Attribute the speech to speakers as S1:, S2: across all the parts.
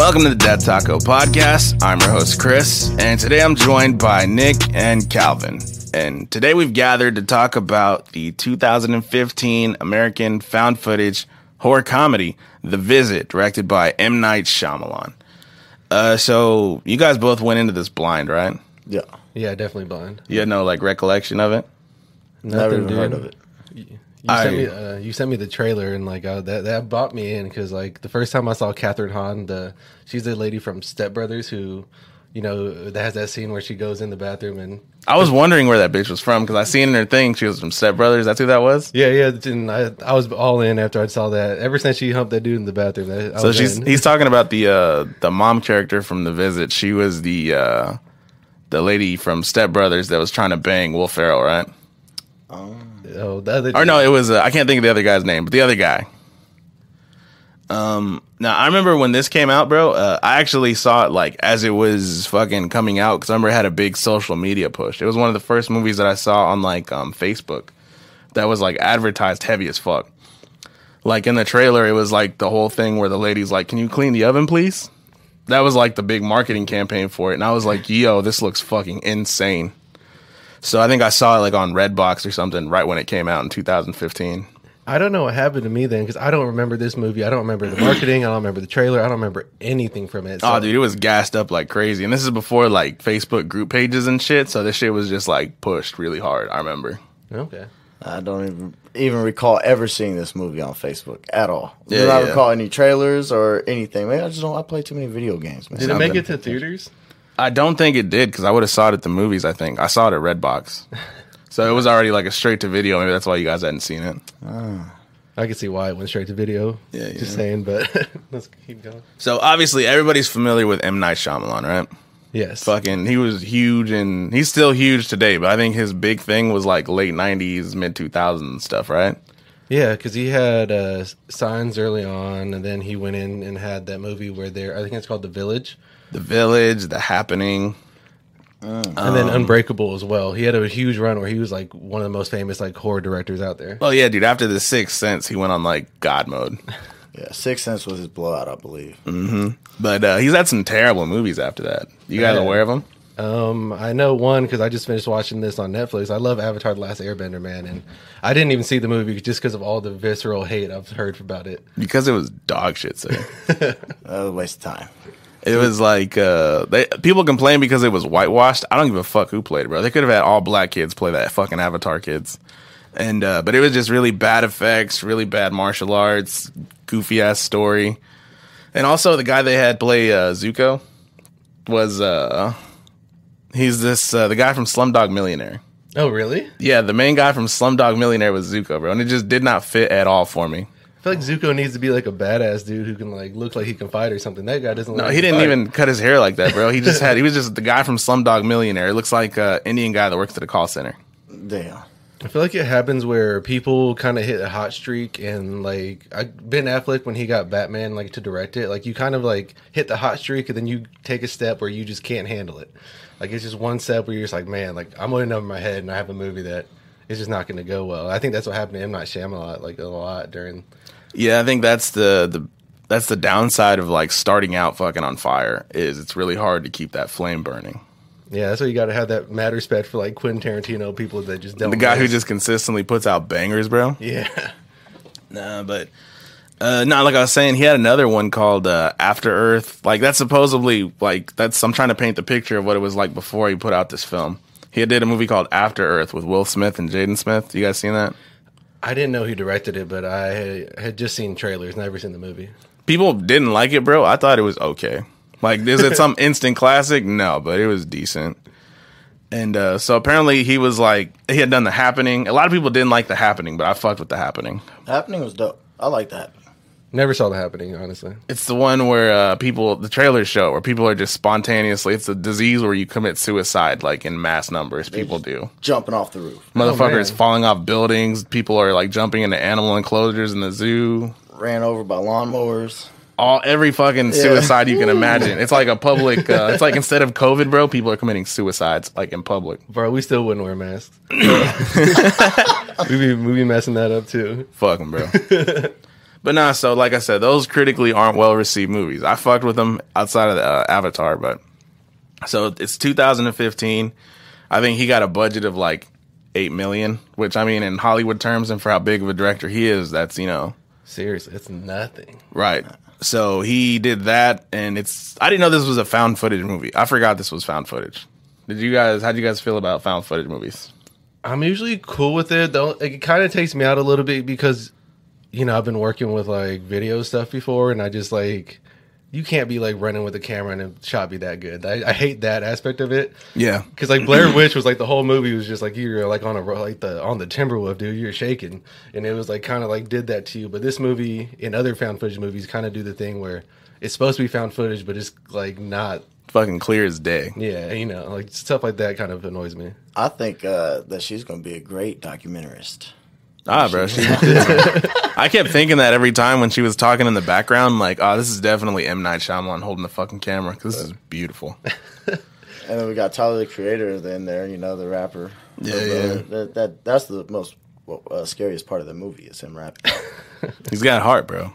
S1: Welcome to the Dead Taco Podcast. I'm your host, Chris, and today I'm joined by Nick and Calvin. And today we've gathered to talk about the 2015 American found footage horror comedy, The Visit, directed by M. Night Shyamalan. Uh, so you guys both went into this blind, right?
S2: Yeah.
S3: Yeah, definitely blind.
S1: You had no like recollection of it.
S2: Never
S3: Nothing,
S2: even heard of it.
S3: You
S1: I-
S3: sent me, uh, you sent me the trailer and like uh, that that brought me in because like the first time I saw Kathryn Hahn, the she's the lady from Step Brothers who, you know, that has that scene where she goes in the bathroom and
S1: I was wondering where that bitch was from because I seen her thing she was from Step Brothers. That's who that was.
S3: yeah yeah and I I was all in after I saw that. Ever since she humped that dude in the bathroom, that, I
S1: So
S3: was
S1: she's
S3: in.
S1: he's talking about the uh the mom character from the visit. She was the uh the lady from Step Brothers that was trying to bang Will Ferrell, right?
S3: Oh the other
S1: Or no, it was uh, I can't think of the other guy's name, but the other guy. Um now I remember when this came out, bro. Uh, I actually saw it like as it was fucking coming out because I remember it had a big social media push. It was one of the first movies that I saw on like um Facebook that was like advertised heavy as fuck. Like in the trailer, it was like the whole thing where the lady's like, "Can you clean the oven, please?" That was like the big marketing campaign for it, and I was like, "Yo, this looks fucking insane." So I think I saw it like on Redbox or something right when it came out in 2015.
S3: I don't know what happened to me then because I don't remember this movie. I don't remember the marketing. I don't remember the trailer. I don't remember anything from it.
S1: Oh, dude, it was gassed up like crazy, and this is before like Facebook group pages and shit. So this shit was just like pushed really hard. I remember.
S3: Okay.
S2: I don't even even recall ever seeing this movie on Facebook at all.
S1: Yeah,
S2: do not
S1: yeah.
S2: recall any trailers or anything. Maybe I just don't. I play too many video games, man.
S3: Did it make it to theaters?
S1: I don't think it did because I would have saw it at the movies. I think I saw it at Redbox, so it was already like a straight to video. Maybe that's why you guys hadn't seen it.
S3: I can see why it went straight to video.
S1: Yeah,
S3: Just saying, but let's keep going.
S1: So obviously everybody's familiar with M Night Shyamalan, right?
S3: Yes.
S1: Fucking, he was huge and he's still huge today. But I think his big thing was like late '90s, mid 2000s stuff, right?
S3: Yeah, because he had uh, signs early on, and then he went in and had that movie where they're, I think it's called The Village,
S1: The Village, The Happening.
S3: and
S1: Um,
S3: then Unbreakable as well. He had a huge run where he was like one of the most famous like horror directors out there.
S1: Oh yeah, dude. After the Sixth Sense, he went on like God mode.
S2: Yeah, Sixth Sense was his blowout, I believe.
S1: But uh, he's had some terrible movies after that. You guys
S3: Yeah.
S1: aware of him?
S3: Um, I know one because I just finished watching this on Netflix. I love Avatar: The Last Airbender, man, and I didn't even see the movie just because of all the visceral hate I've heard about it.
S1: Because it was dog shit. So
S2: That was a waste of time.
S1: It was like uh, they, people complain because it was whitewashed. I don't give a fuck who played it, bro. They could have had all black kids play that fucking Avatar kids. And uh, but it was just really bad effects, really bad martial arts, goofy ass story, and also the guy they had play uh, Zuko was uh, he's this uh, the guy from Slumdog Millionaire.
S3: Oh, really?
S1: Yeah, the main guy from Slumdog Millionaire was Zuko, bro, and it just did not fit at all for me.
S3: I feel like Zuko needs to be like a badass dude who can like look like he can fight or something. That guy doesn't.
S1: No,
S3: look
S1: he didn't
S3: fight.
S1: even cut his hair like that, bro. He just had he was just the guy from Slumdog Millionaire. It looks like a Indian guy that works at a call center.
S2: Damn.
S3: I feel like it happens where people kind of hit a hot streak, and like I, Ben Affleck when he got Batman like to direct it, like you kind of like hit the hot streak, and then you take a step where you just can't handle it. Like it's just one step where you're just like, man, like I'm going over my head, and I have a movie that is just not going to go well. I think that's what happened to M Night Shyamalan like a lot during.
S1: Yeah, I think that's the the that's the downside of like starting out fucking on fire is it's really hard to keep that flame burning.
S3: Yeah, that's why you got to have that mad respect for like Quentin Tarantino, people that just don't.
S1: The guy who just consistently puts out bangers, bro.
S3: yeah.
S1: Nah, but uh no, like I was saying, he had another one called uh After Earth. Like that's supposedly like that's I'm trying to paint the picture of what it was like before he put out this film. He did a movie called After Earth with Will Smith and Jaden Smith. You guys seen that?
S3: I didn't know he directed it, but I had, had just seen trailers, never seen the movie.
S1: People didn't like it, bro. I thought it was okay. Like, is it some instant classic? No, but it was decent. And uh, so apparently he was like he had done the happening. A lot of people didn't like the happening, but I fucked with the happening.
S2: The happening was dope. I like that.
S3: Never saw the happening, honestly.
S1: It's the one where uh, people the trailers show where people are just spontaneously. It's a disease where you commit suicide like in mass numbers. People do.
S2: Jumping off the roof.
S1: Motherfuckers
S3: man.
S1: falling off buildings. People are like jumping into animal enclosures in the zoo.
S2: Ran over by lawnmowers.
S1: all every fucking suicide you can imagine. It's like a public. Uh, it's like instead of COVID, bro, people are committing suicides like in public.
S3: Bro, we still wouldn't wear masks. we be we be messing that up too.
S1: Fuck 'em, bro. But nah, so like I said, those critically aren't well received movies. I fucked with them outside of the uh, Avatar, but so it's 2015. I think he got a budget of like eight million, which I mean, in Hollywood terms, and for how big of a director he is, that's you know
S3: Seriously, it's nothing.
S1: right. So he did that, and it's I didn't know this was a found footage movie. I forgot this was found footage. Did you guys? How do you guys feel about found footage movies?
S3: I'm usually cool with it. Though it kind of takes me out a little bit because, you know, I've been working with like video stuff before, and I just like you can't be like running with a camera and the shot be that good. I, I hate that aspect of it
S1: Yeah,
S3: because like Blair Witch was like the whole movie was just like you're like on a ro- like the on the Timberwolf dude, you're shaking, and it was like kind of like did that to you. But this movie and other found footage movies kind of do the thing where it's supposed to be found footage, but it's like not.
S1: fucking clear as day.
S3: Yeah, you know, like stuff like that kind of annoys me.
S2: I think uh, that she's going to be a great documentarist.
S1: Ah, bro. She, I kept thinking that every time when she was talking in the background, like, oh, this is definitely M Night Shyamalan holding the fucking camera because this is beautiful.
S2: And then we got Tyler the Creator in there, you know, the rapper.
S1: Yeah,
S2: So,
S1: yeah.
S2: That, that that's the most well, uh, scariest part of the movie is him rapping.
S1: He's got heart, bro.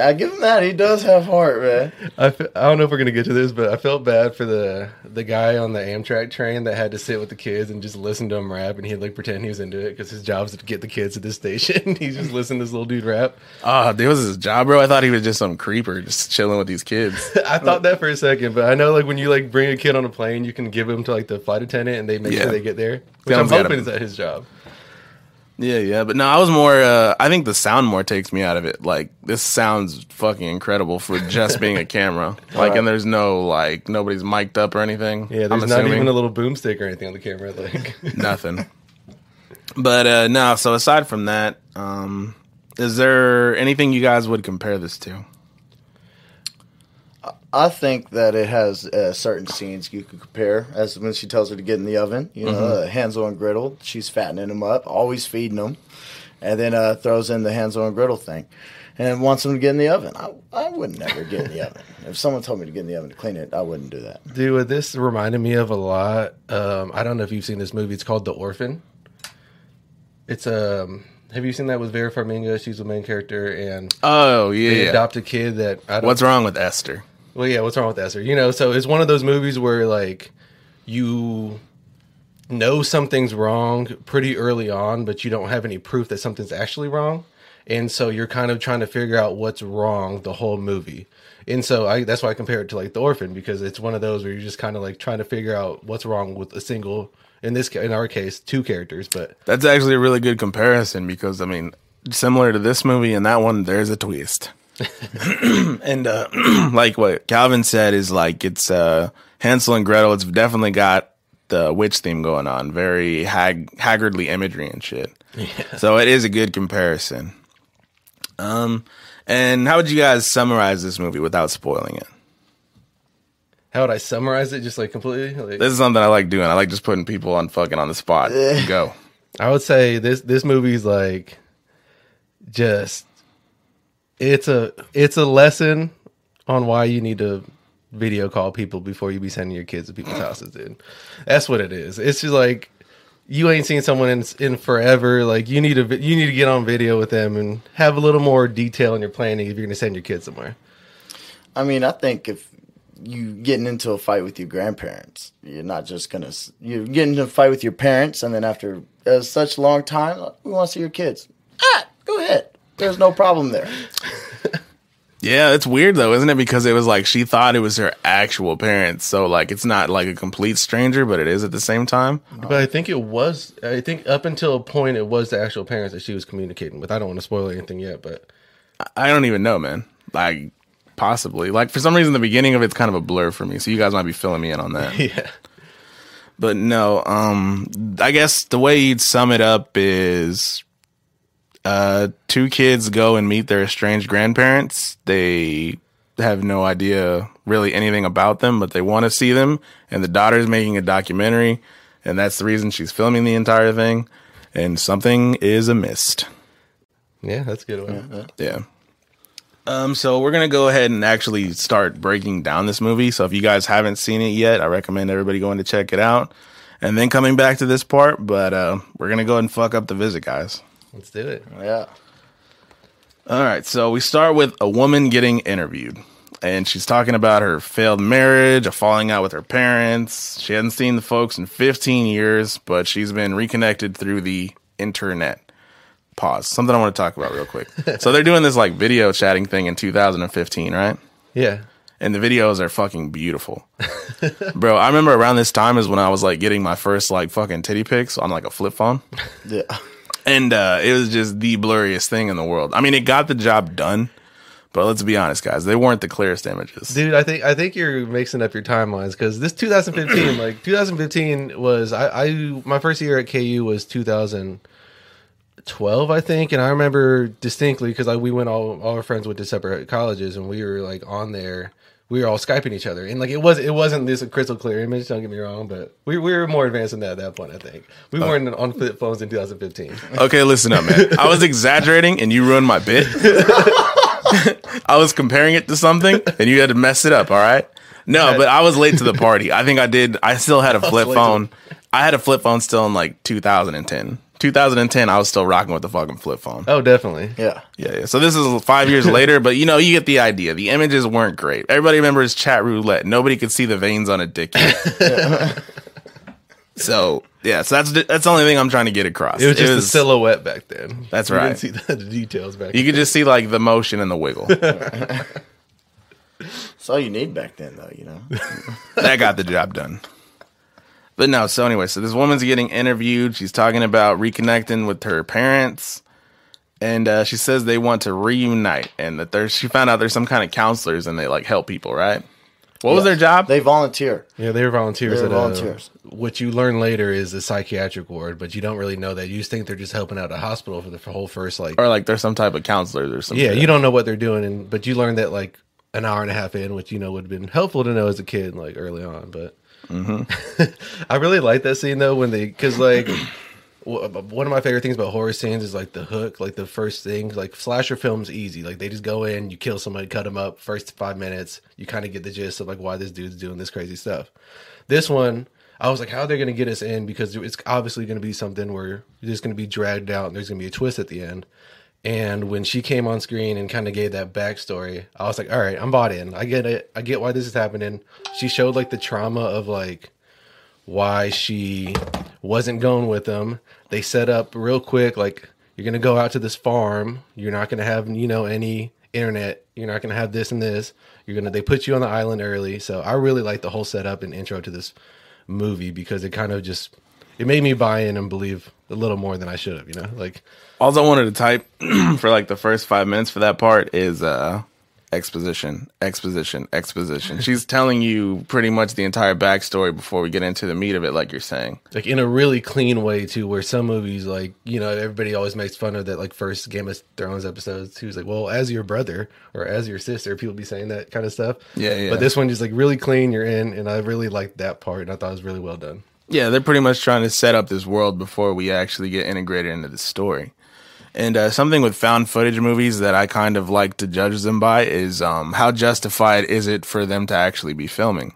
S2: I give him that. He does have heart, man.
S3: I, fe- I don't know if we're gonna get to this, but I felt bad for the the guy on the Amtrak train that had to sit with the kids and just listen to him rap, and he'd like pretend he was into it because his job is to get the kids to the station. He's just listening to this little dude rap.
S1: Oh, it was his job, bro. I thought he was just some creeper just chilling with these kids.
S3: I thought that for a second, but I know like when you like bring a kid on a plane, you can give him to like the flight attendant, and they make
S1: Yeah.
S3: sure they get there. Which I'm hoping is at his job.
S1: Yeah, yeah. But no, I was more, uh, I think the sound more takes me out of it. Like, this sounds fucking incredible for just being a camera. Like, and there's no, like, nobody's mic'd up or anything.
S3: Yeah,
S1: I'm
S3: there's not
S1: assuming.
S3: even a little boomstick or anything on the camera. Like,
S1: Nothing. But uh no, so aside from that, um is there anything you guys would compare this to?
S2: I think that it has uh, certain scenes you could compare, as when she tells her to get in the oven. You know,
S1: Mm-hmm.
S2: uh, Hansel and Gretel. She's fattening him up, always feeding him, and then uh, throws in the Hansel and Gretel thing, and wants him to get in the oven. I, I would never get in the oven. If someone told me to get in the oven to clean it, I wouldn't do that.
S3: dude, this reminded me of a lot. Um, I don't know if you've seen this movie. It's called The Orphan. It's um. Have you seen that with Vera Farmiga? She's the main character, and
S1: Oh,
S3: they
S1: yeah.
S3: adopt a kid that I don't.
S1: What's wrong with Esther?
S3: Well, yeah, what's wrong with Esther? You know, so it's one of those movies where like you know something's wrong pretty early on, but you don't have any proof that something's actually wrong, and so you're kind of trying to figure out what's wrong the whole movie. And so I that's why I compare it to like The Orphan because it's one of those where you're just kind of like trying to figure out what's wrong with a single in this in our case two characters, but
S1: That's actually a really good comparison because I mean, similar to this movie and that one, there's a twist. and uh like what Calvin said is like it's uh Hansel and Gretel, it's definitely got the witch theme going on, very hag haggardly imagery and shit. So it is a good comparison. Um and how would you guys summarize this movie without spoiling it?
S3: how would I summarize it? Just like completely. Like,
S1: This is something I like doing. I like just putting people on fucking on the spot. Go.
S3: I would say this this movie's like just it's a it's a lesson on why you need to video call people before you be sending your kids to people's houses, dude. That's what it is. It's just like you ain't seen someone in in forever. Like you need to you need to get on video with them and have a little more detail in your planning if you're going to send your kids somewhere.
S2: I mean, I think if you getting into a fight with your grandparents, you're not just gonna you're getting into a fight with your parents, and then after uh, such a long time, we want to see your kids. Ah, go ahead. There's no problem there.
S1: Yeah, it's weird though, isn't it? Because it was like she thought it was her actual parents. So like it's not like a complete stranger, but it is at the same time.
S3: But I think it was. I think up until a point, it was the actual parents that she was communicating with. I don't want to spoil anything yet, but
S1: I don't even know, man. Like possibly. Like for some reason the beginning of it's kind of a blur for me. So you guys might be filling me in on that.
S3: yeah.
S1: But no, um I guess the way you'd sum it up is uh two kids go and meet their estranged grandparents. They have no idea really anything about them, but they want to see them and the daughter's making a documentary and that's the reason she's filming the entire thing and something is amiss.
S3: Yeah, that's a good one.
S1: Yeah. Um, so we're gonna go ahead and actually start breaking down this movie. So if you guys haven't seen it yet, I recommend everybody going to check it out, and then coming back to this part. But uh, we're gonna go ahead and fuck up the visit, guys.
S3: Let's do it.
S2: Yeah.
S1: All right, so we start with a woman getting interviewed, and she's talking about her failed marriage, a falling out with her parents. She hadn't seen the folks in 15 years, but she's been reconnected through the internet. Pause. Something I want to talk about real quick. so they're doing this like video chatting thing in 2015, right?
S3: Yeah.
S1: and the videos are fucking beautiful. Bro, I remember around this time is when I was like getting my first like fucking titty pics on like a flip phone.
S2: Yeah.
S1: And uh it was just the blurriest thing in the world. I mean, it got the job done, but let's be honest, guys, they weren't the clearest images.
S3: Dude, I think I think you're mixing up your timelines because this 2015, like 2015 was I, I my first year at KU was 2012, I think, and I remember distinctly because like we went all all our friends went to separate colleges and we were like on there. We were all skyping each other, and like it was it wasn't this crystal clear image. Don't get me wrong, but we, we were more advanced than that at that point. I think we uh, weren't on flip phones in 2015.
S1: Okay, listen up, man. I was exaggerating and you ruined my bit. I was comparing it to something and you had to mess it up, all right? No, but I was late to the party. I think I did I still had a flip phone. I had a flip phone still in like 2010. 2010, I was still rocking with the fucking flip phone.
S3: Oh, definitely.
S2: Yeah.
S1: Yeah, yeah. So this is five years later, but you know, you get the idea. The images weren't great. Everybody remembers chat roulette. Nobody could see the veins on a dick. so yeah, so that's that's the only thing I'm trying to get across.
S3: It was just the silhouette back then.
S1: That's
S3: You
S1: right.
S3: Didn't see the, the details back.
S1: You could just see like the motion and the wiggle.
S2: That's all you need back then, though. You know.
S1: that got the job done. But no, so anyway, so this woman's getting interviewed. She's talking about reconnecting with her parents. And uh, she says they want to reunite and that there's she found out there's some kind of counselors and they like help people, right? What was their job?
S2: They volunteer.
S3: Yeah, they were volunteers.
S2: They were
S3: at a-
S2: volunteers.
S3: what you learn later is a psychiatric ward, but you don't really know that. You just think they're just helping out a hospital for the whole first like.
S1: or like there's some type of counselors or something.
S3: Yeah, you don't know what they're doing, and but you learn that like an hour and a half in, which you know would have been helpful to know as a kid, like early on. But Mm-hmm. I really like that scene though when they because like. One of my favorite things about horror scenes is like the hook, like the first thing. Like slasher films, easy. Like they just go in, you kill somebody, cut them up. First five minutes, you kind of get the gist of like why this dude's doing this crazy stuff. This one, I was like, how are they going to get us in? Because it's obviously going to be something where you're just going to be dragged out, and there's going to be a twist at the end. And when she came on screen and kind of gave that backstory, I was like, all right, I'm bought in. I get it. I get why this is happening. She showed like the trauma of like why she wasn't going with them. They set up real quick, like, you're going to go out to this farm. You're not going to have, you know, any internet. You're not going to have this and this. You're going to, they put you on the island early. So I really like the whole setup and intro to this movie because it kind of just, it made me buy in and believe a little more than I should have, you know? Like,
S1: All I wanted to type for like the first five minutes for that part is uh exposition, exposition, exposition. She's telling you pretty much the entire backstory before we get into the meat of it, like you're saying.
S3: like in a really clean way too where some movies like you know everybody always makes fun of that like first game of thrones episodes he was like well as your brother or as your sister people be saying that kind of stuff
S1: Yeah, yeah.
S3: but this one just like really clean you're in and i really liked that part and i thought it was really well done
S1: Yeah, they're pretty much trying to set up this world before we actually get integrated into the story. And uh, something with found footage movies that I kind of like to judge them by is um, how justified is it for them to actually be filming?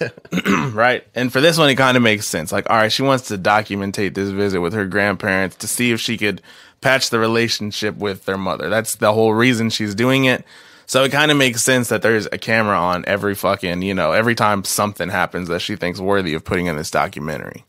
S1: right. And for this one, it kind of makes sense. Like, all right, she wants to documentate this visit with her grandparents to see if she could patch the relationship with their mother. That's the whole reason she's doing it. So it kind of makes sense that there's a camera on every fucking, you know, every time something happens that she thinks worthy of putting in this documentary.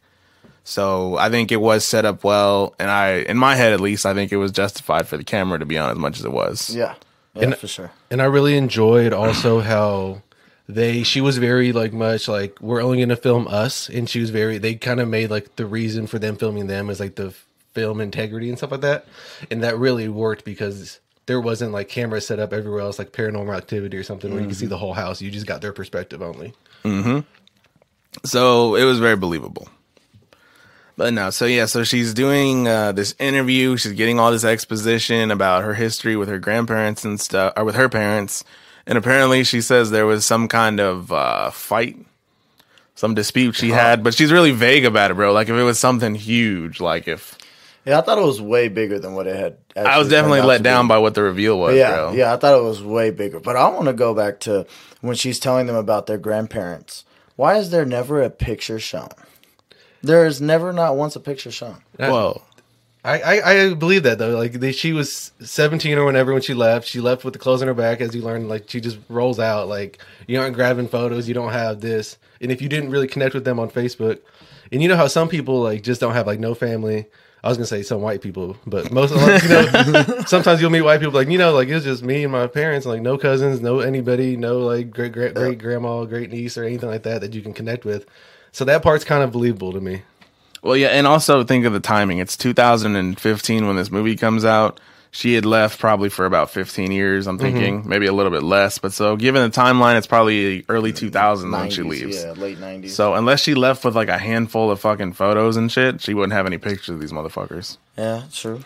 S1: So I think it was set up well, and I, in my head at least, I think it was justified for the camera to be on as much as it was.
S2: Yeah. Yeah,
S3: And-
S2: for sure.
S3: and i really enjoyed also how they she was very like much like we're only going to film us and she was very they kind of made like the reason for them filming them is like the film integrity and stuff like that and that really worked because there wasn't like cameras set up everywhere else like paranormal activity or something where you can see the whole house you just got their perspective only Hmm.
S1: So it was very believable. But no, so yeah, so she's doing uh, this interview. She's getting all this exposition about her history with her grandparents and stuff, or with her parents. And apparently, she says there was some kind of uh, fight, some dispute she had, but she's really vague about it, bro. Like if it was something huge, like if
S2: Yeah, I thought it was way bigger than what it had.
S1: I was
S2: actually
S1: definitely
S2: turned out
S1: let
S2: to
S1: down
S2: be.
S1: by what the reveal was,
S2: yeah,
S1: bro.
S2: yeah, I thought it was way bigger. But I want to go back to when she's telling them about their grandparents. Why is there never a picture shown? There is never not once a picture shown.
S1: Whoa,
S3: I, I, I believe that though. Like they, she was seventeen or whenever when she left. She left with the clothes on her back, as you learn. Like she just rolls out. Like you aren't grabbing photos. You don't have this. And if you didn't really connect with them on Facebook, and you know how some people like just don't have like no family. I was gonna say some white people, but most of them, you know, sometimes you'll meet white people like you know, like it's just me and my parents, like no cousins, no anybody, no like great great great grandma, great niece, or anything like that that you can connect with. So that part's kind of believable to me.
S1: Well, yeah, and also think of the timing. It's 2015 when this movie comes out. She had left probably for about 15 years. I'm mm-hmm. thinking maybe a little bit less, but so given the timeline, it's probably early 2000s when she leaves.
S2: Yeah, late nineties.
S1: So unless she left with like a handful of fucking photos and shit, she wouldn't have any pictures of these motherfuckers.
S2: yeah, true.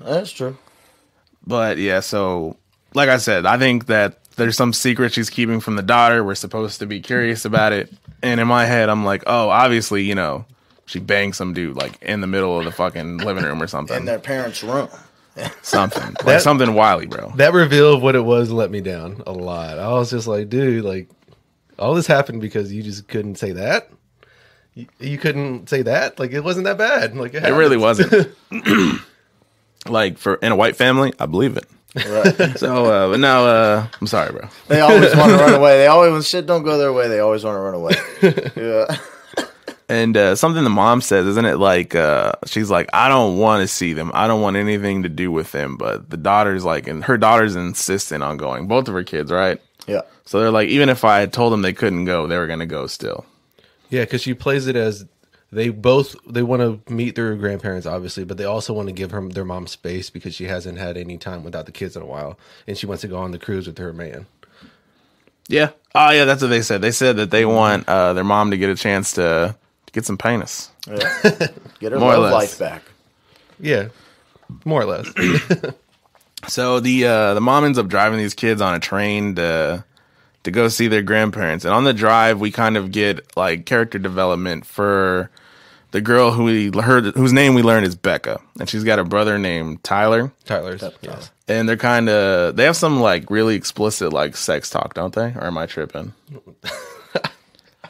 S2: That's true.
S1: But yeah, so like I said, I think that there's some secret she's keeping from the daughter. We're supposed to be curious about it. And in my head, I'm like, oh, obviously, you know, she banged some dude like in the middle of the fucking living room or something.
S2: In their parents' room.
S1: something. Like
S3: That-
S1: something wily, bro.
S3: that reveal of what it was let me down a lot. I was just like, dude, like all this happened because you just couldn't say that. You, you couldn't say that. Like it wasn't that bad. Like
S1: It really wasn't. like for in a white family, I believe it.
S2: Right.
S1: So, uh, but now, uh, I'm sorry, bro.
S2: they always want to run away. They always when shit don't go their way, they always want to run away. yeah.
S1: And uh, something the mom says, isn't it like uh, she's like, I don't want to see them. I don't want anything to do with them. But the daughter's like, and her daughter's insistent on going. Both of her kids, right?
S2: Yeah.
S1: So they're like, even if I had told them they couldn't go, they were gonna go still.
S3: Yeah, because she plays it as they both they want to meet their grandparents, obviously, but they also want to give her their mom space because she hasn't had any time without the kids in a while, and she wants to go on the cruise with her man.
S1: Yeah. Oh yeah, that's what they said. They said that they want uh, their mom to get a chance to, to get some penis.
S2: yeah. Get her
S1: More or
S2: love
S1: less.
S2: life back.
S3: Yeah, more or less.
S1: So the uh, the mom ends up driving these kids on a train to to go see their grandparents, and on the drive we kind of get like character development for the girl who we heard whose name we learned is Becca, and she's got a brother named Tyler,
S3: Tyler's. Yeah.
S1: and they're kind of they have some like really explicit like sex talk, don't they? Or am I tripping?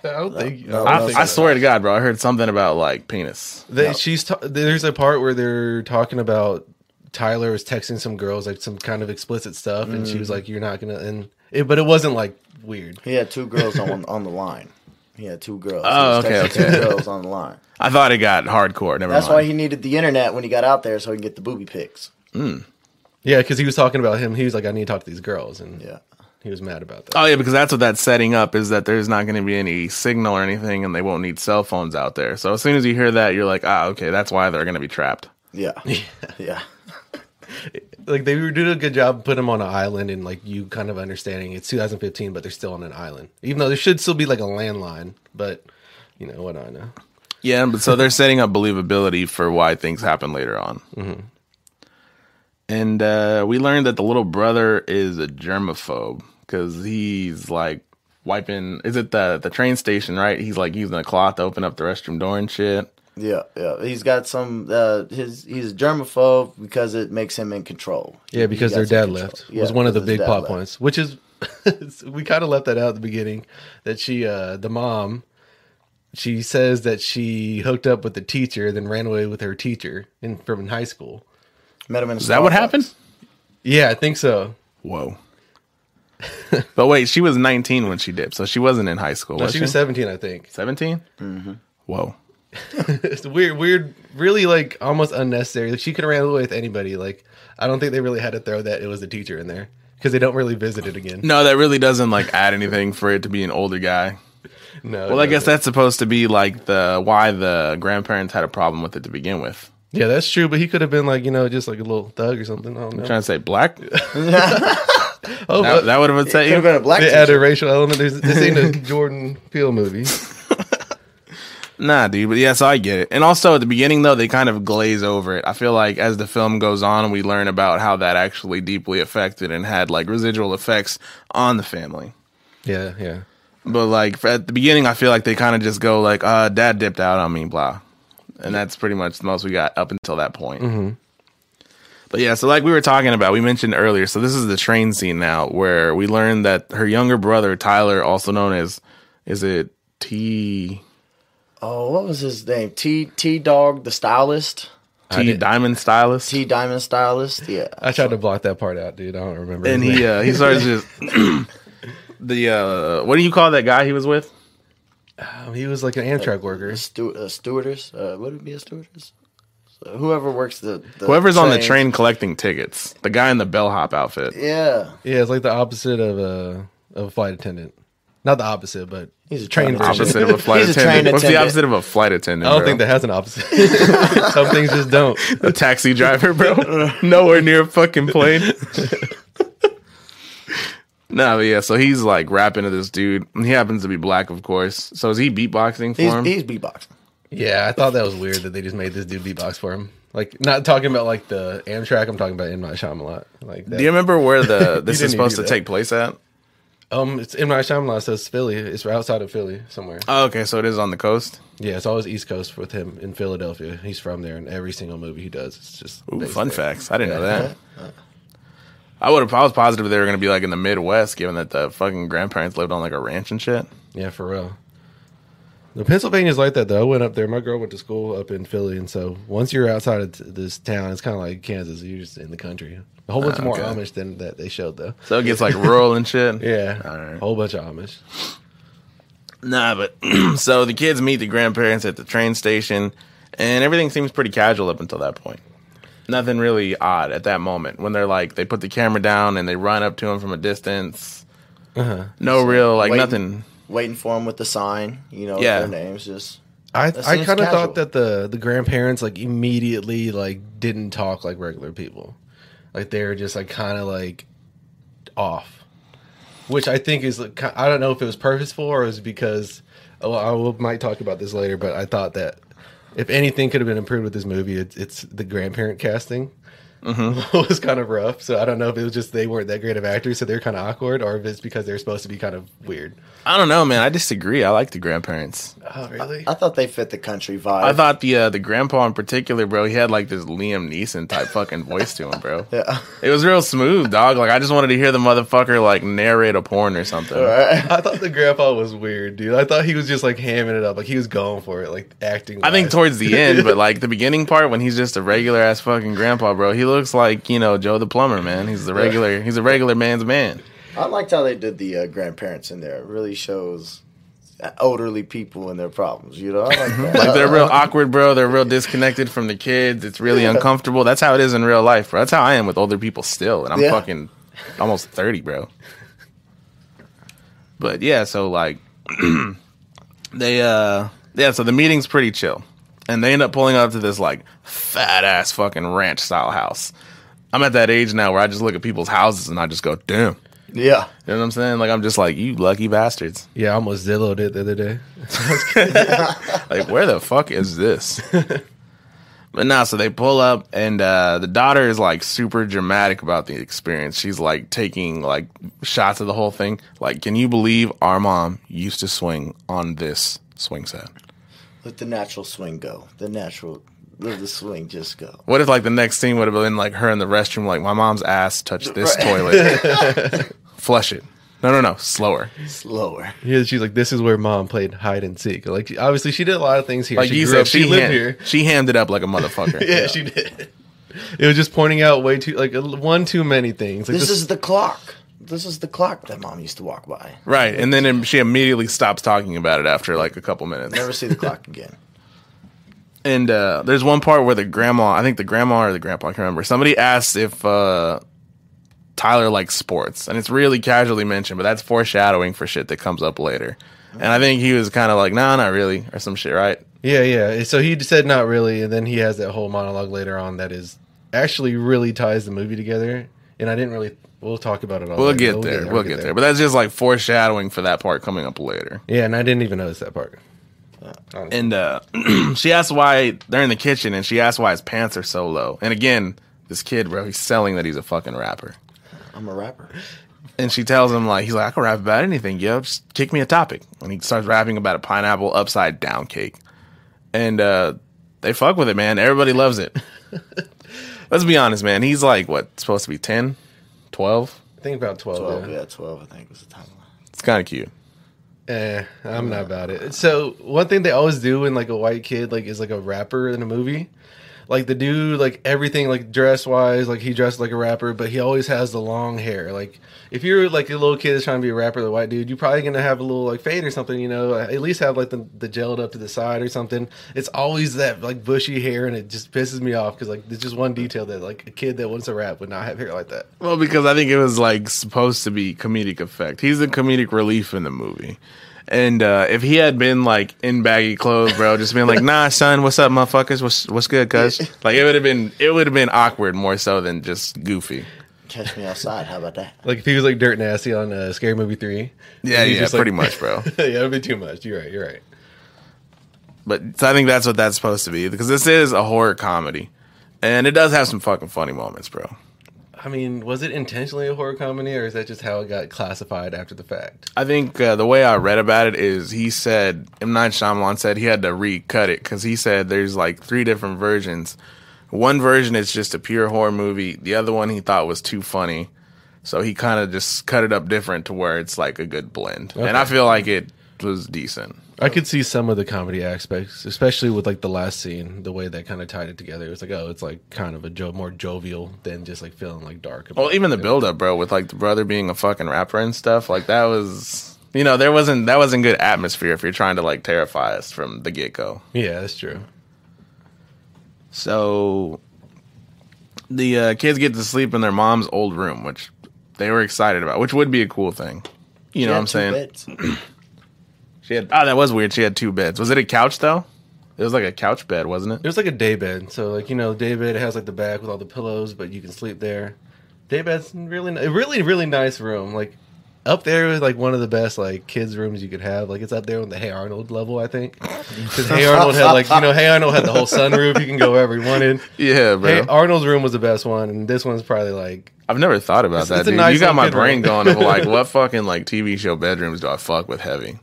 S3: I don't think.
S2: No,
S3: I
S1: I,
S3: don't think
S1: I swear to God, bro, I heard something about like penis.
S3: They, She's ta- there's a part where they're talking about Tyler was texting some girls like some kind of explicit stuff, and she was mm. like, "You're not gonna." And it, but it wasn't like weird.
S2: He had two girls on on the line. He had two girls.
S1: Oh, okay,
S2: texting
S1: okay.
S2: Two girls on the line.
S1: I thought it got hardcore. Never mind.
S2: That's
S1: mind.
S2: why he needed the internet when he got out there so he can get the booby pics.
S3: Yeah, because he was talking about him. He was like, "I need to talk to these girls," and
S2: Yeah.
S3: he was mad about that.
S1: Oh yeah, because that's what that's setting up is that there's not going to be any signal or anything, and they won't need cell phones out there. So as soon as you hear that, you're like, ah, okay, that's why they're going to be trapped.
S2: Yeah. Yeah.
S3: Like they were doing a good job putting him on an island, and like you kind of understanding it's 2015, but they're still on an island, even though there should still be like a landline. But you know what I know.
S1: Yeah, but so they're setting up believability for why things happen later on. And uh, we learned that the little brother is a germaphobe because he's like wiping. Is it the the train station? Right? He's like using a cloth to open up the restroom door and shit.
S2: Yeah. Yeah. He's got some uh his he's a germaphobe because it makes him in control.
S3: Yeah, because their dad left
S2: Yeah,
S3: was one of the big
S2: dad
S3: plot
S2: left.
S3: points, which is we kind of left that out at the beginning. That she, uh the mom, she says that she hooked up with the teacher, then ran away with her teacher in from high school.
S2: Met him in a
S1: Is that what happened?
S3: Yeah, I think so.
S1: Whoa. but wait, she was 19 when she dipped, so she wasn't in high school.
S3: No,
S1: was
S3: she
S1: she,
S3: was seventeen, I think.
S1: 17? Mm-hmm. Whoa.
S3: it's weird, weird, really like almost unnecessary. Like she could have ran away with anybody. Like I don't think they really had to throw that it was the teacher in there because they don't really visit it again.
S1: No, that really doesn't like add anything for it to be an older guy.
S3: No,
S1: Well, I guess
S3: doesn't.
S1: that's supposed to be like the why the grandparents had a problem with it to begin with.
S3: yeah, that's true. But he could have been like you know just like a little thug or something. I don't know.
S1: trying to say black.
S3: oh,
S1: That, that would have
S2: Could have
S1: upset
S2: been
S1: you.
S2: a black
S3: they add a racial element. There's, this ain't a Jordan Peele movie.
S1: Nah, dude. But yes, I get it. And also at the beginning though, they kind of glaze over it. I feel like as the film goes on, we learn about how that actually deeply affected and had like residual effects on the family.
S3: Yeah, yeah.
S1: But like at the beginning, I feel like they kind of just go like, uh, "Dad dipped out on me," blah, and that's pretty much the most we got up until that point. But yeah, so like we were talking about, we mentioned earlier. So this is the train scene now, where we learn that her younger brother Tyler, also known as, is it T?
S2: Oh, what was his name? T T Dog, the stylist.
S1: T Diamond Stylist.
S2: T Diamond Stylist. Yeah.
S3: I tried to block that part out, dude. I don't remember.
S1: and
S3: his
S1: he
S3: name.
S1: uh, he starts just the uh, what do you call that guy he was with?
S3: Um, he was like an Amtrak worker.
S2: a, stu- a stewardess. Uh, would it be a stewardess? So whoever works the, the
S1: Whoever's on the train collecting tickets. The guy in the bellhop outfit.
S2: Yeah.
S3: Yeah, it's like the opposite of a of a flight attendant. Not the opposite, but
S2: He's a
S3: train
S2: train
S3: version.
S1: Opposite of a flight
S2: He's a
S1: attendant.
S2: train
S1: What's the opposite of a flight attendant?
S3: I don't
S1: bro?
S3: think that has an opposite. Some things just don't.
S1: a taxi driver, bro. Nowhere near a fucking plane. no, but yeah. So he's like rapping to this dude. and He happens to be black, of course. So is he beatboxing for
S2: He's,
S1: him?
S2: he's beatboxing.
S3: Yeah, I thought that was weird that they just made this dude beatbox for him. Like, not talking about like the Amtrak. I'm talking about M Night Shyamalan. Like, that.
S1: Do you remember where the this is supposed to
S3: do that.
S1: take place at?
S3: Um, it's M Night Shyamalan. Says Philly. It's outside of Philly somewhere.
S1: Oh, okay, so it is on the coast.
S3: Yeah, it's always East Coast with him in Philadelphia. He's from there, and every single movie he does, it's just
S1: Ooh, fun
S3: there.
S1: facts. I didn't know that. I would have. I was positive they were going to be like in the Midwest, given that the fucking grandparents lived on like a ranch and shit.
S3: Yeah, for real. The Pennsylvania's like that though. I went up there. My girl went to school up in Philly, and so once you're outside of t- this town, it's kind of like Kansas. You're just in the country. A whole bunch
S1: Ah,
S3: more
S1: okay.
S3: Amish than that they showed though.
S1: So it gets like rural and shit.
S3: Yeah,
S1: All right.
S3: a whole bunch of Amish.
S1: Nah, but so the kids meet the grandparents at the train station, and everything seems pretty casual up until that point. Nothing really odd at that moment when they're like they put the camera down and they run up to him from a distance.
S3: Uh-huh.
S1: No real like
S2: waiting.
S1: nothing.
S2: Waiting for him with the sign, you know,
S1: Yeah.
S2: their names. Just
S3: I I kind of thought that the the grandparents like immediately like didn't talk like regular people, like they were just like kind of like off, which I think is like, I don't know if it was purposeful or it was because oh, I will, might talk about this later, but I thought that if anything could have been improved with this movie, it's, it's the grandparent casting. was kind of rough, so I don't know if it was just they weren't that great of actors, so they're kind of awkward, or if it's because they're supposed to be kind of weird.
S1: I don't know, man. I disagree. I like the grandparents.
S3: Oh, really?
S2: I thought they fit the country vibe.
S1: I thought the uh, the grandpa in particular, bro. He had like this Liam Neeson type fucking voice to him, bro.
S2: Yeah.
S1: It was real smooth, dog. Like I just wanted to hear the motherfucker like narrate a porn or something.
S3: I thought the grandpa was weird, dude. I thought he was just like hamming it up, like he was going for it, like acting.
S1: I think towards the end, but like the beginning part when he's just a regular ass fucking grandpa, bro. He looks like you know Joe the plumber, man. He's the regular. He's a regular man's man.
S2: I liked how they did the uh, grandparents in there. It really shows elderly people and their problems. You know, I like.
S1: Like they're real awkward, bro. They're real disconnected from the kids. It's really
S2: Yeah.
S1: uncomfortable. That's how it is in real life, bro. That's how I am with older people still, and I'm
S2: Yeah.
S1: fucking almost thirty, bro. But yeah, so like they uh yeah, so the meeting's pretty chill. And they end up pulling up to this like fat ass fucking ranch style house. I'm at that age now where I just look at people's houses and I just go, damn.
S2: yeah.
S1: You know what I'm saying? Like I'm just like, you lucky bastards.
S3: yeah, I almost Zillowed it the other day.
S1: like where the fuck is this but now so they pull up and uh the daughter is like super dramatic about the experience she's like taking like shots of the whole thing like can you believe our mom used to swing on this swing set
S2: Let the natural swing go. The natural, let the swing just go.
S1: what if like the next scene would have been like her in the restroom like my mom's ass touched this
S2: Right.
S1: toilet flush it no no no slower
S2: Slower.
S3: Yeah, she's like, this is where mom played hide and seek. Like, obviously, she did a lot of things here.
S1: like
S3: she
S1: you
S3: grew
S1: said
S3: up,
S1: she,
S3: she lived
S1: ham-
S3: here.
S1: she hammed it up like a motherfucker
S3: Yeah, she did. It was just pointing out way too like one too many things. Like
S2: This
S3: this-
S2: is the clock. This is the clock that mom used to walk by.
S1: right and then she immediately stops talking about it after like a couple minutes
S2: Never see the clock again.
S1: And uh, there's one part where the grandma, I think the grandma or the grandpa, I can't remember. Somebody asks if uh, Tyler likes sports, and it's really casually mentioned, but that's foreshadowing for shit that comes up later. And I think he was kind of like, "Nah, not really," or some shit, right?
S3: yeah, yeah. So he said not really, and then he has that whole monologue later on that is actually really ties the movie together. And I didn't really. We'll talk about it all.
S1: We'll
S3: later.
S1: get there. We'll get there. But that's just like foreshadowing for that part coming up later.
S3: yeah, and I didn't even notice that part.
S1: And uh, she asks why they're in the kitchen, and she asks why his pants are so low. And again, this kid, bro, he's selling that he's a fucking rapper.
S2: I'm a rapper.
S1: And she tells him like he's like I can rap about anything, yo. Just kick me a topic. And he starts rapping about a pineapple upside down cake. And uh they fuck with it, man. Everybody loves it. Let's be honest, man. He's like what, supposed to be 10, 12?
S3: I think about twelve.
S2: 12,
S3: yeah.
S2: yeah, 12, I think was the timeline.
S1: It's kind of cute.
S3: Eh, I'm not about it. So one thing they always do when like a white kid like is like a rapper in a movie. Like the dude, like everything, like dress wise, like he dressed like a rapper, but he always has the long hair. Like if you're like a little kid that's trying to be a rapper, the white dude, you're probably gonna have a little like fade or something, you know. At least have like the the gelled up to the side or something. It's always that like bushy hair, and it just pisses me off because like there's just one detail that like a kid that wants to rap would not have hair like that.
S1: Well, because I think it was like supposed to be comedic effect. He's the comedic relief in the movie. And uh, if he had been like in baggy clothes, bro, just being like, "Nah, son, what's up, motherfuckers? What's what's good, cuz?" Like it would have been it would have been awkward more so than just goofy.
S2: Catch me outside. How about that?
S3: Like if he was like dirt nasty on uh, Scary Movie three.
S1: Yeah,
S3: He's
S1: yeah,
S3: just, like-
S1: pretty much, bro.
S3: yeah, it'd be too much. You're right. You're right.
S1: But so I think that's what that's supposed to be because this is a horror comedy, and it does have some fucking funny moments, bro.
S3: I mean, was it intentionally a horror comedy, or is that just how it got classified after the fact?
S1: I think uh, the way I read about it is he said M Night Shyamalan said he had to recut it because he said there's like three different versions. One version is just a pure horror movie. The other one he thought was too funny, so he kind of just cut it up different to where it's like a good blend. And I feel like it was decent.
S3: I could see some of the comedy aspects, especially with like the last scene, the way that kind of tied it together. It was like, oh, it's like kind of a jo- more jovial than just like feeling like dark. about
S1: Well, even the
S3: it.
S1: build up, bro, with like the brother being a fucking rapper and stuff, like that was, you know, there wasn't that wasn't good atmosphere if you're trying to like terrify us from the get go.
S3: Yeah, that's true.
S1: So the uh, kids get to sleep in their mom's old room, which they were excited about, which would be a cool thing. You know what I'm saying? She had oh, that was weird. She had two beds. Was it a couch though? It was like a couch bed, wasn't it?
S3: It was like a day bed. So like you know, day bed has like the back with all the pillows, but you can sleep there. Day bed's really, really, really nice room. Like up there with like one of the best like kids rooms you could have. Like it's up there on the Hey Arnold level, I think. Because Hey Arnold had like you know Hey Arnold had the whole sunroof. You can go wherever you wanted.
S1: Yeah, bro.
S3: Hey Arnold's room was the best one, and this one's probably like
S1: I've never thought about
S3: It's-
S1: that.
S3: it's
S1: dude.
S3: nice
S1: you got my brain
S3: room.
S1: going of like what fucking like TV show bedrooms do I fuck with heavy?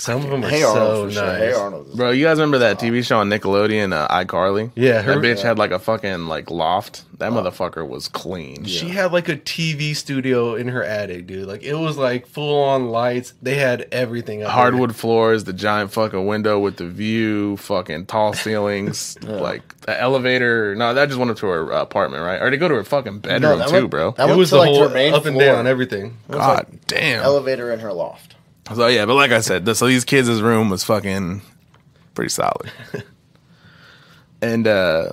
S3: Some of them are
S2: Hey
S3: so
S2: Arnold for
S3: nice.
S2: sure. Hey Arnold.
S1: Bro, you guys remember that TV show on Nickelodeon, uh, iCarly?
S3: Yeah,
S1: that
S3: her-
S1: bitch had like a fucking like loft. That motherfucker was clean.
S3: She had like a TV studio in her attic, dude. Like it was like full on lights. They had everything. up there.
S1: hardwood floors, the giant fucking window with the view, fucking tall ceilings, like the elevator. No, that just went up to her uh, apartment, right? Or they go to her fucking bedroom
S2: that
S1: too,
S2: went-
S1: bro.
S2: that
S3: It was
S2: to,
S3: the
S2: like,
S3: whole
S2: her main
S3: up and
S2: floor.
S3: down, everything.
S1: God damn.
S2: Elevator in her loft.
S1: So yeah, but like I said, th- so these kids' room was fucking pretty solid. and uh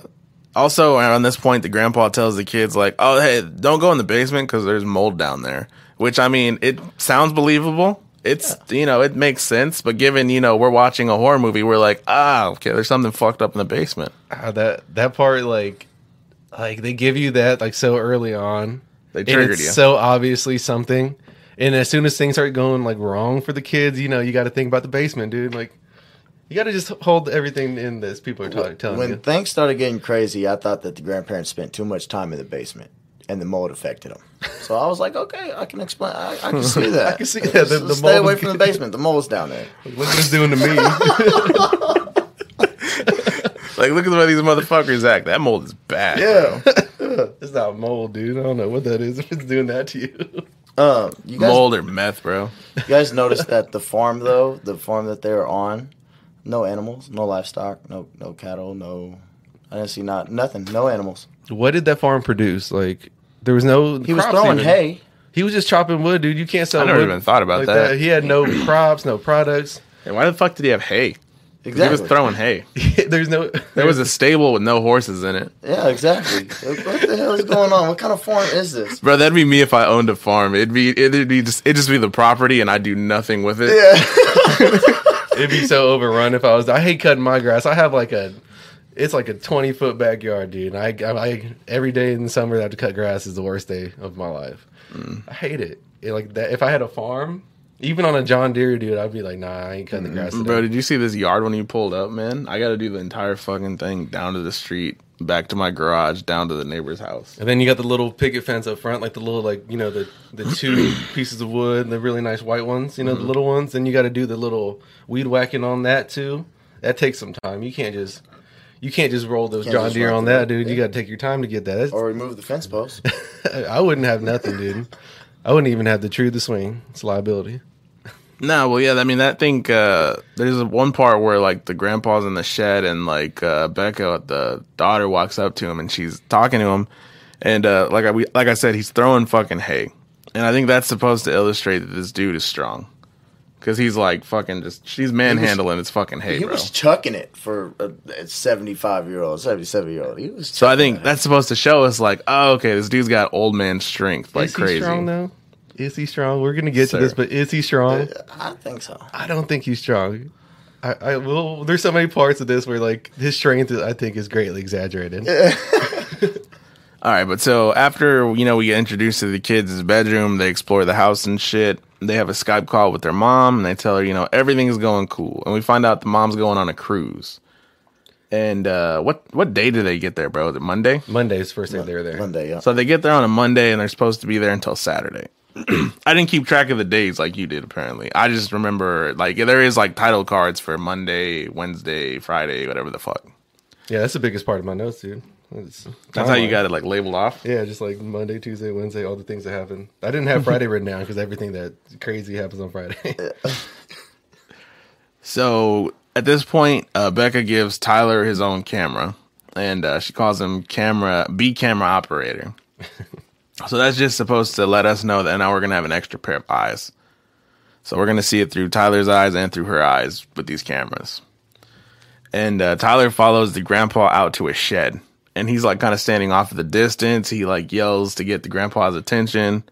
S1: also around this point, the grandpa tells the kids like, "Oh, hey, don't go in the basement because there's mold down there." Which I mean, it sounds believable. It's you know it makes sense, but given you know we're watching a horror movie, we're like, ah, okay, there's something fucked up in the basement.
S3: Ah, that that part, like, like they give you that like so early on.
S1: They triggered
S3: it's
S1: you.
S3: so obviously something. And as soon as things start going like wrong for the kids, you know, you got to think about the basement, dude. Like, you got to just hold everything in this people are ta- telling
S2: When
S3: you.
S2: When things started getting crazy, I thought that the grandparents spent too much time in the basement, and the mold affected them. So I was like, okay, I can explain. I, I can see that.
S3: I can see that, the- the
S2: Stay
S3: mold-
S2: away from the basement. The mold's down there.
S3: Look what it's doing to me.
S1: Like, look at the way these motherfuckers act. That mold is bad.
S2: Yeah.
S3: it's not mold, dude. I don't know what that is if it's doing that to you.
S2: Um, you guys,
S1: mold or meth, bro.
S2: you guys noticed that the farm though, the farm that they were on, no animals, no livestock, no no cattle, no. I didn't see not nothing, no animals.
S3: What did that farm produce? Like, there was no.
S2: He was throwing
S3: even.
S2: hay.
S3: He was just chopping wood, dude. You can't sell.
S1: I never
S3: wood
S1: even thought about
S3: like
S1: that.
S3: He had no crops, no products.
S1: And why the fuck did he have hay?
S2: Exactly.
S1: He was throwing hay.
S3: There's no.
S1: There was a stable with no horses in it.
S2: Yeah, exactly. what the hell is going on? What kind of farm is this?
S1: Bro, that'd be me if I owned a farm. It'd be it'd be just it'd just be the property and I do nothing with it.
S2: Yeah.
S3: It'd be so overrun if I was. I hate cutting my grass. I have like a. It's like a twenty foot backyard, dude. I, I, I every day in the summer I have to cut grass is the worst day of my life. Mm. I hate it. It, Like that. If I had a farm, even on a John Deere, dude, I'd be like, nah, I ain't cutting the grass. Today.
S1: Bro, did you see this yard when you pulled up, man? I got to do the entire fucking thing down to the street, back to my garage, down to the neighbor's house.
S3: And then you got the little picket fence up front, like the little like you know the the two pieces of wood, the really nice white ones, you know the mm-hmm. little ones. Then you got to do the little weed whacking on that too. That takes some time. You can't just you can't just roll those John Deere on that,
S2: it.
S3: dude. You got to take your time to get that. That's-
S2: or remove the fence post.
S3: I wouldn't have nothing, dude. I wouldn't even have the tree to swing. It's a liability.
S1: No, well, yeah. I mean, that thing. Uh, there's one part where like the grandpa's in the shed, and like uh, Becca, the daughter, walks up to him, and she's talking to him, and uh, like I we, like I said, he's throwing fucking hay, and I think that's supposed to illustrate that this dude is strong, because he's like fucking just she's manhandling his fucking hay,
S2: He
S1: bro.
S2: was chucking it for a 75 year old, 77 year old. He was.
S1: So I think that's supposed to show us like, oh, okay, this dude's got old man strength, like
S3: is he
S1: crazy.
S3: strong though? Is he strong? We're gonna get
S1: Sir.
S3: to this, but is he strong?
S2: I think so.
S3: I don't think he's strong. I, I well, there's so many parts of this where like his strength, I think, is greatly exaggerated.
S1: All right, but so after you know we get introduced to the kids' bedroom, they explore the house and shit. They have a Skype call with their mom, and they tell her you know everything is going cool. And we find out the mom's going on a cruise. And uh, what what day do they get there, bro? Is it Monday?
S3: Monday's first day they were there.
S2: Monday, yeah.
S1: So they get there on a Monday, and they're supposed to be there until Saturday. I didn't keep track of the days like you did. Apparently, I just remember like there is like title cards for Monday, Wednesday, Friday, whatever the fuck.
S3: Yeah, that's the biggest part of my notes, dude.
S1: That's how you got it like labeled off.
S3: Yeah, just like Monday, Tuesday, Wednesday, all the things that happen. I didn't have Friday written down because everything that crazy happens on Friday.
S1: So at this point, uh, Becca gives Tyler his own camera, and uh, she calls him camera B camera operator. so that's just supposed to let us know that now we're gonna have an extra pair of eyes. So we're gonna see it through Tyler's eyes and through her eyes with these cameras. And uh, Tyler follows the grandpa out to a shed, and he's like kind of standing off at the distance. He like yells to get the grandpa's attention.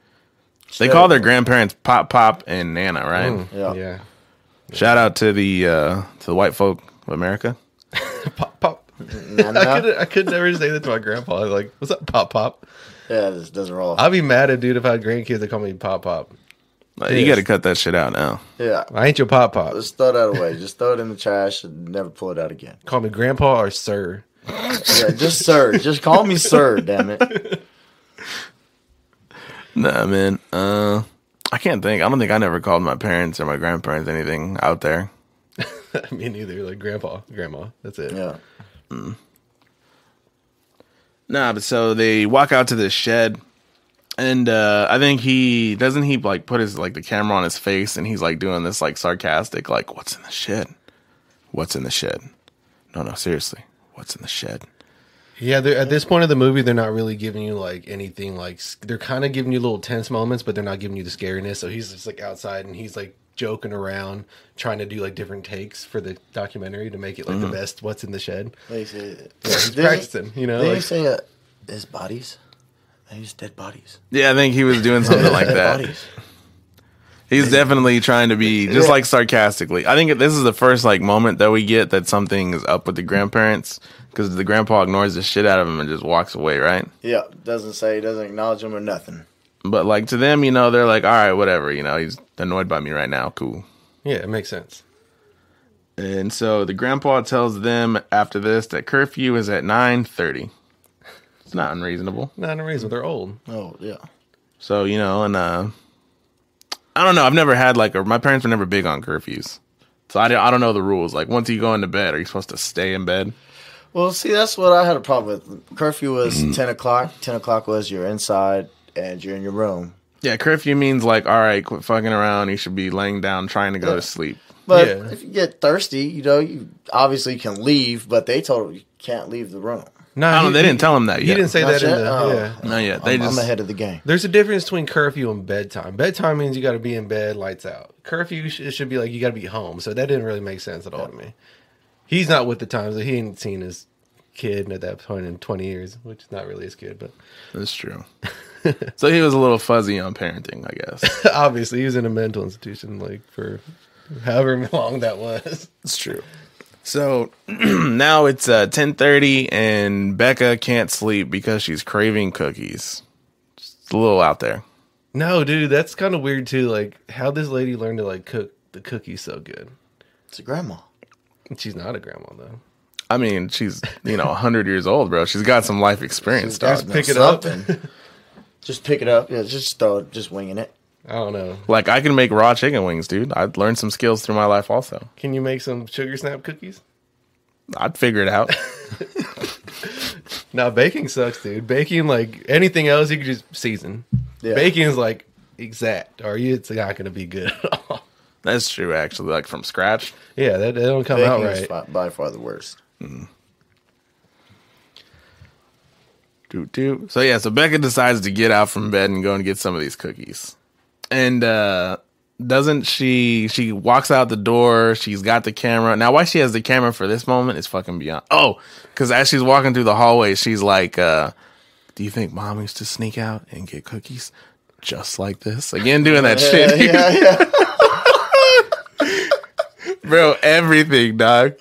S1: They call their grandparents Pop Pop and Nana, right?
S2: Yeah.
S3: yeah.
S1: Shout out to the uh, to the white folk of America.
S3: Pop, pop.
S2: Nah, nah.
S3: I could I could never say that to my grandpa. I was like, what's up, pop, pop?
S2: Yeah, this doesn't roll.
S3: I'd be mad at dude if I had grandkids that call me pop, pop.
S1: Like, You got to cut that shit out now.
S2: yeah.
S3: I ain't your pop, pop.
S2: Just throw that away. Just throw it in the trash and never pull it out again.
S3: Call me grandpa or sir.
S2: Yeah, just sir. Just call me sir, damn it.
S1: Nah, man. Uh, I can't think. I don't think I never called my parents or my grandparents anything out there.
S3: me neither. Like grandpa, grandma. That's it.
S2: Yeah.
S1: Nah, but so they walk out to this shed, and uh, I think he doesn't he like put his like the camera on his face, and he's like doing this like sarcastic like, "What's in the shed? What's in the shed?" No, no, seriously, what's in the shed?
S3: Yeah, at this point of the movie, they're not really giving you like anything. Like they're kind of giving you little tense moments, but they're not giving you the scariness. So he's just like outside and he's like joking around, trying to do like different takes for the documentary to make it like the best. What's in the shed?
S2: They say,
S3: Yeah, he's
S2: Didn't-
S3: practicing. You know,
S2: Did you
S3: like,
S2: say uh, his bodies? They use dead bodies.
S1: Yeah, I think he was doing something like that.
S2: bodies.
S1: He's definitely trying to be just like sarcastically. I think this is the first like moment that we get that something is up with the grandparents because the grandpa ignores the shit out of him and just walks away, right?
S2: Yeah, doesn't say, doesn't acknowledge him or nothing.
S1: But like to them, you know, they're like, all right, whatever, you know, he's annoyed by me right now, cool.
S3: yeah, it makes sense.
S1: And so the grandpa tells them after this that curfew is at nine thirty. It's not unreasonable.
S3: Not unreasonable. They're old.
S2: Oh, yeah.
S1: So you know, and uh, I don't know. I've never had like, or my parents were never big on curfews, so I don't, I don't know the rules. Like, once you go into bed, are you supposed to stay in bed?
S2: Well, see, that's what I had a problem with. Curfew was. 10 o'clock. 10 o'clock was you're inside and you're in your room.
S1: Yeah, curfew means like, all right, quit fucking around. You should be laying down, trying to go
S2: Yeah.
S1: to sleep.
S2: But
S3: Yeah.
S2: if you get thirsty, you know, you obviously can leave, but they told you can't leave the room.
S3: No,
S1: I don't. They didn't tell him that
S3: He didn't say
S2: Not
S3: that in
S2: yet?
S3: the.
S2: Oh.
S3: Yeah.
S1: Not yet. They
S2: I'm,
S1: just
S2: I'm ahead of the game.
S3: There's a difference between curfew and bedtime. Bedtime means you got to be in bed, lights out. Curfew sh- it should be like you got to be home. So that didn't really make sense at all to me. He's not with the times. He ain't seen his kid at that point in 20 years, which is not really his kid, but
S1: That's true. so he was a little fuzzy on parenting, I guess.
S3: obviously he was in a mental institution like for however long that was.
S1: It's true. So now it's uh, ten thirty, and Becca can't sleep because she's craving cookies. Just a little out there.
S3: No, dude, that's kind of weird too. Like how this lady learned to like cook the cookies so good.
S2: It's a grandma.
S3: She's not a grandma though.
S1: I mean, she's you know hundred years old, bro. She's got some life experience,
S2: Just
S1: dog.
S3: pick it up.
S2: Just pick it up. Yeah, just throw it, just winging it.
S3: I don't know.
S1: Like I can make raw chicken wings, dude. I've learned some skills through my life, also.
S3: Can you make some sugar snap cookies?
S1: I'd figure it out.
S3: Now baking sucks, dude. Baking like anything else, you can just season.
S2: Yeah.
S3: Baking is like exact, or you it's not gonna be good at all.
S1: That's true, actually. Like from scratch.
S3: Yeah, that, that don't come out
S2: Baking is
S3: right.
S2: fi- by far the worst. Mm.
S1: Doot doot. So yeah, so Becca decides to get out from bed and go and get some of these cookies. And uh doesn't she she walks out the door, she's got the camera. Now why she has the camera for this moment is fucking beyond. Oh, cuz as she's walking through the hallway, she's like uh do you think mom used to sneak out and get cookies just like this? Again doing that shit.
S2: yeah, yeah.
S1: Bro, everything, dog.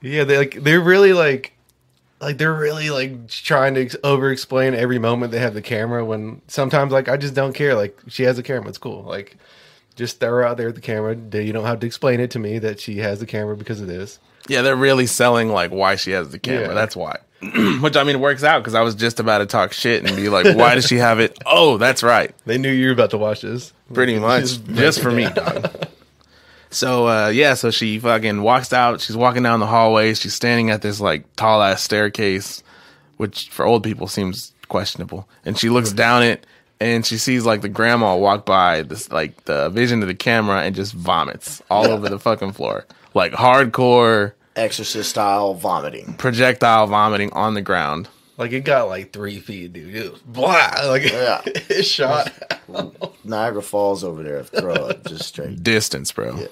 S3: Yeah, they like they're really like like they're really like trying to over explain every moment they have the camera when sometimes like I just don't care. Like she has a camera, it's cool. Like just throw her out there with the camera. You don't have to explain it to me that she has the camera because of this.
S1: Yeah, they're really selling like why she has the camera.
S3: Yeah.
S1: That's why. Which I mean works out because I was just about to talk shit and be like, why does she have it? Oh, that's right.
S3: They knew you were about to watch this.
S1: Pretty much.
S3: Just
S1: Just for me. So uh yeah, so she fucking walks out, she's walking down the hallway, she's standing at this like tall ass staircase, which for old people seems questionable. And she looks down it and she sees like the grandma walk by this like the vision of the camera and just vomits all over the fucking floor. Like hardcore
S2: Exorcist style vomiting.
S1: projectile vomiting on the ground.
S3: Like it got like three feet, dude. It was blah. Like
S2: Yeah.
S3: it shot.
S2: Niagara Falls over there, throw up just straight.
S1: distance, bro.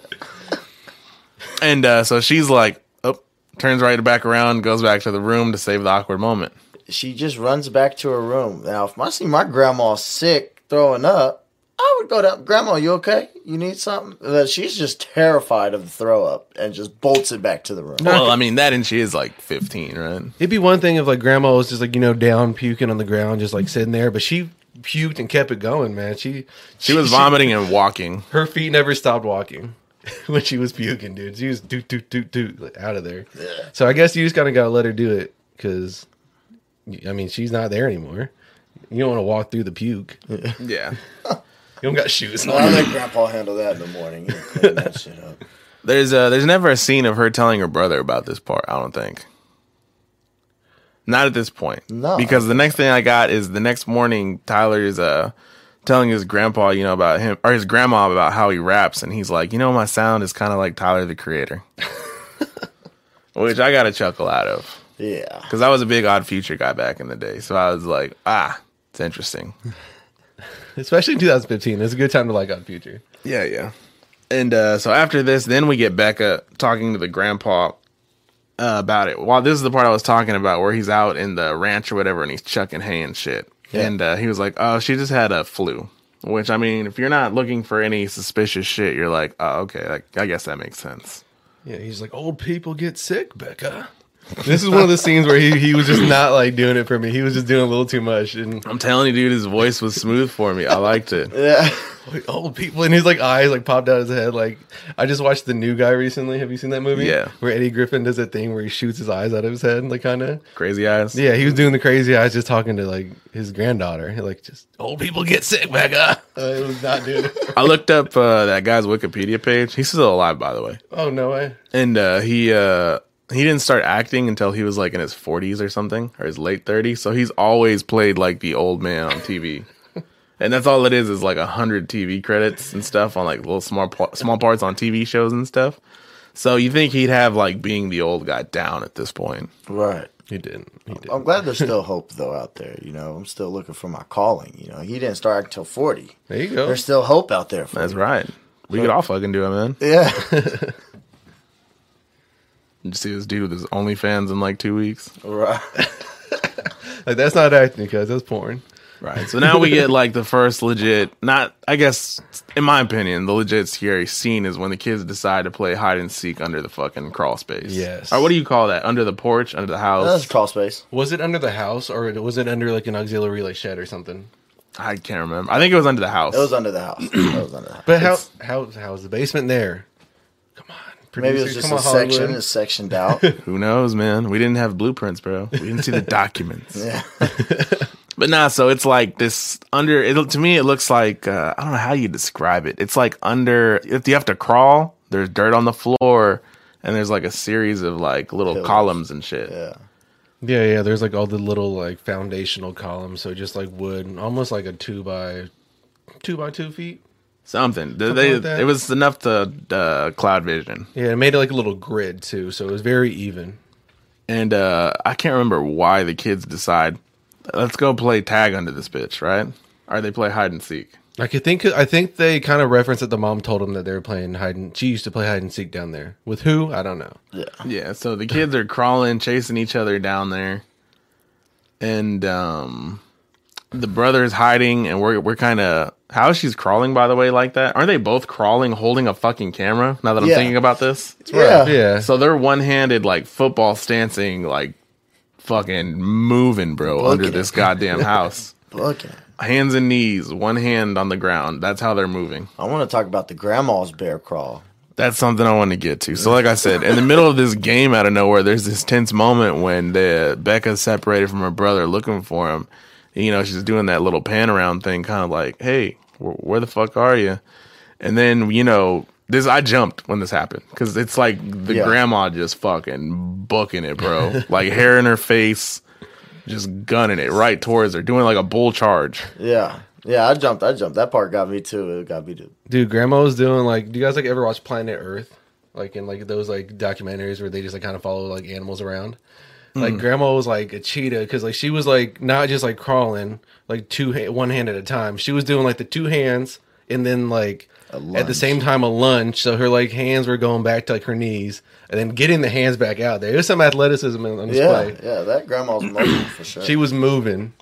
S1: And uh, so she's like, oh, turns right back around, goes back to the room to save the awkward moment.
S2: She just runs back to her room. Now, if I see my grandma sick, throwing up, I would go down. Grandma, you okay? You need something? But she's just terrified of the throw up and just bolts it back to the room.
S1: Well, I mean, that and she is like 15, right?
S3: It'd be one thing if like grandma was just like you know down puking on the ground, just like sitting there, but she puked and kept it going, man. She
S1: She was vomiting and walking.
S3: her feet never stopped walking when she was puking, dude. She was doot doot doot doot like, out of there. So I guess you just kind of gotta let her do it because, I mean, she's not there anymore. You don't want to walk through the puke. You don't got shoes
S2: I'll
S3: on.
S2: let Grandpa handle that in the morning. Clean that shit up.
S1: There's uh there's never a scene of her telling her brother about this part, I don't think. Not at this point.
S2: No.
S1: Because the next thing I got is the next morning Tyler's uh telling his grandpa, you know, about him or his grandma about how he raps and he's like, "You know, my sound is kind of like Tyler the Creator." Which I got a chuckle out of
S2: Yeah.
S1: cuz I was a big Odd Future guy back in the day. So I was like, "Ah, it's interesting."
S3: Especially in 2015, it's a good time to like Odd Future.
S1: Yeah, yeah. And uh, so after this, then we get Becca talking to the grandpa uh, about it. Well, this is the part I was talking about where he's out in the ranch or whatever and he's chucking hay and shit.
S2: Yeah.
S1: And uh, he was like, oh, she just had a flu. Which, I mean, if you're not looking for any suspicious shit, you're like, oh, okay, like, I guess that makes sense.
S3: Yeah, he's like, old people get sick, Becca. This is one of the scenes where he, he was just not like doing it for me. He was just doing a little too much. And
S1: I'm telling you, dude, his voice was smooth for me. I liked it.
S2: Yeah.
S3: like, old people, and his like eyes like popped out his head. Like I just watched the new guy recently. Have you seen that movie?
S1: Yeah.
S3: where Eddie Griffin does that thing where he shoots his eyes out of his head, like kind of.
S1: Crazy eyes.
S3: Yeah, he was doing the crazy eyes, just talking to like his granddaughter. Like just old people get sick, Becca. Uh, it was not dude.
S1: I looked up uh, that guy's Wikipedia page. He's still alive, by the way.
S3: oh no way.
S1: and uh, he uh, he didn't start acting until he was like in his 40s or something or his late 30s so he's always played like the old man on tv and that's all it is is like a hundred tv credits and stuff on like little small small parts on tv shows and stuff so you think he'd have like being the old guy down at this point
S2: Right.
S3: He didn't. He didn't.
S2: I'm glad there's still hope though out there. You know, I'm still looking for my calling. You know, he didn't start until 40.
S3: There you go.
S2: There's still hope out there for
S1: that's
S2: you.
S1: right we could all fucking do it man
S2: Yeah.
S1: you see this dude with his OnlyFans in like two weeks
S2: right.
S3: Like that's not acting, because that's porn.
S1: Right. So now we get like the first legit, not, I guess, in my opinion, the legit scary scene is when the kids decide to play hide and seek under the fucking crawl space.
S3: Yes.
S1: Or what do you call that? Under the porch, under the house?
S2: That's crawl space.
S3: Was it under the house or was it under like an auxiliary like shed or something?
S1: I can't remember. I think it was under the house.
S2: It was under the house. It was under the house.
S3: But how how how is the basement there? Come
S2: Maybe it was just a
S3: on,
S2: section.
S3: Hollywood.
S2: It's sectioned out.
S1: Who knows, man? We didn't have blueprints, bro. We didn't see the documents.
S2: yeah.
S1: But nah, so it's like this under. It to me, it looks like uh, I don't know how you describe it. It's like under. If you have to crawl, there's dirt on the floor, and there's like a series of like little
S2: Pillars.
S1: columns and shit.
S2: Yeah.
S3: Yeah, yeah. There's like all the little like foundational columns, so just like wood, almost like a two by two by two feet.
S1: Something. They, they-
S3: like that.
S1: it was enough to uh, cloud vision.
S3: Yeah, it made it like a little grid too, so it was very even.
S1: And uh, I can't remember why the kids decide, let's go play tag under this bitch, right? Or they play hide and seek.
S3: Like I think I think they kind of referenced that the mom told them that they were playing hide and she used to play hide and seek down there with who I don't know.
S2: Yeah.
S1: Yeah, so the kids are crawling, chasing each other down there, and um, the brother's hiding, and we're we're kind of how she's crawling. By the way, like that, aren't they both crawling, holding a fucking camera? Now that I'm
S2: Yeah.
S1: thinking about this,
S2: Yeah.
S3: Yeah,
S1: so they're one handed, like football stancing, like fucking moving, bro,
S2: Booking
S1: under
S2: it.
S1: this goddamn house.
S2: Looking.
S1: Hands and knees, one hand on the ground. That's how they're moving.
S2: I want to talk about the grandma's bear crawl.
S1: That's something I want to get to. So, like I said, in the middle of this game, out of nowhere, there's this tense moment when the Becca's separated from her brother, looking for him. You know, she's doing that little pan around thing, kind of like, "Hey, wh- where the fuck are you?" And then, you know, this I jumped when this happened because it's like the
S2: Yeah.
S1: grandma just fucking booking it, bro. like hair in her face, just gunning it right towards her, doing like a bull charge.
S2: Yeah. Yeah, I jumped. I jumped. That part got me too. It got me too.
S3: dude, grandma was doing like. Do you guys like ever watch Planet Earth? Like in like those like documentaries where they just like kind of follow like animals around. Like mm. grandma was like a cheetah because like she was like not just like crawling like two ha- one hand at a time. She was doing like the two hands and then like at the same time a lunge. So her like hands were going back to like her knees and then getting the hands back out there. There's some athleticism on on
S2: Yeah.
S3: display.
S2: Yeah. That grandma's moving for sure.
S3: She was moving.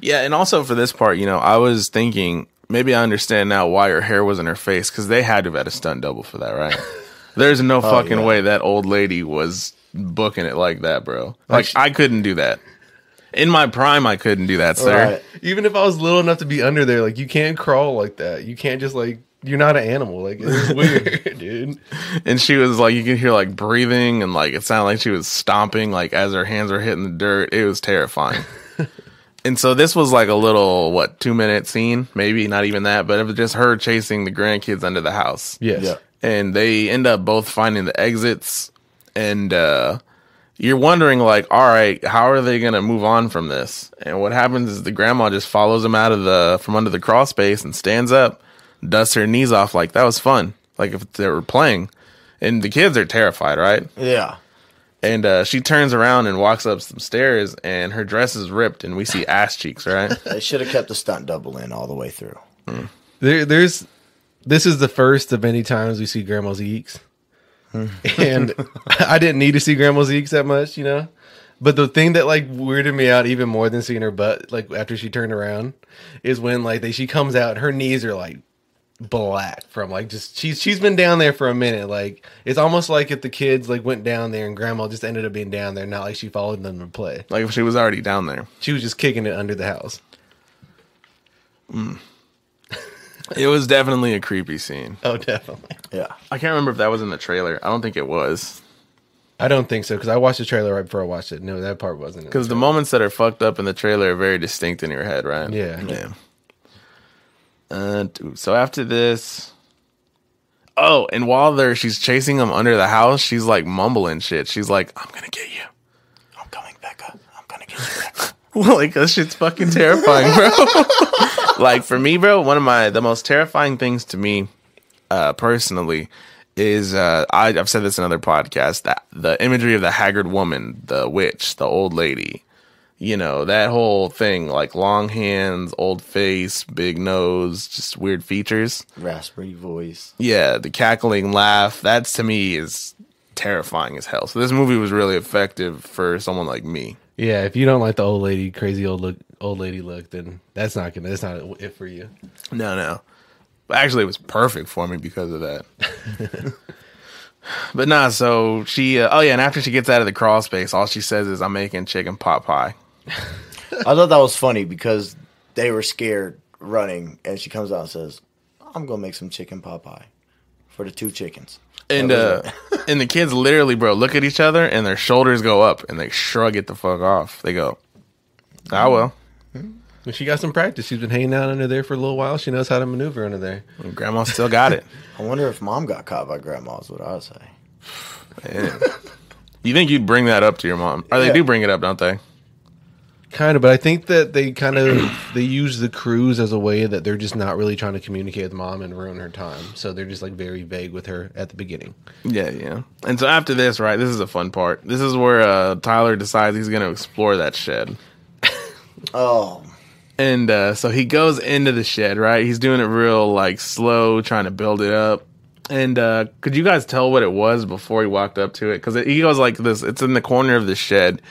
S1: Yeah, and also for this part, you know, I was thinking maybe I understand now why her hair was in her face because they had to have had a stunt double for that, right? There's no oh, fucking
S2: yeah.
S1: way that old lady was booking it like that, bro. Like
S3: she-
S1: I couldn't do that. In my prime, I couldn't do that, sir.
S2: Right.
S3: Even if I was little enough to be under there, like you can't crawl like that. You can't just like you're not an animal. Like it's weird, dude.
S1: And she was like, you could hear like breathing and like it sounded like she was stomping, like as her hands were hitting the dirt. It was terrifying. and so this was like a little what two minute scene, maybe not even that, but it was just her chasing the grandkids under the house.
S3: Yes.
S2: Yeah.
S1: and they end up both finding the exits and uh you're wondering like all right how are they gonna move on from this? And what happens is the grandma just follows them out of the from under the crawl space and stands up dusts her knees off like that was fun. Like if they were playing. And the kids are terrified right?
S2: Yeah.
S1: and uh she turns around and walks up some stairs and her dress is ripped and we see ass cheeks right?
S2: They should have kept the stunt double in all the way through.
S3: There, there's this is the first of many times we see grandma's eeks, and I didn't need to see Grandma eeks that much, you know. But the thing that like weirded me out even more than seeing her butt, like after she turned around, is when like they, she comes out, her knees are like black from like just she's she's been down there for a minute. Like it's almost like if the kids like went down there and grandma just ended up being down there, not like she followed them to play.
S1: like if she was already down there
S3: She was just kicking it under the house. Mm.
S1: It was definitely a creepy scene
S3: Oh, definitely.
S2: Yeah.
S1: i can't remember if that was in the trailer i don't think it was
S3: I don't think so because I watched the trailer right before I watched it. No, that part wasn't. in the
S1: Because the moments that are fucked up in the trailer are very distinct in your head, right?
S3: Yeah.
S1: Yeah. Uh, so after this, oh, and while they're she's chasing him under the house, she's like mumbling shit. She's like, "I'm gonna get you."
S2: I'm coming, Becca. I'm gonna get you, Becca.
S1: like that shit's fucking terrifying, bro. like for me, bro, one of my the most terrifying things to me, uh, personally, is uh, I, I've said this in other podcasts that the imagery of the haggard woman, the witch, the old lady, you know that whole thing, like long hands, old face, big nose, just weird features.
S2: raspy voice.
S1: Yeah, the cackling laugh. That's to me is terrifying as hell. So this movie was really effective for someone like me.
S3: Yeah, if you don't like the old lady, crazy old look, old lady look, then that's not gonna. That's not it for you.
S1: No, no. But actually, it was perfect for me because of that. but nah, so she, uh, oh yeah, and after she gets out of the crawl space, all she says is, I'm making chicken pot pie.
S2: I thought that was funny because they were scared running, and she comes out and says, "I'm gonna make some chicken pot pie for the two chickens."
S1: And, uh, and the kids literally, bro, look at each other and their shoulders go up and they shrug it the fuck off. They go, ah, well,
S3: Well, She got some practice. She's been hanging out under there for a little while. She knows how to maneuver under there.
S1: grandma still got it.
S2: I wonder if mom got caught by grandma. Is what I would say.
S1: Yeah. You think you'd bring that up to your mom? Or they
S2: Yeah.
S1: do bring it up, don't they?
S3: Kind of, but I think that they kind of they use the cruise as a way that they're just not really trying to communicate with mom and ruin her time. So they're just like very vague with her at the beginning.
S1: Yeah, yeah. And so after this, right, this is a fun part. This is where uh, Tyler decides he's going to explore that shed.
S2: Oh,
S1: And uh, so he goes into the shed, right? He's doing it real like slow, trying to build it up. And uh, could you guys tell what it was before he walked up to it? Because he goes like this. It's in the corner of the shed,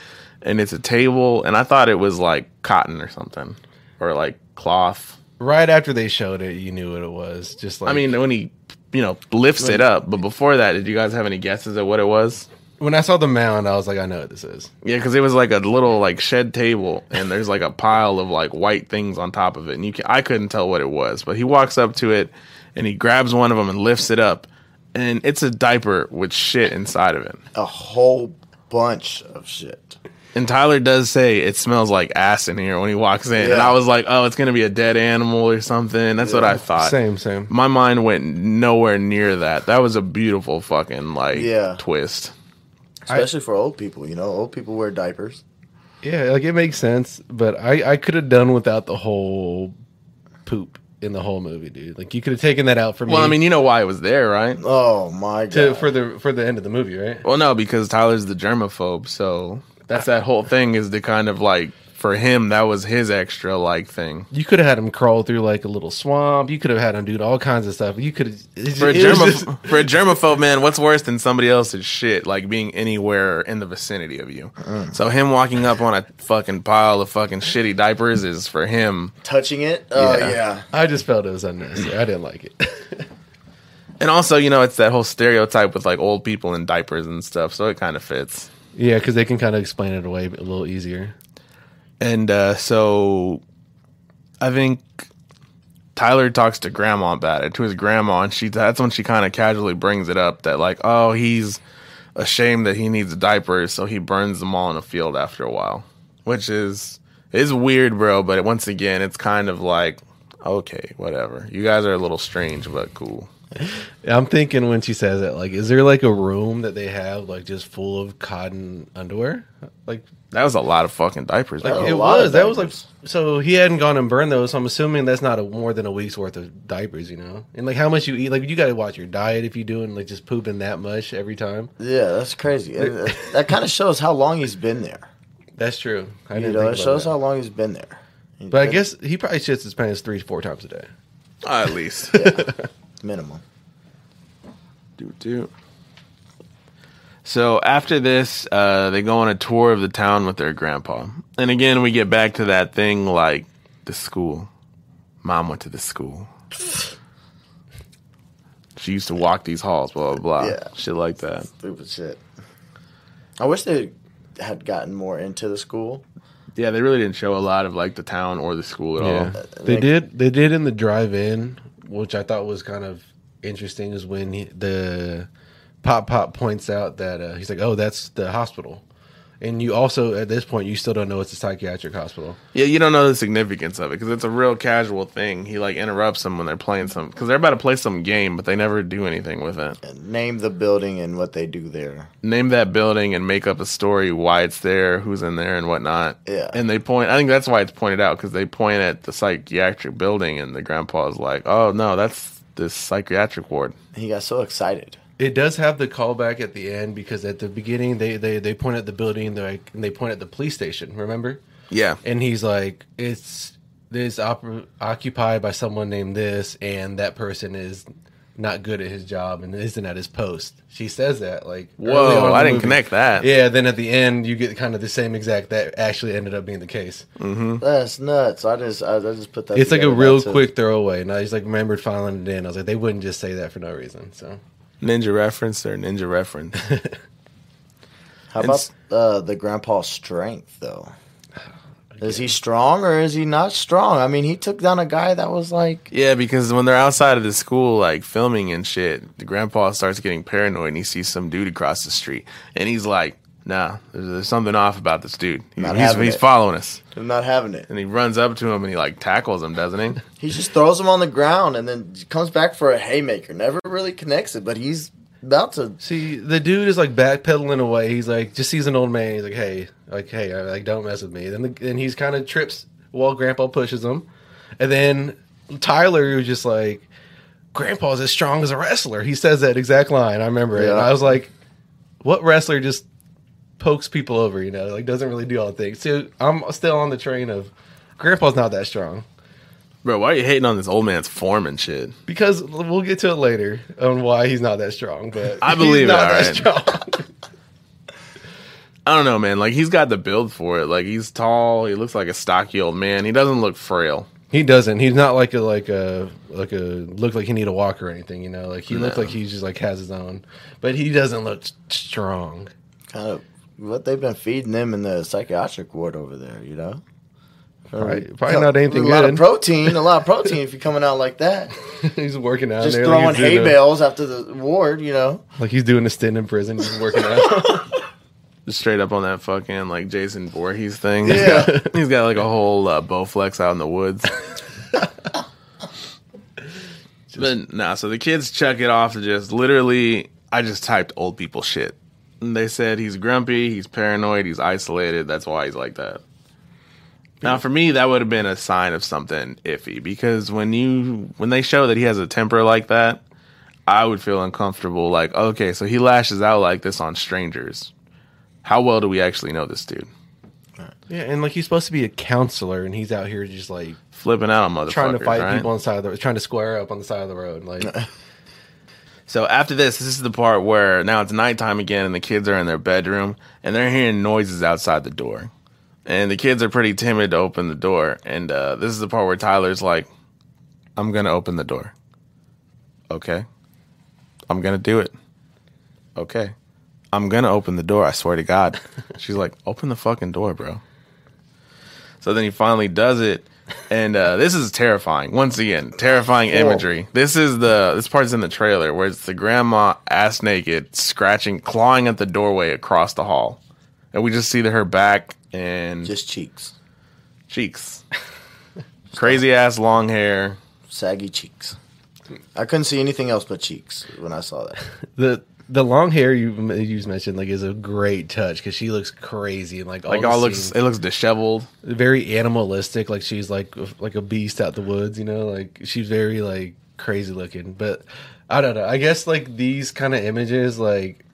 S1: and it's a table. And I thought it was like cotton or something, or like cloth.
S3: Right after they showed it, you knew what it was. Just like
S1: I mean, when he you know lifts it up. But before that, did you guys have any guesses at what it was?
S3: when I saw the mound, I was like, I know what this is.
S1: Yeah, because it was like a little like shed table, and there's like a pile of like white things on top of it, and you can, I couldn't tell what it was. But he walks up to it, and he grabs one of them and lifts it up, and it's a diaper with shit inside of it.
S2: a whole bunch of shit.
S1: And Tyler does say it smells like ass in here when he walks in, and I was like, oh, it's gonna be a dead animal or something. That's what I thought.
S3: Same, same.
S1: My mind went nowhere near that. That was a beautiful fucking like
S2: Yeah.
S1: twist.
S2: Especially for old people, you know, old people wear diapers.
S3: Yeah, like it makes sense, but I I could have done without the whole poop in the whole movie, dude. Like you could have taken that out for me.
S1: Well, I mean, you know why it was there, right?
S2: Oh my
S3: to,
S2: god!
S3: for the for the end of the movie, right?
S1: Well, no, because Tyler's the germaphobe, so that's that whole thing is the kind of like for him that was his extra like thing.
S3: You could have had him crawl through like a little swamp. You could have had him do all kinds of stuff. You could have
S1: For a, germa- for a germaphobe, man, what's worse than somebody else's shit like being anywhere in the vicinity of you? Mm. So him walking up on a fucking pile of fucking shitty diapers is for him.
S2: Touching it. Oh
S1: Yeah.
S2: yeah.
S3: I just felt it was unnecessary. I didn't like it.
S1: And also, you know, it's that whole stereotype with like old people in diapers and stuff, so it kind of fits.
S3: Yeah, because they can kind of explain it away a little easier.
S1: And uh, so I think Tyler talks to grandma about it, to his grandma, and she that's when she kind of casually brings it up that like, oh, he's ashamed that he needs diapers, so he burns them all in a field after a while. Which is is weird, bro, but once again, it's kind of like okay, whatever. You guys are a little strange, but cool.
S3: I'm thinking when she says it, like, is there like a room that they have like just full of cotton underwear? Like,
S1: That was a lot of fucking diapers.
S3: like
S1: bro.
S3: it was. That was like so he hadn't gone and burned those. So I'm assuming that's not a, more than a week's worth of diapers, you know. And like how much you eat, like you got to watch your diet if you're doing like just pooping that much every time.
S2: Yeah, that's crazy. And that- that kind of shows how long he's been there.
S3: That's true. I
S2: You
S3: didn't
S2: know, it shows
S3: that.
S2: how long he's been there.
S3: But I guess he probably shits his pants three, four times a day.
S1: at least.
S2: minimum.
S1: do do. So after this, uh, they go on a tour of the town with their grandpa, and again we get back to that thing like the school. Mom went to the school. She used to walk these halls, blah blah blah,
S2: Yeah.
S1: shit like that.
S2: Stupid shit. I wish they had gotten more into the school.
S1: Yeah, they really didn't show a lot of like the town or the school at all.
S3: Yeah, they did. They did in the drive-in, which I thought was kind of interesting. Is when he, the pop pop points out that uh, he's like, "Oh, that's the hospital," and you also at this point you still don't know it's a psychiatric hospital.
S1: Yeah, you don't know the significance of it because it's a real casual thing. He like interrupts them when they're playing some because they're about to play some game, but they never do anything with it.
S2: Name the building and what they do there.
S1: name that building and make up a story why it's there, who's in there, and whatnot.
S2: Yeah.
S1: And they point. I think that's why it's pointed out because they point at the psychiatric building, and the grandpa's like, "Oh no, that's this psychiatric ward."
S2: He got so excited.
S3: It does have the callback at the end because at the beginning they they they point at the building they're like, and they point at the police station. Remember?
S1: Yeah.
S3: And he's like, "It's this op- occupied by someone named this, and that person is." Not good at his job and isn't at his post. She says that like early on in
S1: Whoa! I didn't
S3: movie.
S1: connect that.
S3: Yeah, then at the end you get kind of the same exact that actually ended up being the case. Mm-hmm.
S2: That's nuts. I just I, I just put that.
S3: it's like a real
S2: That's
S3: quick throwaway, and I just like remembered filing it in. I was like, they wouldn't just say that for no reason. So
S1: Ninja reference or ninja reference.
S2: How
S1: And
S2: about
S1: s-
S2: uh, the grandpa's strength though? Is he strong or is he not strong? I mean, he took down a guy that was like,
S1: yeah, because when they're outside of the school, like filming and shit, the grandpa starts getting paranoid and he sees some dude across the street, and he's like, "Nah, there's, there's something off about this dude. He-
S2: Not
S1: he's
S2: having
S1: he's
S2: it."
S1: following us."
S2: I'm not having it.
S1: And he runs up to him and he like tackles him, doesn't he?
S2: He just throws him on the ground and then comes back for a haymaker. Never really connects it, but he's about to.
S3: See, the dude is like backpedaling away. He's like, just sees an old man. He's like, hey, like, hey, like, don't mess with me. Then, the, then he's kind of trips while Grandpa pushes him, and then Tyler was just like, Grandpa's as strong as a wrestler. He says that exact line. I remember it. And I was like, what wrestler just pokes people over? You know, like doesn't really do all the things. So I'm still on the train of Grandpa's not that strong.
S1: Bro, why are you hating on this old man's form and shit?
S3: Because we'll get to it later on why he's not that strong, but
S1: I
S3: he's
S1: believe it,
S3: not
S1: all
S3: that
S1: right.
S3: strong.
S1: I don't know, man. Like he's got the build for it. Like he's tall. He looks like a stocky old man. He doesn't look frail.
S3: He doesn't. He's not like a like a like a look like he need a walk or anything. You know, like he looks like he just like has his own, but he doesn't look strong.
S2: kind of what they've been feeding them in the psychiatric ward over there, you know?
S3: Probably- probably not anything
S2: A lot
S3: good.
S2: of protein, a lot of protein if you're coming out like that.
S3: he's working out
S2: Just
S3: there,
S2: throwing
S3: like
S2: hay
S3: doing a,
S2: bales after the ward, you know?
S3: like he's doing a stint in prison, just working out.
S1: Just straight up on that fucking like Jason Voorhees thing.
S2: Yeah.
S1: he's got like a whole uh, Bowflex out in the woods. but nah, so the kids chuck it off to just literally. I just typed old people shit. They said he's grumpy, he's paranoid, he's isolated. That's why he's like that. Now, for me, that would have been a sign of something iffy because when you when they show that he has a temper like that, I would feel uncomfortable. Like, okay, so he lashes out like this on strangers. How well do we actually know this dude?
S3: yeah, and like he's supposed to be a counselor, and he's out here just like
S1: Flipping out on motherfuckers,
S3: trying to fight
S1: right?
S3: people on the side of the trying to square up on the side of the road. Like
S1: So after this, this is the part where now it's nighttime again, and the kids are in their bedroom, and they're hearing noises outside the door, and the kids are pretty timid to open the door, and uh, this is the part where Tyler's like, "I'm gonna open the door." Okay, I'm gonna do it. Okay, I'm gonna open the door. I swear to God. She's like, "Open the fucking door, bro." So then he finally does it, and uh, this is terrifying. Once again, terrifying imagery. This is the this part's in the trailer where it's the grandma ass naked, scratching, clawing at the doorway across the hall, and we just see her back and
S2: Just cheeks.
S1: cheeks, crazy ass long hair.
S2: Saggy cheeks. I couldn't see anything else but cheeks when I saw that.
S3: the the long hair you you just mentioned like is a great touch because she looks crazy and like all
S1: Like all looks,
S3: scenes-
S1: it looks disheveled.
S3: very animalistic like she's like like a beast out the woods you know like she's very like crazy looking. But i don't know i guess like these kind of images like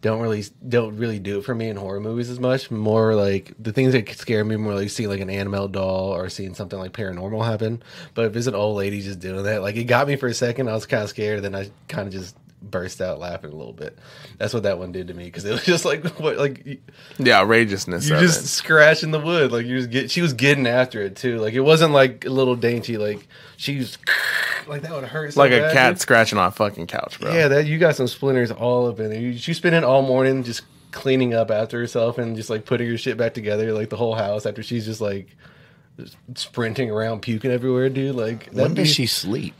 S3: don't really don't really do it for me in horror movies as much. More like the things that scare me more like seeing like an animal doll or seeing something like paranormal happen. But if it's an old lady just doing that like it got me for a second i was kind of scared and then i kind of just burst out laughing a little bit that's what that one did to me because it was just like what like
S1: The outrageousness.
S3: you just
S1: it.
S3: scratching the wood like you just get she was getting after it too like it wasn't like a little dainty like she was like that would hurt so
S1: like a
S3: bad,
S1: cat scratching on a fucking couch, bro.
S3: yeah that you got some splinters all up in there you, she spent it all morning just cleaning up after herself and just like putting her shit back together like the whole house after she's just like sprinting around puking everywhere dude like
S2: When
S3: that'd
S2: does
S3: be-
S2: she sleep?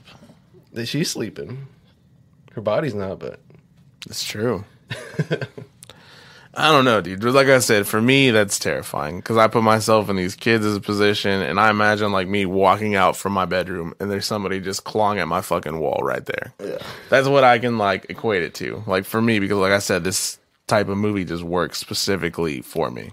S3: that she's sleeping her body's not but
S1: It's true. I don't know, dude. Like I said, for me, that's terrifying because I put myself in these kids' position, and I imagine like me walking out from my bedroom, and there's somebody just clawing at my fucking wall right there.
S2: Yeah.
S1: That's what I can like equate it to. Like for me, because like I said, this type of movie just works specifically for me.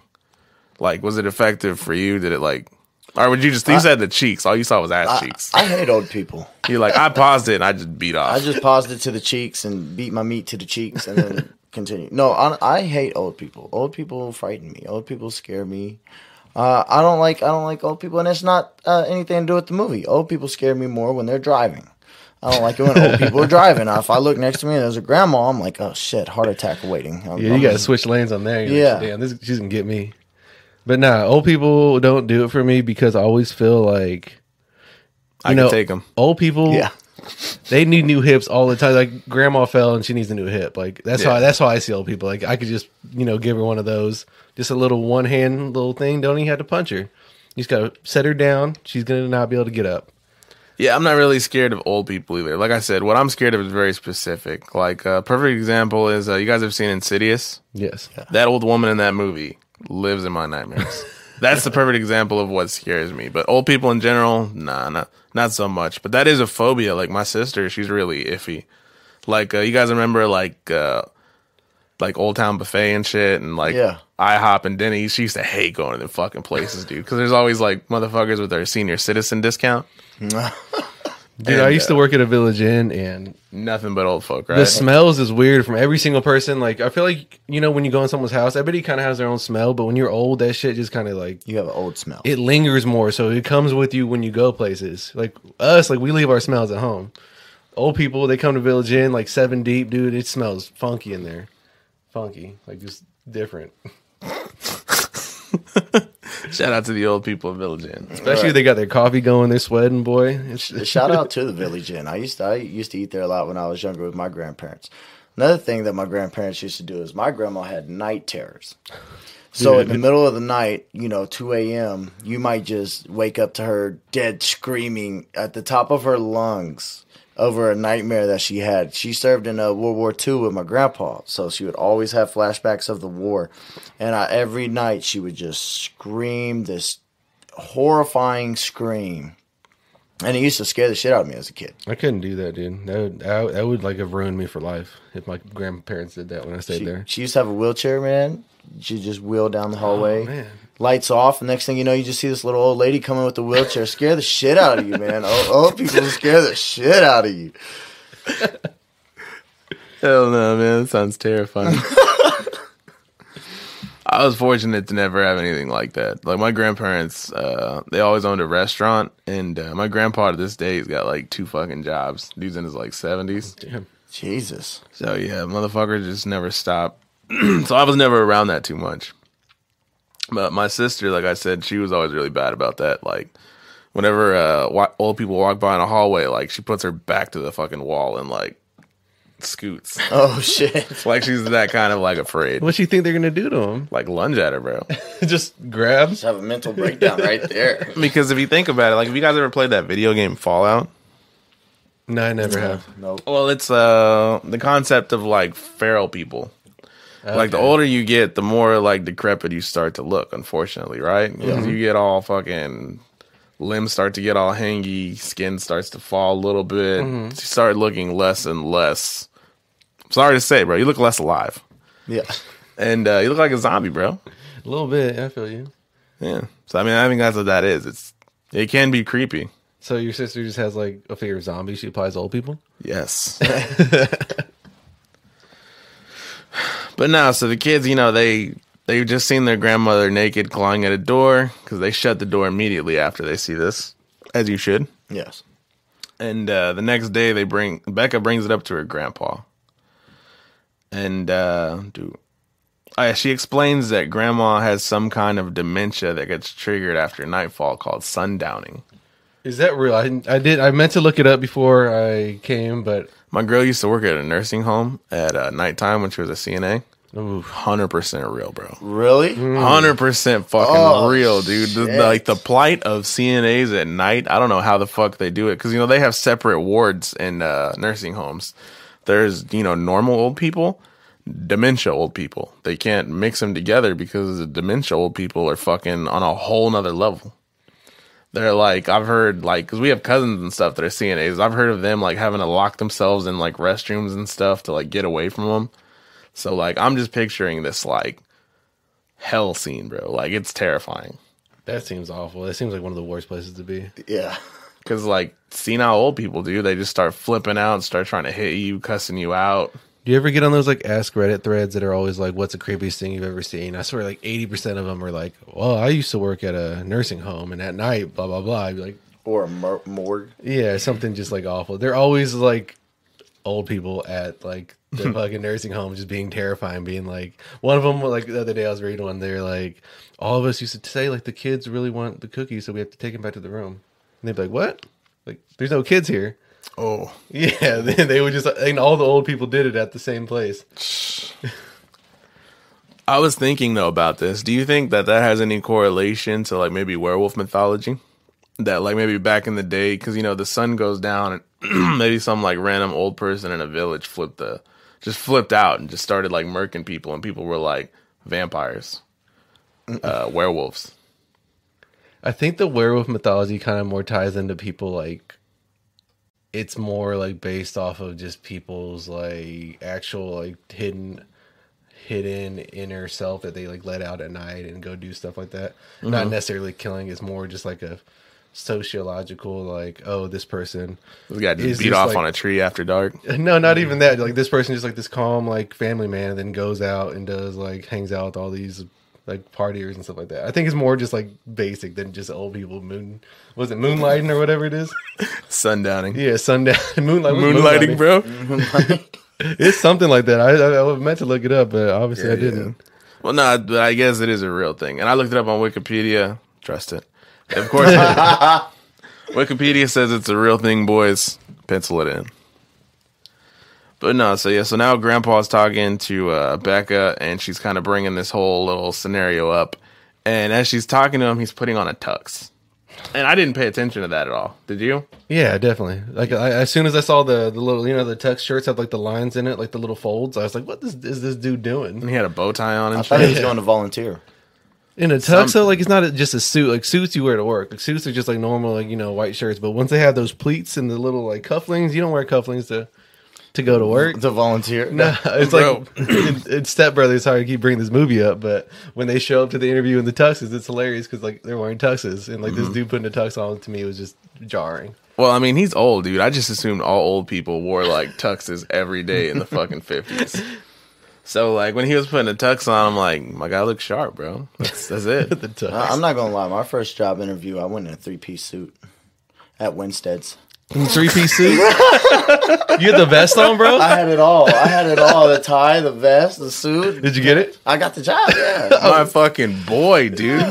S1: Like, was it effective for you? Did it like, or would you just? You said the cheeks. All you saw was ass
S2: I,
S1: cheeks.
S2: I hate old people.
S1: You're like, I paused it and I just beat off.
S2: I just paused it to the cheeks and beat my meat to the cheeks and then continue. No, I, I hate old people. Old people frighten me. Old people scare me. Uh, I don't like I don't like old people, and it's not uh, anything to do with the movie. Old people scare me more when they're driving. I don't like it when old people are driving. Now, if I look next to me and there's a grandma, I'm like, oh shit, heart attack waiting. I'm-
S3: Yeah, you got to switch lanes on there. You're
S2: Yeah.
S3: like, damn, this she's gonna get me. But nah, old people don't do it for me because I always feel like
S1: I can
S3: know,
S1: take them.
S3: old people.
S2: Yeah.
S3: they need new hips all the time. Like grandma fell and she needs a new hip. Like that's
S1: Yeah.
S3: how that's how I see old people. Like I could just you know give her one of those, just a little one hand little thing. Don't even have to punch her. You just gotta set her down. She's gonna not be able to get up.
S1: Yeah, I'm not really scared of old people either. Like I said, what I'm scared of is very specific. Like a perfect example is uh, you guys have seen Insidious.
S3: Yes.
S1: That old woman in that movie lives in my nightmares. That's the perfect example of what scares me. But old people in general, nah, not not so much. But that is a phobia. Like my sister, she's really iffy. Like uh, you guys remember like uh like Old Town Buffet and shit, and like
S2: Yeah.
S1: IHOP and Denny's. She used to hate going to them fucking places, dude, because there's always like motherfuckers with their senior citizen discount.
S3: Dude, I
S1: And,
S3: used to
S1: uh,
S3: work at a Village Inn, and
S1: Nothing but old folk, right?
S3: the smells is weird from every single person. Like, I feel like you know when you go in someone's house, everybody kind of has their own smell, but when you're old, that shit just kind of like
S2: You have an old smell.
S3: it lingers more. So it comes with you when you go places. Like us, like we leave our smells at home. Old people, they come to Village Inn like seven deep, dude. It smells funky in there, funky, like just different.
S1: Shout out to the old people of Village Inn.
S3: Especially if they got their coffee going, they're sweating, boy.
S2: Shout out to the Village Inn. I used to I used to eat there a lot when I was younger with my grandparents. Another thing that my grandparents used to do is my grandma had night terrors. So in the middle of the night, you know, two a.m., you might just wake up to her dead screaming at the top of her lungs over a nightmare that she had. She served in uh, World War II with my grandpa, so she would always have flashbacks of the war, and I, every night she would just scream this horrifying scream, and it used to scare the shit out of me as a kid.
S3: I couldn't do that, dude. That would, that, would- that would like have ruined me for life if my grandparents did that when I stayed
S2: She,
S3: there.
S2: she used to have a wheelchair, man. She just wheel down the hallway,
S3: Oh.
S2: Lights off. And next thing you know, you just see this little old lady coming with the wheelchair, scare the shit out of you, man. Old, old people scare the shit out of you.
S1: Hell no, man. That sounds terrifying. I was fortunate to never have anything like that. Like my grandparents, uh, they always owned a restaurant, and uh, my grandpa to this day has got like two fucking jobs. Dude's in his like seventies.
S3: Damn.
S2: Jesus.
S1: So yeah, motherfucker just never stopped. so I was never around that too much. But my sister, like I said, she was always really bad about that. Like whenever uh, old people walk by in a hallway, like she puts her back to the fucking wall and like scoots.
S2: Oh shit.
S1: It's like she's that kind of like afraid.
S3: What you think they're gonna do to him?
S1: Like lunge at her, bro.
S3: Just grab?
S2: Just have a mental breakdown right there.
S1: Because if you think about it, like if you guys ever played that video game Fallout,
S3: No, I never have.
S2: Nope.
S1: well, it's uh the concept of like feral people. Like the older you get, the more like decrepit you start to look. Unfortunately, right? Because You get all fucking limbs start to get all hangy, skin starts to fall a little bit. You start looking less and less. Sorry to say, bro, you look less alive,
S2: Yeah.
S1: and uh, you look like a zombie, bro.
S3: a little bit. I feel you.
S1: Yeah. So I mean, I think that's what that is. It's it can be creepy.
S3: So your sister just has like a fear of zombies. She applies to old people.
S1: Yes. but no, so the kids, you know, they they've just seen their grandmother naked clawing at a door because they shut the door immediately after they see this, as you should.
S2: Yes.
S1: And uh, the next day, they bring Becca brings it up to her grandpa, and uh, do uh, she explains that grandma has some kind of dementia that gets triggered after nightfall called sundowning.
S3: Is that real? I, I did. I meant to look it up before I came, but
S1: My girl used to work at a nursing home at uh, nighttime when she was a CNA.
S3: ooh,
S1: Hundred percent real, bro.
S2: Really?
S1: Hundred percent fucking
S2: Oh,
S1: real, dude. The,
S2: shit.
S1: like the plight of CNAs at night. I don't know how the fuck they do it because you know they have separate wards in uh, nursing homes. There's you know normal old people, dementia old people. They can't mix them together because the dementia old people are fucking on a whole nother level. They're like I've heard like because we have cousins and stuff that are CNAs. I've heard of them like having to lock themselves in like restrooms and stuff to like get away from them. So like I'm just picturing this like hell scene, bro. Like it's terrifying.
S3: that seems awful. That seems like one of the worst places to be.
S2: Yeah.
S1: Cause like senile old people do, they just start flipping out, start trying to hit you, cussing you out.
S3: Do you ever get on those like Ask Reddit threads that are always like, "What's the creepiest thing you've ever seen?" I swear, like eighty percent of them are like, "Well, I used to work at a nursing home, and at night, blah blah blah." I'd be like,
S2: Or a mor- morgue.
S3: "Yeah, something just like awful." They're always like old people at like the fucking nursing home, just being terrifying. Being like, one of them, like the other day, I was reading one. They're like, "All of us used to say like the kids really want the cookies, so we have to take them back to the room." And they'd be like, "What?" Like, there's no kids here.
S1: Oh,
S3: Yeah, they, they would just, and all the old people did it at the same place.
S1: I was thinking though about this. Do you think that that has any correlation to like maybe werewolf mythology? That like maybe back in the day, because you know the sun goes down and maybe some like random old person in a village flipped the just flipped out and just started like murking people, and people were like vampires, uh, werewolves.
S3: I think the werewolf mythology kind of more ties into people like it's more like based off of just people's like actual like hidden hidden inner self that they like let out at night and go do stuff like that. Not mm-hmm. necessarily killing. It's more just like a sociological like oh this person
S1: This guy just beat off
S3: like-
S1: on a tree after dark.
S3: no not even mm-hmm. that like this person just like this calm like family man and then goes out and does like hangs out with all these like partiers and stuff like that i think it's more just like basic than just old people moon was it moonlighting or whatever it is
S1: Sundowning.
S3: yeah sundown moonlight what's
S1: Moonlighting, bro.
S3: it's something like that I, I i meant to look it up but obviously i didn't
S1: Well, no, but I guess it is a real thing. And I looked it up on Wikipedia. Trust it. Of course, Wikipedia says it's a real thing, boys. Pencil it in. But no, so yeah, so now Grandpa's talking to uh, Becca, and she's kind of bringing this whole little scenario up. And as she's talking to him, he's putting on a tux. And I didn't pay attention to that at all. Did you?
S3: yeah definitely like I, as soon as i saw the the little you know the tux shirts have like the lines in it like the little folds i was like what is, is this dude doing
S1: And he had a bow tie on And
S2: I
S1: and
S2: thought he was going to volunteer.
S3: In a tux, though, like it's not a, just a suit. Like suits you wear to work. Like suits are just like normal, like you know, white shirts. But once they have those pleats and the little like cufflings, you don't wear cufflings to to go to work.
S2: To volunteer.
S3: No, it's
S1: Bro.
S3: like in, in Step Brothers. Sorry to keep bringing this movie up, but when they show up to the interview in the tuxes, it's hilarious because like they're wearing tuxes, and like this mm-hmm. dude putting a tux on to me was just jarring.
S1: Well, I mean, he's old, dude. I just assumed all old people wore like tuxes every day in the fucking fifties. So like when he was putting a tux on, I'm like, my guy looks sharp, bro. That's, that's it.
S3: the tux.
S2: I- I'm not gonna lie. My first job interview, I went in a three piece suit at Winstead's.
S3: Three piece suit. you had the vest on, bro.
S2: I had it all. I had it all: the tie, the vest, the suit.
S3: Did you get it?
S2: I got the job. Yeah.
S1: my fucking boy, dude.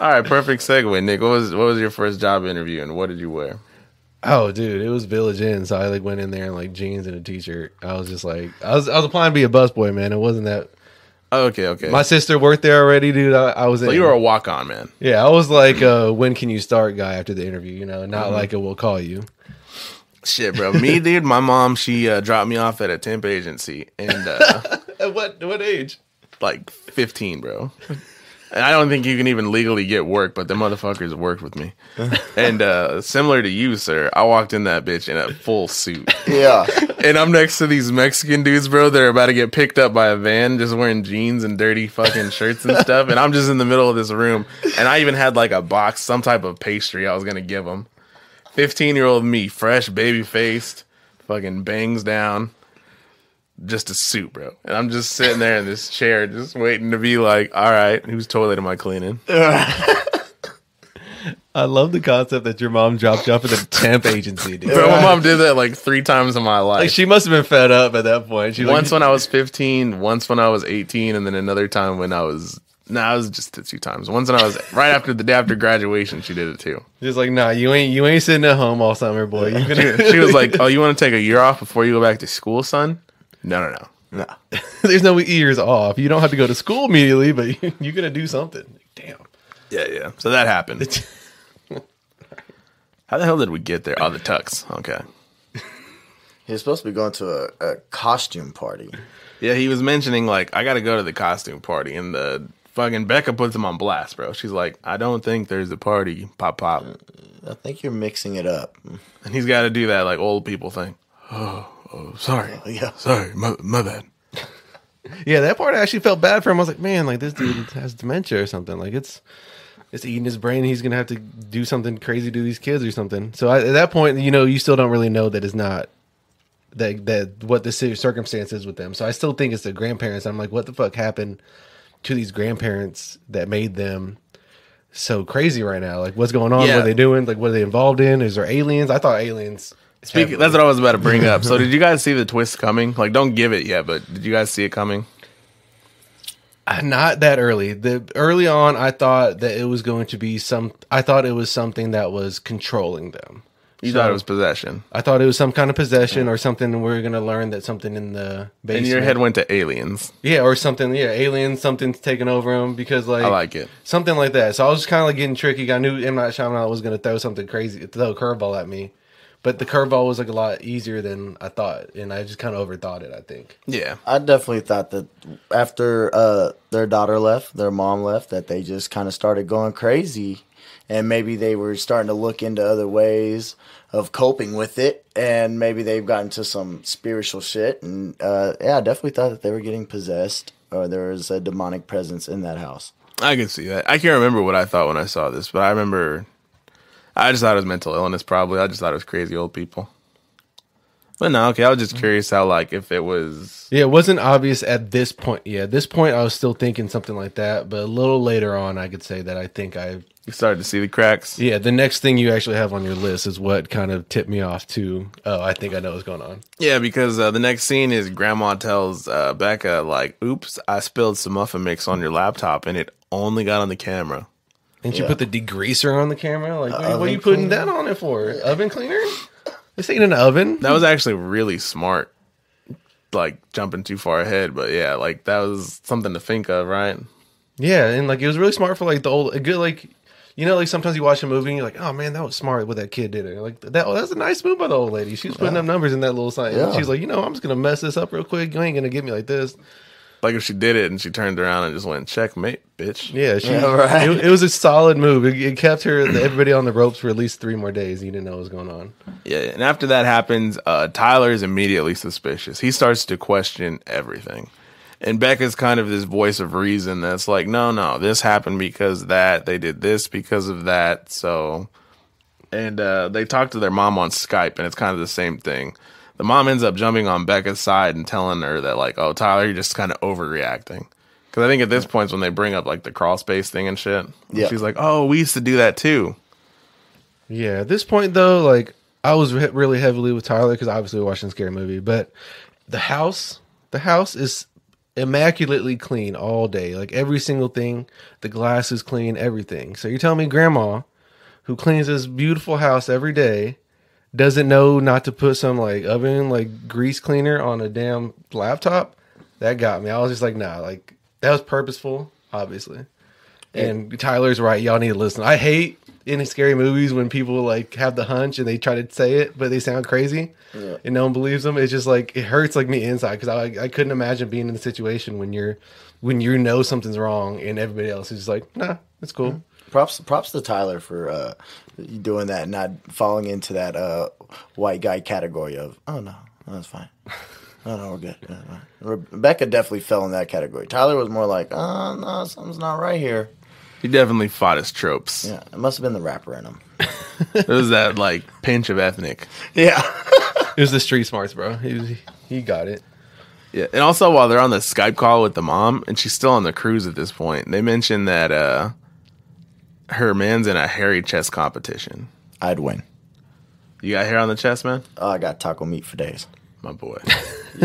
S1: All right, perfect segue, Nick. What was what was your first job interview and what did you wear?
S3: Oh, dude, it was Village Inn, so I like went in there in like jeans and a t-shirt. I was just like, I was, I was applying to be a busboy, man. It wasn't that.
S1: Oh, okay, okay.
S3: My sister worked there already, dude. I, I was in.
S1: you were a walk on, man.
S3: yeah, I was like, uh, when can you start guy after the interview? You know, not like a we'll call you.
S1: Shit, bro. Me, dude. My mom, she uh, dropped me off at a temp agency, and uh,
S3: At what what age?
S1: like 15, bro. And I don't think you can even legally get work, but the motherfuckers worked with me. And uh, similar to you, sir, I walked in that bitch in a full suit.
S2: Yeah.
S1: And I'm next to these Mexican dudes, bro. They're about to get picked up by a van, just wearing jeans and dirty fucking shirts and stuff. And I'm just in the middle of this room. And I even had like a box, some type of pastry I was going to give them. 15 year old me, fresh, baby faced, fucking bangs down. Just a suit, bro. And I'm just sitting there in this chair, just waiting to be like, all right, whose toilet am I cleaning?
S3: I love the concept that your mom dropped you off at a temp agency, dude.
S1: Bro, my mom did that like three times in my life.
S3: Like she must have been fed up at that point. She
S1: once
S3: like,
S1: when I was 15, once when I was 18, and then another time when I was. No, nah, it was just two times. Once when I was right after the day after graduation, she did it too.
S3: She's like, nah, you ain't you ain't sitting at home all summer, boy. You gonna,
S1: She was like, "Oh, you want to take a year off before you go back to school, son?" No, no, no.
S2: No.
S3: there's no years off. You don't have to go to school immediately, but you, you're gonna do something. Damn.
S1: Yeah, yeah. So that happened. How the hell did we get there? Oh, the tux. Okay.
S2: He was supposed to be going to a, a costume party.
S1: Yeah, he was mentioning like I got to go to the costume party, and the fucking Becca puts him on blast, bro. She's like, "I don't think there's a party, pop pop," uh,
S2: I think you're mixing it up.
S1: and he's got to do that like old people thing. Oh, oh sorry,
S2: Yeah.
S1: sorry, my, my bad.
S3: Yeah, that part I actually felt bad for him. I was like, man, like this dude has dementia or something. Like it's it's eating his brain. He's gonna have to do something crazy to these kids or something. So I, at that point, you know, you still don't really know that it's not that that what the ci- circumstance is with them. So I still think it's the grandparents. I'm like, what the fuck happened to these grandparents that made them so crazy right now? Like, what's going on?
S1: Yeah.
S3: What are they doing? Like, what are they involved in? Is there aliens? I thought aliens.
S1: Speaking, that's what I was about to bring up. So, did you guys see the twist coming? Like, don't give it yet, but did you guys see it coming?
S3: Uh, Not that early. The early on, I thought that it was going to be some. I thought it was something that was controlling them.
S1: You
S3: So,
S1: thought it was possession,
S3: I thought it was some kind of possession or something. And we are going to learn that something in the basement.
S1: and your head went to aliens.
S3: yeah, or something. Yeah, aliens. Something's taking over him because like
S1: I like it.
S3: something like that. So I was just kind of like getting tricky. I knew M Night Shyamalan was going to throw something crazy, throw a curveball at me, but the curveball was like a lot easier than I thought, and I just kind of overthought it. I think.
S1: Yeah,
S2: I definitely thought that after uh, their daughter left, their mom left, that they just kind of started going crazy and maybe they were starting to look into other ways of coping with it, and maybe they've gotten to some spiritual shit. And uh, yeah, I definitely thought that they were getting possessed or there was a demonic presence in that house.
S1: I can see that. I can't remember what I thought when I saw this, but I remember I just thought it was mental illness. Probably, I just thought it was crazy old people. But no, okay. I was just curious how, like, if it was.
S3: Yeah, it wasn't obvious at this point. Yeah, at this point, I was still thinking something like that. But a little later on, I could say that I think I.
S1: You started to see the cracks.
S3: Yeah, the next thing you actually have on your list is what kind of tipped me off to. Oh, I think I know what's going on.
S1: Yeah, because uh, the next scene is Grandma tells uh, Becca, like, "Oops, I spilled some muffin mix on your laptop, and it only got on the camera."
S3: And she
S2: Yeah.
S3: put the degreaser on the camera. Like, what, what are you putting
S2: cleaner?
S3: that on it for? Oven cleaner? This ain't an oven.
S1: That was actually really smart. Like jumping too far ahead, but yeah, like that was something to think of, right?
S3: Yeah, and like it was really smart for like the old, a good like, you know, like sometimes you watch a movie and you're like, oh man, that was smart what that kid did. You're like that, oh, that's a nice move by the old lady. She was putting up numbers in that little sign.
S2: Yeah.
S3: She's like, you know, I'm just gonna mess this up real quick. You ain't gonna get me like this.
S1: Like if she did it and she turned around and just went checkmate, bitch.
S3: Yeah, she,
S2: Yeah, right.
S3: it, it was a solid move. It, it kept her everybody on the ropes for at least three more days. You didn't know what was going on.
S1: Yeah, and after that happens, uh, Tyler is immediately suspicious. He starts to question everything. And Becca's kind of this voice of reason that's like, no, no, this happened because that. They did this because of that. So, and uh, they talk to their mom on Skype, and it's kind of the same thing. The mom ends up jumping on Becca's side and telling her that, like, oh, Tyler, you're just kind of overreacting. Because I think at this point, is when they bring up, like, the crawl space thing and shit,
S2: Yeah.
S1: she's like, oh, we used to do that too.
S3: Yeah, at this point though, like I was re- really heavily with Tyler because obviously we're watching a scary movie, but the house, the house is immaculately clean all day. Like every single thing, the glass is clean, everything. So you're telling me grandma, who cleans this beautiful house every day, doesn't know not to put some like oven like grease cleaner on a damn laptop? That got me. I was just like, nah, like that was purposeful, obviously. And Tyler's right. Y'all need to listen. I hate in scary movies when people like have the hunch and they try to say it, but they sound crazy
S2: Yeah.
S3: and no one believes them. It's just like it hurts like me inside because I I couldn't imagine being in the situation when you're when you know something's wrong and everybody else is just like, nah, it's cool.
S2: Props, props to Tyler for uh, doing that, and not falling into that uh, white guy category of, oh no, no, that's fine. No, no, we're good. Yeah, fine." Rebecca definitely fell in that category. Tyler was more like, oh no, something's not right here.
S1: He definitely fought his tropes.
S2: Yeah, it must have been the rapper in him.
S1: It was that, like, pinch of ethnic.
S2: Yeah,
S3: It was the street smarts, bro. He was, he got it.
S1: Yeah, and also while they're on the Skype call with the mom, and she's still on the cruise at this point, they mentioned that uh, her man's in a hairy chest competition.
S2: I'd win.
S1: You got hair on the chest, man?
S2: Oh, I got taco meat for days.
S1: My boy.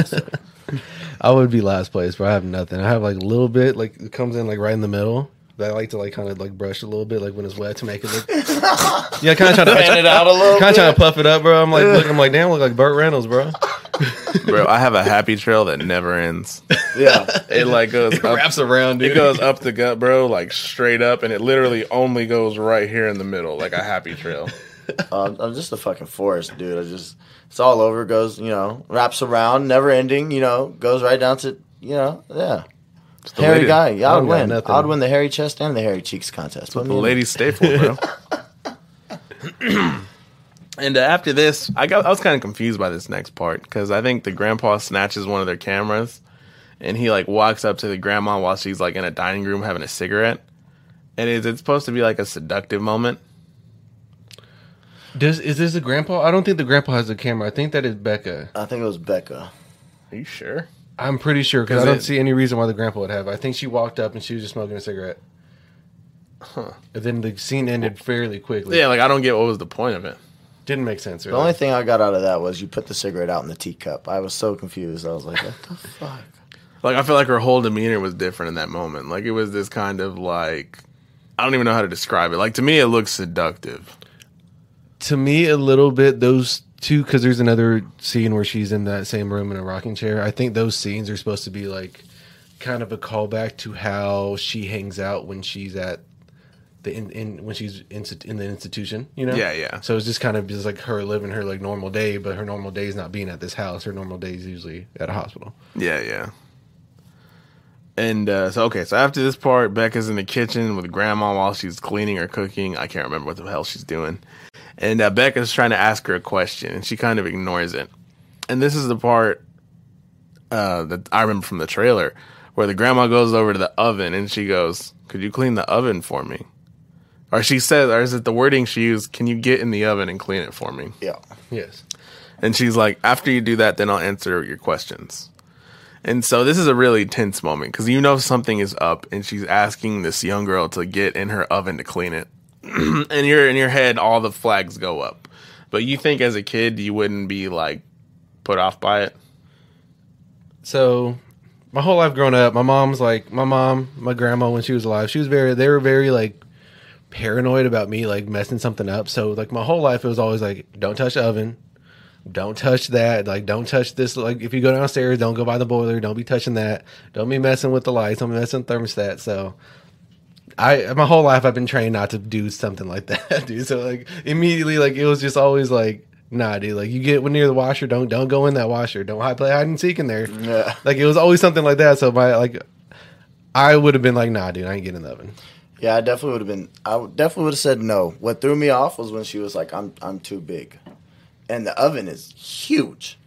S3: I would be last place, but I have nothing. I have like a little bit, like it comes in like right in the middle. But I like to like kind of like brush a little bit, like when it's wet to make it look. yeah, kind of trying to
S2: Fan it out a little
S3: Kind of trying to puff it up, bro. I'm like, look, I'm like, damn, I look like Burt Reynolds, bro.
S1: Bro, I have a happy trail that never ends.
S2: Yeah,
S1: It like goes
S3: It
S1: up,
S3: wraps around, dude.
S1: it goes up the gut, bro, like straight up, and it literally only goes right here in the middle, like a happy trail.
S2: uh, I'm just a fucking forest, dude. I just it's all over. Goes, you know, wraps around, never ending. You know, goes right down to you know, yeah.
S1: Just the
S2: Hairy
S1: lady-
S2: guy, yeah,
S3: I
S2: I'd win.
S3: nothing.
S2: I'd win the hairy chest and the hairy cheeks contest. Put
S1: The
S2: me in.
S1: ladies stay for, bro. and uh, after this, I got I was kind of confused by this next part because I think the grandpa snatches one of their cameras, and he like walks up to the grandma while she's like in a dining room having a cigarette. And is it supposed to be like a seductive moment?
S3: Does is this a grandpa? I don't think the grandpa has a camera. I think that is Becca.
S2: I think it was Becca.
S1: Are you sure?
S3: I'm pretty sure because I don't
S1: it-
S3: see any reason why the grandpa would have. I think she walked up and she was just smoking a cigarette.
S1: Huh.
S3: And then the scene ended fairly quickly.
S1: Yeah, like I don't get what was the point of it.
S3: Didn't make sense.
S2: The only thing I got out of that was you put the cigarette out in the teacup. I was so confused. I was like, what the fuck?
S1: Like I feel like her whole demeanor was different in that moment. Like it was this kind of like I don't even know how to describe it. Like to me, it looks seductive.
S3: to me a little bit those two because there's another scene where she's in that same room in a rocking chair i think those scenes are supposed to be like kind of a callback to how she hangs out when she's at the in, in when she's in, in the institution you know
S1: Yeah, yeah.
S3: so it's just kind of just like her living her like normal day but her normal day is not being at this house her normal day is usually at a hospital
S1: Yeah, yeah. And uh, so, okay, so after this part, Becca's in the kitchen with grandma while she's cleaning or cooking. I can't remember what the hell she's doing. And uh, Becca's trying to ask her a question, and she kind of ignores it. And this is the part uh, that I remember from the trailer where the grandma goes over to the oven and she goes, Could you clean the oven for me? Or she says, or is it the wording she used, Can you get in the oven and clean it for me?
S2: Yeah.
S3: Yes.
S1: And she's like, After you do that, then I'll answer your questions. And so this is a really tense moment because you know something is up, and she's asking this young girl to get in her oven to clean it. and you're in your head, all the flags go up. But you think as a kid you wouldn't be like put off by it?
S3: So, my whole life growing up, my mom's like my mom, my grandma when she was alive, she was very they were very like paranoid about me like messing something up. So like my whole life it was always like don't touch the oven. Don't touch that. Like don't touch this like if you go downstairs, don't go by the boiler, don't be touching that. Don't be messing with the lights, don't be messing with the thermostat. So I my whole life I've been trained not to do something like that, dude. So like immediately like it was just always like Nah, dude. Like you get near the washer, don't don't go in that washer. Don't hide, play hide and seek in there.
S2: Yeah.
S3: Like it was always something like that. So my like, I would have been like, nah, dude, I ain't getting in the oven.
S2: Yeah, I definitely would have been. I definitely would have said no. What threw me off was when she was like, "I'm I'm too big," and the oven is huge,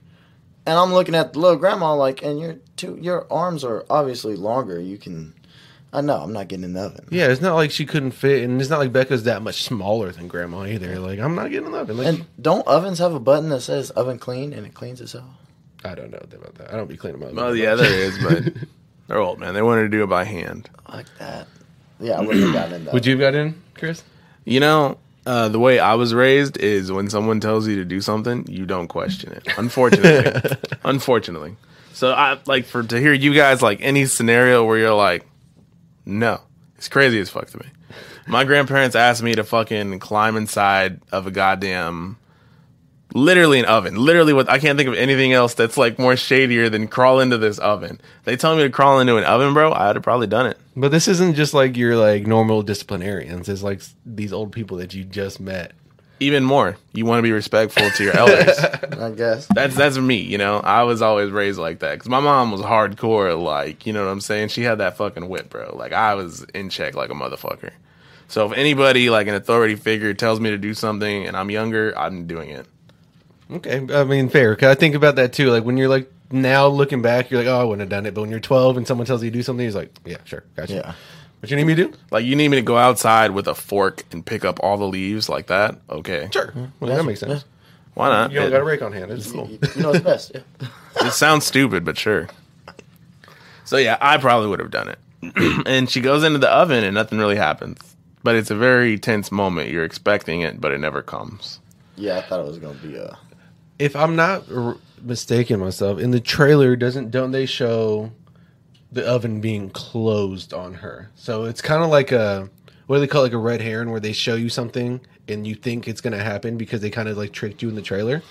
S2: and I'm looking at the little grandma like, and your two your arms are obviously longer. You can. I know I'm not getting in the oven.
S3: Yeah, it's not like she couldn't fit, and it's not like Becca's that much smaller than Grandma either. Like I'm not getting in the oven. Like,
S2: And don't ovens have a button that says oven clean and it cleans itself?
S3: I don't know about that. I don't be cleaning my oven.
S1: Well, yeah, there is, but they're old, man. They wanted to do it by hand.
S2: Like that. Yeah, I wouldn't have gotten in the
S3: Would you have got in, Chris?
S1: You know, uh, the way I was raised is when someone tells you to do something, you don't question it. Unfortunately, unfortunately. So I like for to hear you guys like any scenario where you're like, no, it's crazy as fuck to me. My grandparents asked me to fucking climb inside of a goddamn, literally an oven. Literally, what I can't think of anything else that's like more shadier than crawl into this oven. They tell me to crawl into an oven, bro. I'd have probably done it.
S3: But this isn't just like your like normal disciplinarians. It's like these old people that you just met.
S1: Even more, you want to be respectful to your elders.
S2: I guess.
S1: That's that's me, you know. I was always raised like that because my mom was hardcore, like you know what I'm saying. She had that fucking whip, bro. Like I was in check like a motherfucker. So if anybody like an authority figure tells me to do something and I'm younger, I'm doing it.
S3: Okay, I mean fair. Cause I think about that too. Like when you're like now looking back, you're like, oh, I wouldn't have done it. But when you're 12 and someone tells you to do something, you're like, yeah, sure, gotcha.
S2: Yeah.
S3: What you need me to do?
S1: Like you need me to go outside with a fork and pick up all the leaves like that? Okay,
S3: Sure. Well, that makes sense.
S1: Why not?
S3: You don't
S1: It,
S3: got a rake on hand. It's cool.
S2: You, you know what's best. Yeah.
S1: it sounds stupid, but sure. So yeah, I probably would have done it. and she goes into the oven and nothing really happens. But it's a very tense moment. You're expecting it, but it never comes.
S2: Yeah, I thought it was gonna be uh
S3: If I'm not r- mistaken myself, in the trailer, doesn't don't they show the oven being closed on her? So it's kind of like a what do they call it, like a red herring, where they show you something and you think it's gonna happen because they kind of like tricked you in the trailer.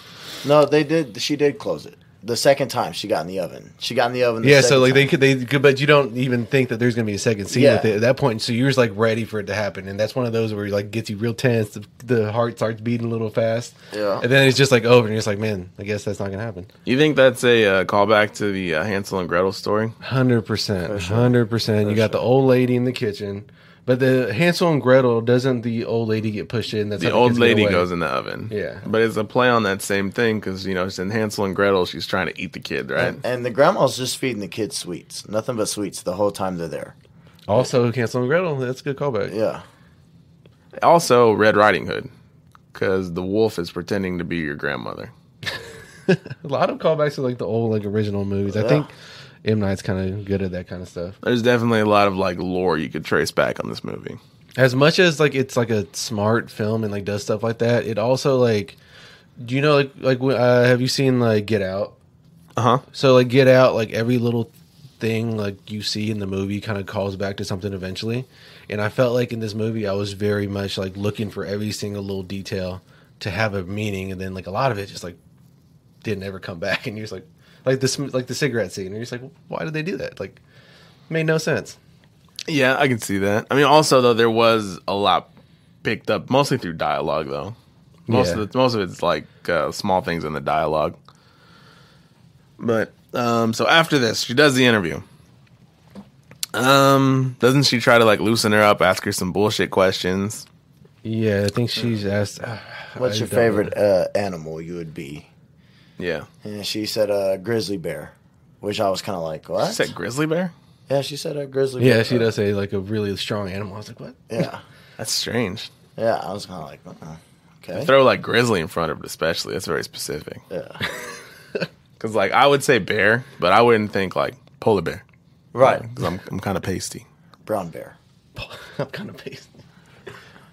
S2: No, they did she did close it. The second time she got in the oven. She got in the oven the
S3: yeah, so
S2: second
S3: like they could they could, but you don't even think that there's gonna be a second scene
S2: Yeah.
S3: with it at that point. So you're just like ready for it to happen, and that's one of those where you like gets you real tense. The, the heart starts beating a little fast,
S2: Yeah.
S3: and then it's just like over, and you're just like, man, I guess that's not gonna happen.
S1: You think that's a uh, callback to the uh, Hansel and Gretel story?
S3: Hundred percent, hundred percent. You
S2: For
S3: got the old lady in the kitchen, but the Hansel and Gretel doesn't the old lady get pushed in? That's
S1: The
S3: how
S1: old lady goes in the oven.
S3: Yeah.
S1: But it's a play on that same thing because, you know, it's in Hansel and Gretel. She's trying to eat the kid, right?
S2: and, and the grandma's just feeding the kids sweets. Nothing but sweets the whole time they're there.
S3: Also, Hansel and Gretel. That's a good callback.
S2: Yeah.
S1: Also, Red Riding Hood because the wolf is pretending to be your grandmother.
S3: A lot of callbacks to like the old like original movies. I think M Night's kind of good at that kind of stuff.
S1: There's definitely a lot of like lore you could trace back on this movie.
S3: as much as like it's like a smart film and like does stuff like that it also like do you know like like uh, have you seen like get out
S1: Uh huh.
S3: so like get out like every little thing like you see in the movie kind of calls back to something eventually and i felt like in this movie i was very much like looking for every single little detail to have a meaning and then like a lot of it just like didn't ever come back and you're just like like this like the cigarette scene and you're just like why did they do that like made no sense
S1: Yeah, I can see that. I mean, also though, there was a lot picked up mostly through dialogue, though. Most
S3: Yeah.
S1: of it, most of it's like uh, small things in the dialogue. But um, so after this, she does the interview, Um, doesn't she try to like loosen her up, ask her some bullshit questions?
S3: Yeah, I think she's asked. Uh,
S2: What's
S3: I
S2: your favorite uh, animal you would be?
S1: Yeah.
S2: And she said a grizzly bear, which I was kind of like, what?
S1: She said grizzly bear?
S2: yeah, she said a grizzly bear.
S3: Yeah, she does say like a really strong animal. I was like, what?
S2: Yeah,
S1: That's strange.
S2: yeah. I was kind of like, uh okay.
S1: Throw like grizzly in front of it, especially. That's very specific.
S2: Yeah,
S1: Because like I would say bear, but I wouldn't think like polar bear.
S2: right.
S1: Because I'm I'm kind of pasty.
S2: Brown bear.
S3: I'm kind of pissed.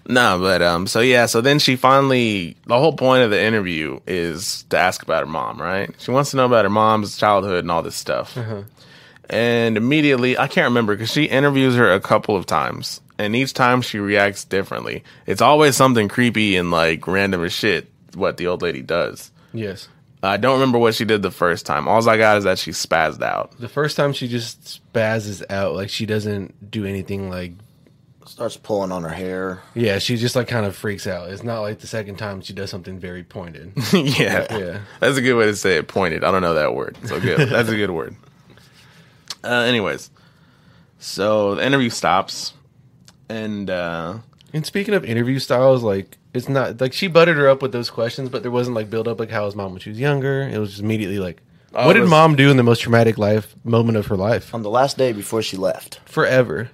S1: No, but um, so yeah, so then she finally the whole point of the interview is to ask about her mom, right? She wants to know about her mom's childhood and all this stuff. And immediately, I can't remember because she interviews her a couple of times, and each time she reacts differently. It's always something creepy and like random as shit. What the old lady does.
S3: Yes.
S1: I don't remember what she did the first time. All I got is that she spazzed out.
S3: The first time she just spazzes out, like she doesn't do anything like
S2: Starts pulling on her hair.
S3: yeah, she just like kind of freaks out. It's not like the second time she does something very pointed.
S1: yeah.
S3: Yeah.
S1: That's a good way to say it. Pointed. I don't know that word. So good. That's a good word. Uh, anyways, so the interview stops, and uh,
S3: And speaking of interview styles, like it's not like she buttered her up with those questions, but there wasn't like build up like how was mom when she was younger. It was just immediately like,
S1: Oh,
S3: what
S1: it
S3: did mom do in the most traumatic life moment of her life?
S2: On the last day before she left.
S3: Forever.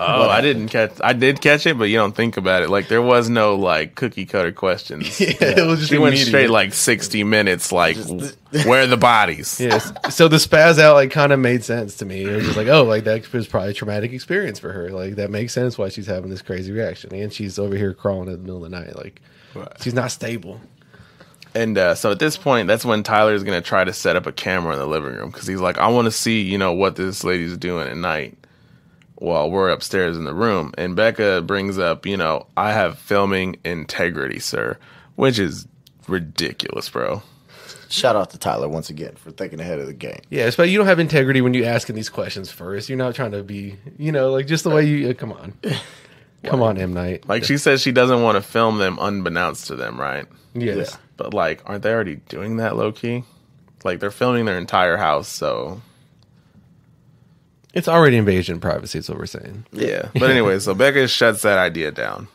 S1: Oh, I didn't catch. I did catch it, but you don't think about it. Like there was no like cookie cutter questions.
S3: yeah, it was just
S1: She went
S3: immediate.
S1: straight like sixty minutes. Like, where are the bodies?
S3: Yes. So the spaz out like kind of made sense to me. It was just like, oh, like that was probably a traumatic experience for her. Like that makes sense why she's having this crazy reaction, and she's over here crawling in the middle of the night. Like she's not stable.
S1: And uh, so at this point, that's when Tyler is going to try to set up a camera in the living room because he's like, I want to see, you know, what this lady's doing at night while we're upstairs in the room. And Becca brings up, you know, I have filming integrity, sir, which is ridiculous, bro.
S2: Shout out to Tyler once again for thinking ahead of the game.
S3: Yeah, it's but you don't have integrity when you asking these questions first. You're not trying to be, you know, like just the way you. Uh, come on, come on, M Night.
S1: Like she says, she doesn't want to film them unbeknownst to them, right?
S3: Yes.
S2: Yeah.
S1: But like, aren't they already doing that low key? Like they're filming their entire house, so
S3: It's already invasion of privacy. Is what we're saying.
S1: Yeah. But anyway, so Becca shuts that idea down.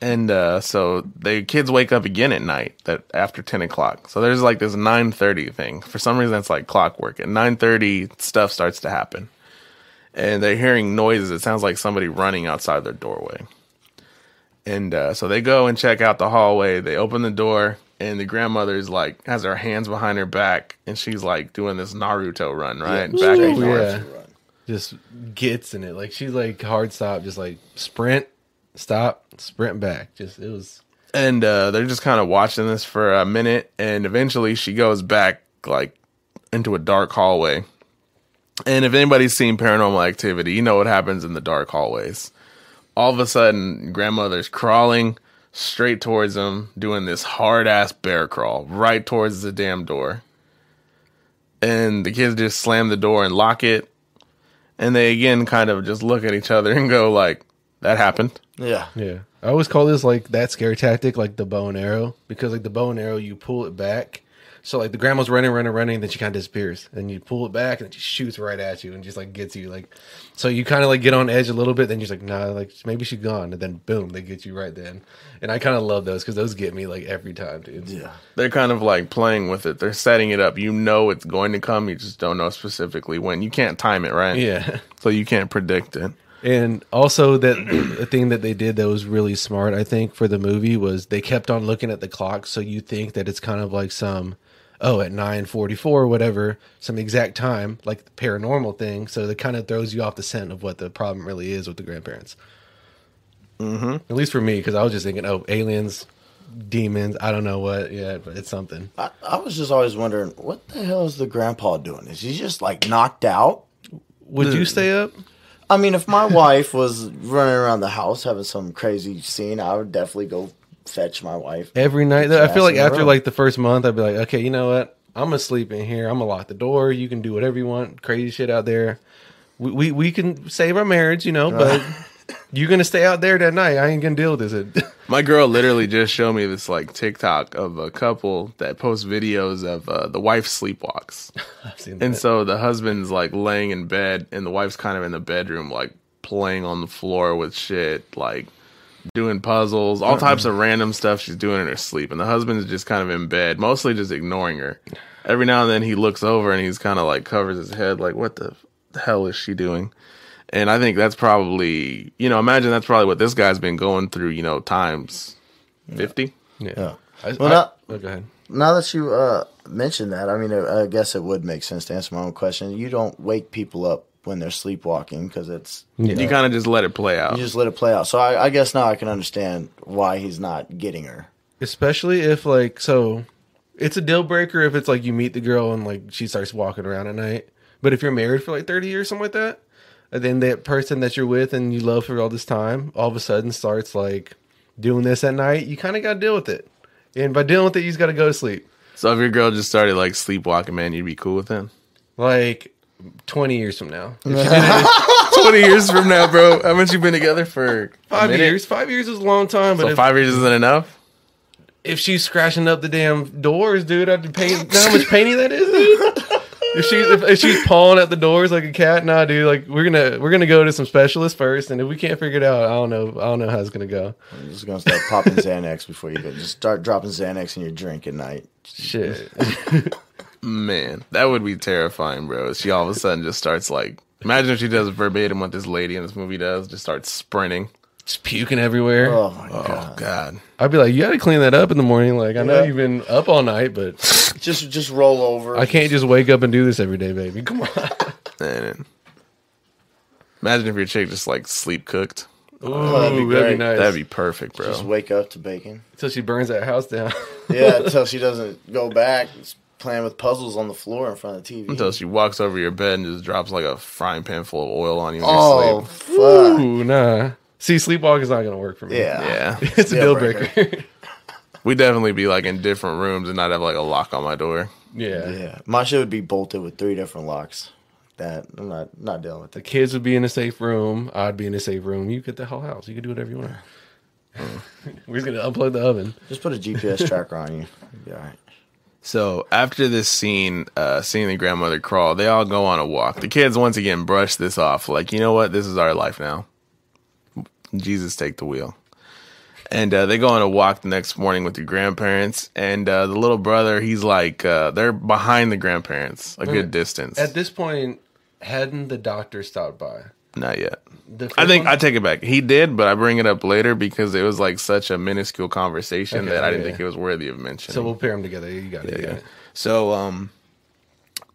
S1: And uh, so the kids wake up again at night that after 10 o'clock. So there's like this 9.30 thing. For some reason, it's like clockwork. At 9.30, stuff starts to happen. And they're hearing noises. It sounds like somebody running outside their doorway. And uh, so they go and check out the hallway. They open the door, and the grandmother is like has her hands behind her back, and she's like doing this Naruto run, right? back and forth.
S3: yeah. Just gets in it. Like she's like hard stop. Just like sprint, stop, sprint back. Just it was.
S1: and uh, they're just kind of watching this for a minute and eventually she goes back like into a dark hallway and if anybody's seen paranormal activity you know what happens in the dark hallways all of a sudden grandmother's crawling straight towards them doing this hard ass bear crawl right towards the damn door and the kids just slam the door and lock it and they again kind of just look at each other and go like that happened
S2: Yeah.
S3: Yeah. I always call this like that scare tactic, like the bow and arrow, because like the bow and arrow, you pull it back. So like the grandma's running, running, running, then she kind of disappears, and you pull it back, and she shoots right at you, and just like gets you like. So you kind of like get on edge a little bit, then you're just like, nah, like maybe she's gone, and then boom, they get you right then. And I kind of love those because those get me like every time, dude.
S2: Yeah.
S1: they're kind of like playing with it. They're setting it up. You know it's going to come. You just don't know specifically when. You can't time it, right?
S3: Yeah.
S1: So you can't predict it.
S3: And also that the thing that they did that was really smart, I think, for the movie was they kept on looking at the clock, so you think that it's kind of like some, oh, at nine forty four or whatever, some exact time, like the paranormal thing. So that kind of throws you off the scent of what the problem really is with the grandparents. Mm-hmm. At least for me, because I was just thinking, oh, aliens, demons, I don't know what yeah but it's something.
S2: I, I was just always wondering, what the hell is the grandpa doing? Is he just like knocked out?
S3: Would you stay up?
S2: I mean, if my wife was running around the house having some crazy scene, I would definitely go fetch my wife.
S3: Every night, I feel like after
S2: row.
S3: like the first month, I'd be like, okay, you know what? I'm gonna sleep in here. I'm gonna lock the door. You can do whatever you want. Crazy shit out there. We we, we can save our marriage, you know, but You're gonna stay out there that night? I ain't gonna deal with this.
S1: My girl literally just showed me this like TikTok of a couple that posts videos of uh, the wife sleepwalks.
S3: I've seen
S1: And so the husband's like laying in bed, and the wife's kind of in the bedroom, like playing on the floor with shit, like doing puzzles, all types of random stuff she's doing in her sleep. And the husband's just kind of in bed, mostly just ignoring her. Every now and then he looks over and he's kind of like covers his head, like, what the, the hell is she doing? And I think that's probably, you know, imagine that's probably what this guy's been going through, you know, times 50.
S3: yeah.
S2: Yeah.
S3: I,
S2: Well,
S3: I-
S2: not-
S3: oh, go ahead.
S2: Now that you uh, mentioned that, I mean, I I guess it would make sense to answer my own question. You don't wake people up when they're sleepwalking because it's you,
S1: You
S2: know,
S1: kind of just let it play out.
S2: you just let it play out. So I, I guess now I can understand why he's not getting her.
S3: Especially if like so, it's a deal breaker if it's like you meet the girl and like she starts walking around at night. But if you're married for like 30 years, something like that, and then that person that you're with and you love for all this time, all of a sudden starts like doing this at night, you kind of got to deal with it. And by dealing with it, you just got to go to sleep.
S1: so if your girl just started like sleepwalking, man, you'd be cool with him.
S3: Like 20 years from now, If she did it-
S1: 20 years from now, bro. How much you been together for
S3: five
S1: minute?
S3: years, five years is a long time. But
S1: So
S3: if,
S1: five years isn't enough?
S3: if she's scratching up the damn doors, dude, I'd be paying. Know how much painting that is, dude? If she's if, if she's pawing at the doors like a cat, nah, dude. Like we're gonna we're gonna go to some specialists first, and if we can't figure it out, I don't know. I don't know how it's gonna go.
S2: I'm just gonna start popping Xanax before you go. Just start dropping Xanax in your drink at night.
S3: Shit.
S1: Man, that would be terrifying, bro. She all of a sudden just starts like, imagine if she does verbatim what this lady in this movie does, just starts sprinting.
S3: Just puking everywhere.
S2: Oh my
S1: Oh,
S2: god!
S1: God.
S3: I'd be like, you gotta clean that up in the morning. Like I know
S2: Yeah.
S3: you've been up all night, but
S2: Just just roll over.
S3: I can't just wake up and do this every day, baby. Come on.
S1: Man. Imagine if your chick just like sleep cooked.
S3: Ooh, oh,
S2: that'd be
S3: that'd be
S2: great.
S3: nice.
S1: That'd be perfect, bro.
S2: Just wake up to bacon.
S3: Until she burns that house down.
S2: Yeah, until she doesn't go back. Just playing with puzzles on the floor in front of the TV.
S1: Until she walks over your bed and just drops like a frying pan full of oil on you in
S2: oh
S1: your sleep.
S2: fuck!
S3: Ooh, nah. See, sleepwalking's not gonna work for me.
S2: Yeah.
S1: Yeah.
S3: It's a deal
S2: Deal breaker.
S3: breaker.
S1: We'd definitely be like in different rooms and not have like a lock on my door.
S3: yeah.
S2: Yeah, my shit would be bolted with three different locks. That I'm not not dealing with
S3: The kids would be in a safe room. I'd be in a safe room. You get the whole house. You can do whatever you want. We're just gonna unplug the oven.
S2: Just put a GPS tracker on you. You'll be all right.
S1: So after this scene, uh, seeing the grandmother crawl, they all go on a walk. The kids once again brush this off, like you know what, this is our life now. Jesus, take the wheel. And uh, they go on a walk the next morning with the grandparents, and uh, the little brother, he's like, uh, they're behind the grandparents a good distance.
S3: At this point, hadn't the doctor stopped by?
S1: Not yet. I think
S3: one?
S1: I take it back. He did, but I bring it up later because it was like such a minuscule conversation
S3: Okay,
S1: that I didn't
S3: yeah.
S1: think it was worthy of mention.
S3: so we'll pair them together. You got it. you got
S1: Yeah.
S3: it.
S1: So um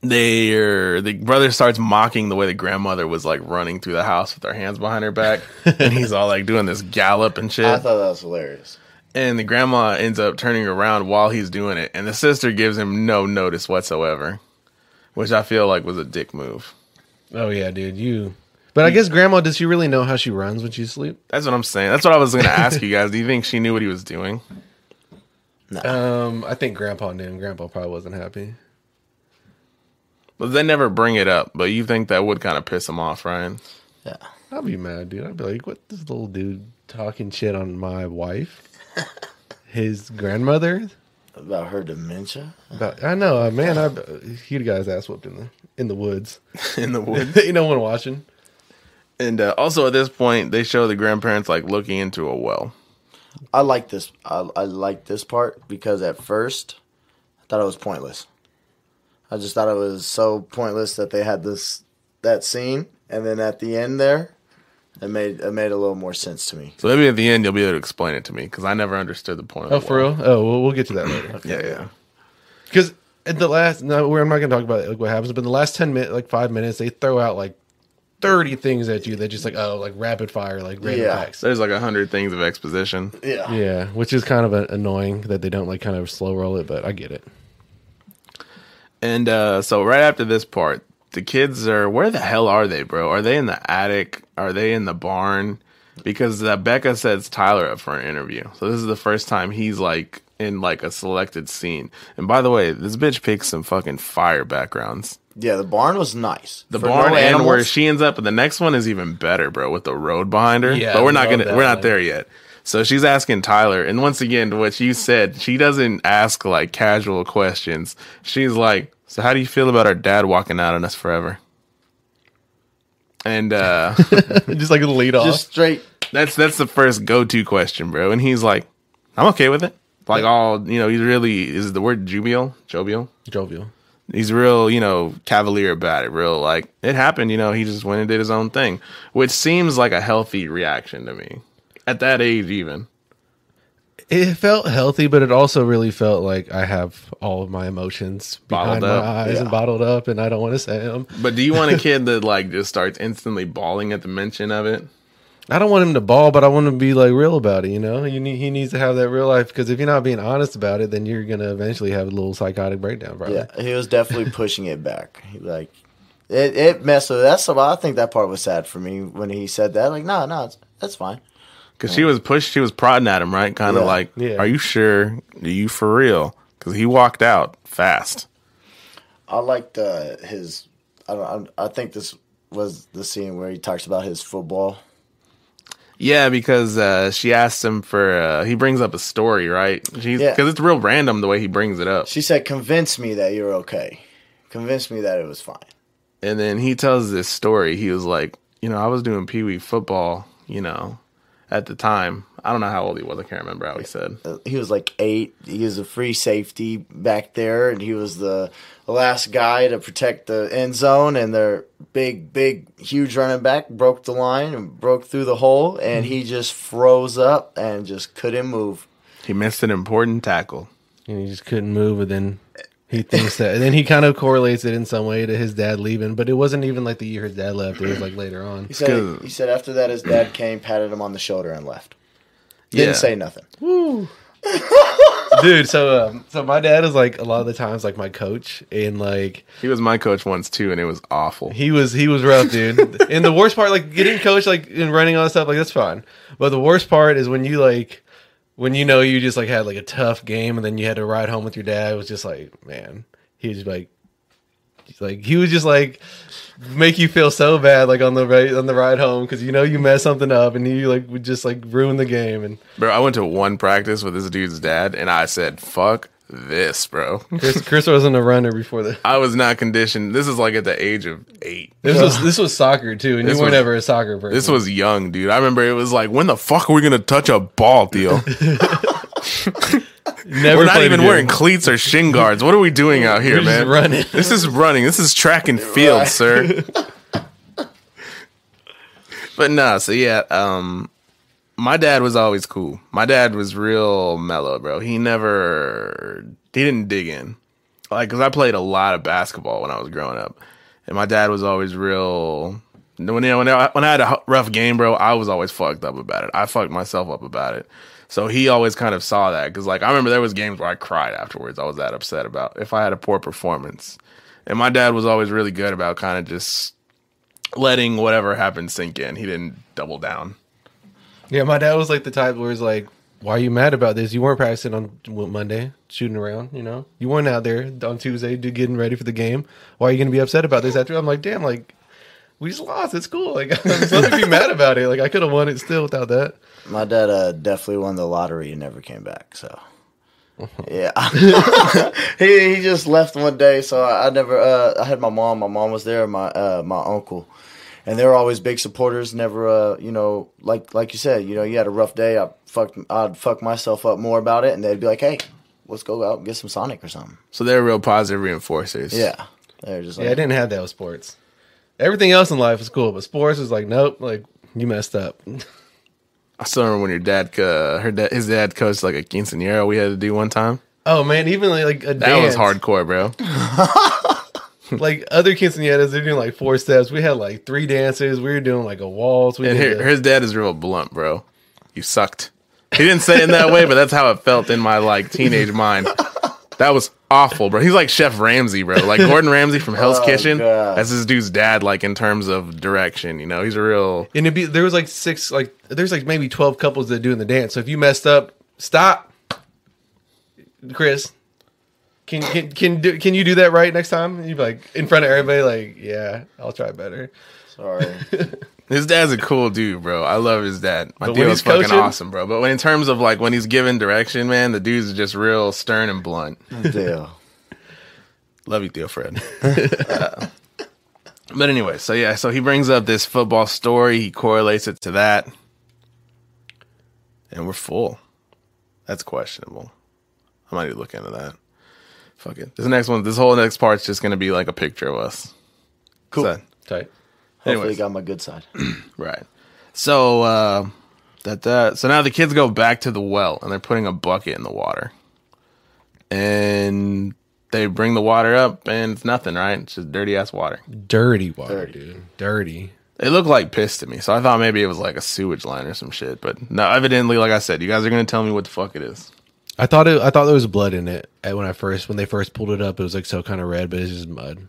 S1: they're the brother starts mocking the way the grandmother was like running through the house with her hands behind her back and he's all like doing this gallop and shit.
S2: I thought that was hilarious.
S1: and the grandma ends up turning around while he's doing it and the sister gives him no notice whatsoever. Which I feel like was a dick move.
S3: Oh yeah, dude. You. But I guess grandma does she really know how she runs when she's asleep?
S1: That's what I'm saying. That's what I was gonna ask you guys. Do you think she knew what he was doing? No.
S3: Um, I think grandpa knew. and Grandpa probably wasn't happy.
S1: But they never bring it up, but you think that would kind of piss him off, Ryan?
S2: Yeah.
S3: I'd be mad, dude. I'd be like, "What this little dude talking shit on my wife, his grandmother?"
S2: About her dementia.
S3: About, I know, uh, man. I he got his ass whooped in the in the woods.
S1: In the woods.
S3: you know, one watching.
S1: And uh, also at this point, they show the grandparents like looking into a well.
S2: I like this. I, I like this part because at first I thought it was pointless. I just thought it was so pointless that they had this that scene, and then at the end there, it made it made a little more sense to me.
S1: So maybe at the end you'll be able to explain it to me because I never understood the point. Of
S3: Oh,
S1: the
S3: for
S1: well.
S3: real? Oh, well, we'll get to that later.
S1: Yeah, yeah.
S3: Because at the last, no, we're, I'm not going to talk about like what happens, but in the last ten minutes, like five minutes, they throw out like thirty things at you that just like oh, like rapid fire, like random
S2: Yeah.
S3: facts.
S1: There's like a hundred things of exposition.
S2: Yeah.
S3: Yeah, which is kind of uh, annoying that they don't like kind of slow roll it, but I get it.
S1: And uh, so right after this part, the kids are where the hell are they, bro? Are they in the attic? Are they in the barn? Because uh, Becca sets Tyler up for an interview. So this is the first time he's like in like a selected scene. And by the way, this bitch picks some fucking fire backgrounds.
S2: Yeah, the barn was nice.
S1: The barn
S2: no
S1: and where she ends up, but the next one is even better, bro, with the road behind her.
S3: Yeah,
S1: but we're not gonna
S3: that
S1: we're not
S3: one.
S1: there yet. So she's asking Tyler, and once again, what you said, she doesn't ask like casual questions. She's like, "So how do you feel about our dad walking out on us forever?" And uh
S3: just like a lead off.
S2: just straight.
S1: that's that's the first go to question, bro. And he's like, "I'm okay with it." Like all you know, he's really is the word jovial, jovial.
S3: jovial.
S1: He's real, you know, cavalier about it. Real like it happened, you know, he just went and did his own thing, which seems like a healthy reaction to me at that age, even.
S3: It felt healthy, but it also really felt like I have all of my emotions behind
S1: Bottled
S3: my
S1: up.
S3: eyes and bottled up, and I don't want to say them.
S1: But do you want a kid that like just starts instantly bawling at the mention of it?
S3: I don't want him to ball, but I want him to be like real about it. You know, you need, he needs to have that real life because if you're not being honest about it, then you're gonna eventually have a little psychotic breakdown. Probably.
S2: Yeah, he was definitely pushing it back. He, like it, it messed with. That's I think that part was sad for me when he said that. Like, no, no, it's, that's fine.
S1: Because she was pushed, she was prodding at him, right? Kind of
S2: Yeah.
S1: like,
S3: Yeah.
S1: "Are you sure? Are you for real?" Because he walked out fast.
S2: I liked uh, his. I don't. I, I think this was the scene where he talks about his football.
S1: Yeah, because uh, she asked him for. Uh, he brings up a story, right? She's
S2: Yeah.
S1: because it's real random the way he brings it up.
S2: She said, "Convince me that you're okay. Convince me that it was fine."
S1: And then he tells this story. He was like, you know, I was doing pee wee football, you know, at the time. I don't know how old he was. I can't remember how he said.
S2: Uh, He was like eight. He was a free safety back there, and he was the last guy to protect the end zone. And their big, big, huge running back broke the line and broke through the hole, and he just froze up and just couldn't move.
S1: He missed an important tackle.
S3: and he just couldn't move. And then he thinks that, and then he kind of correlates it in some way to his dad leaving. But it wasn't even like the year his dad left. It was like later on.
S2: He said. He said after that, his dad came, patted him on the shoulder, and left. Didn't
S1: Yeah.
S2: say nothing.
S3: dude. So, um, so my dad is like a lot of the times like my coach, and like
S1: He was my coach once too, and it was awful.
S3: he was he was rough, dude. and the worst part, like getting coached, like and running all that stuff, like that's fine. But the worst part is when you like when you know you just like had like a tough game, and then you had to ride home with your dad. It was just like, man, he was like. Like he was just like make you feel so bad like on the right on the ride home because you know you messed something up and you like would just like ruin the game and
S1: Bro, I went to one practice with this dude's dad, and I said, "Fuck this, bro."
S3: Chris, Chris wasn't a runner before the
S1: I was not conditioned. This is like at the age of eight.
S3: This was this was soccer too, and
S1: This
S3: you weren't
S1: was-
S3: ever a soccer person.
S1: This was young, dude. I remember it was like, when the fuck are we gonna touch a ball, Theo?
S3: never
S1: We're not even wearing cleats or shin guards. What are we doing out here,
S3: We're
S1: man?
S3: running.
S1: This is running. This is track and field,
S2: Right.
S1: sir. but no, so yeah, um, my dad was always cool. My dad was real mellow, bro. He never, he didn't dig in. Like, cause I played a lot of basketball when I was growing up, and my dad was always real. When you know, when I, when I had a rough game, bro, I was always fucked up about it. I fucked myself up about it. So he always kind of saw that because, like, I remember there was games where I cried afterwards. I was that upset about if I had a poor performance, and my dad was always really good about kind of just letting whatever happened sink in. He didn't double down.
S3: Yeah, my dad was like the type where he's like, "Why are you mad about this? You weren't practicing on Monday, shooting around. You know, you weren't out there on Tuesday, do getting ready for the game. Why are you going to be upset about this?" After I'm like, "Damn, like." We just lost. It's cool. Like, there's nothing to be mad about it. Like, I could have won it still without that.
S2: My dad uh, definitely won the lottery and never came back. So, yeah, he he just left one day. So I, I never. Uh, I had my mom. My mom was there. My uh, my uncle, and they were always big supporters. Never, uh, you know, like like you said, you know, you had a rough day. I fucked. I'd fuck myself up more about it, and they'd be like, "Hey, let's go out and get some Sonic or something."
S1: So they're real positive reinforcers.
S2: Yeah, they're just like,
S3: Yeah, I didn't have that with sports. Everything else in life was cool, but sports was like, nope, like you messed up.
S1: I still remember when your dad, uh, her dad, his dad coached like a quinceanera we had to do one time.
S3: Oh man, even like, like a
S1: That
S3: dance,
S1: was hardcore, bro.
S3: Like other kids in the quinceañeras, they're doing like four steps. We had like three dances. We were doing like a waltz. We
S1: And
S3: did
S1: here,
S3: the-
S1: his dad is real blunt, bro. You sucked. He didn't say it in that way, but that's how it felt in my like teenage mind. That was awful, bro. He's like Chef Ramsay, bro. Like Gordon Ramsay from Hell's
S2: Oh,
S1: Kitchen.
S2: God.
S1: That's this dude's dad, like in terms of direction. You know, he's a real.
S3: and it'd be there was like six like there's like maybe twelve couples that do in the dance. So if you messed up, stop, Chris. Can can can do can you do that right next time? You be like in front of everybody, like, yeah, I'll try better.
S2: Sorry.
S1: His dad's a cool dude, bro. I love his dad. My
S3: But
S1: dude
S3: when
S1: was
S3: he's
S1: fucking
S3: coaching-
S1: awesome, bro. But when in terms of like when he's giving direction, man, the dude's just real stern and blunt.
S2: Deal.
S1: Love you, Theo Fred. Uh, but anyway, so yeah, so he brings up this football story. He correlates it to that, and we're full. That's questionable. I might need to look into that. Fuck it. This next one, this whole next part's just gonna be like a picture of us.
S2: Cool.
S1: So-
S3: Tight.
S2: Hopefully,
S1: Anyways.
S2: got my good side.
S1: Right. So uh that that so now the kids go back to the well and they're putting a bucket in the water. And they bring the water up and it's nothing, right? It's just dirty ass water.
S3: Dirty water,
S2: Dirty.
S3: dude. Dirty.
S1: It looked like piss to me, so I thought maybe it was like a sewage line or some shit. But no, evidently, like I said, you guys are gonna tell me what the fuck it is.
S3: I thought it. I thought there was blood in it when I first when they first pulled it up. It was like so kind of red, but it's just mud.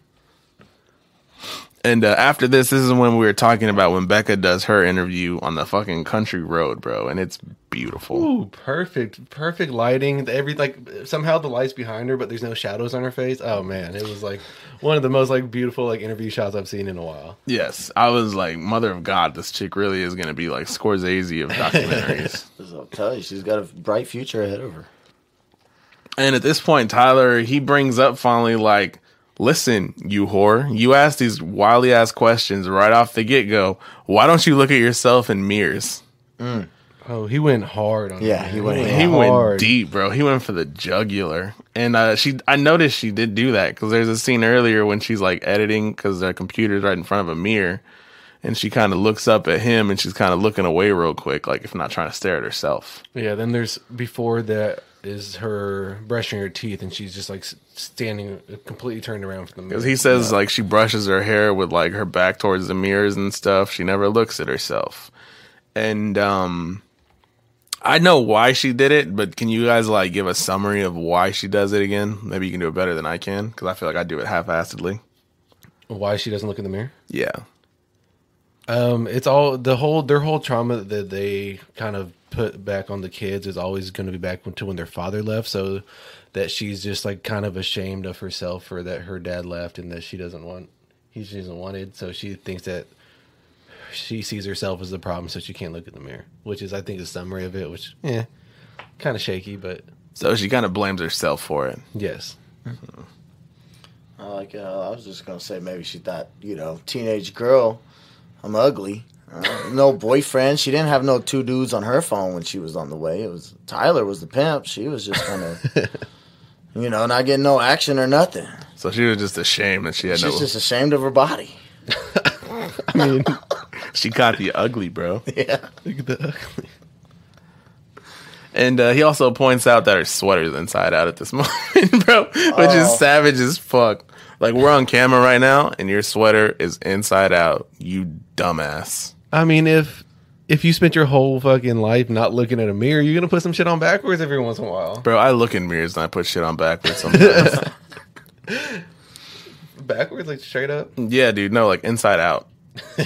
S1: And uh, after this, this is when we were talking about when Becca does her interview on the fucking country road, bro, and it's beautiful.
S3: Ooh, perfect, perfect lighting. Every like somehow the lights behind her, but there's no shadows on her face. Oh man, it was like one of the most like beautiful like interview shots I've seen in a while.
S1: Yes, I was like, mother of God, this chick really is gonna be like Scorsese of documentaries.
S2: I'll tell you, she's got a bright future ahead of her.
S1: And at this point, Tyler he brings up finally like, listen, you whore, you ask these wildly ass questions right off the get go. Why don't you look at yourself in mirrors?
S3: Oh, he went hard on.
S2: Yeah,
S3: her,
S2: he went
S1: He went
S3: hard.
S1: deep, bro. He went for the jugular, and uh, she. I noticed she did do that because there's a scene earlier when she's like editing because their computer's right in front of a mirror, and she kind of looks up at him and she's kind of looking away real quick, like if not trying to stare at herself.
S3: Yeah, then there's before that is her brushing her teeth, and she's just like standing completely turned around from the mirror.
S1: Because he says like she brushes her hair with like her back towards the mirrors and stuff. She never looks at herself, and um. I know why she did it, but can you guys like give a summary of why she does it again? Maybe you can do it better than I can because I feel like I do it half-assedly.
S3: why she doesn't look in the mirror.
S1: Yeah,
S3: Um, it's all the whole their whole trauma that they kind of put back on the kids is always going to be back to when their father left. So that she's just like kind of ashamed of herself for that her dad left and that she doesn't want he she doesn't wanted. So she thinks that she sees herself as the problem, so she can't look in the mirror. Which is I think the summary of it. Which yeah, kind of shaky, but
S1: so she kind of blames herself for it.
S3: yes.
S2: I like. Uh, I was just gonna say maybe she thought, you know, teenage girl, I'm ugly. Uh, no boyfriend. She didn't have no two dudes on her phone when she was on the way. It was Tyler was the pimp. She was just kind of, you know, not getting no action or nothing.
S1: So she was just ashamed that she had no
S2: She's
S1: no.
S2: just ashamed of her body.
S3: I mean,
S1: she caught the ugly, bro.
S2: Yeah.
S3: look at the ugly.
S1: And uh, he also points out that her sweater's inside out at this moment, bro, which
S2: Oh.
S1: is savage as fuck. Like we're on camera right now, and your sweater is inside out. You dumbass.
S3: I mean, if if you spent your whole fucking life not looking at a mirror, you're gonna put some shit on backwards every once in a while.
S1: Bro, I look in mirrors and I put shit on backwards sometimes.
S3: Backwards, like straight up.
S1: yeah, dude, no, like inside out.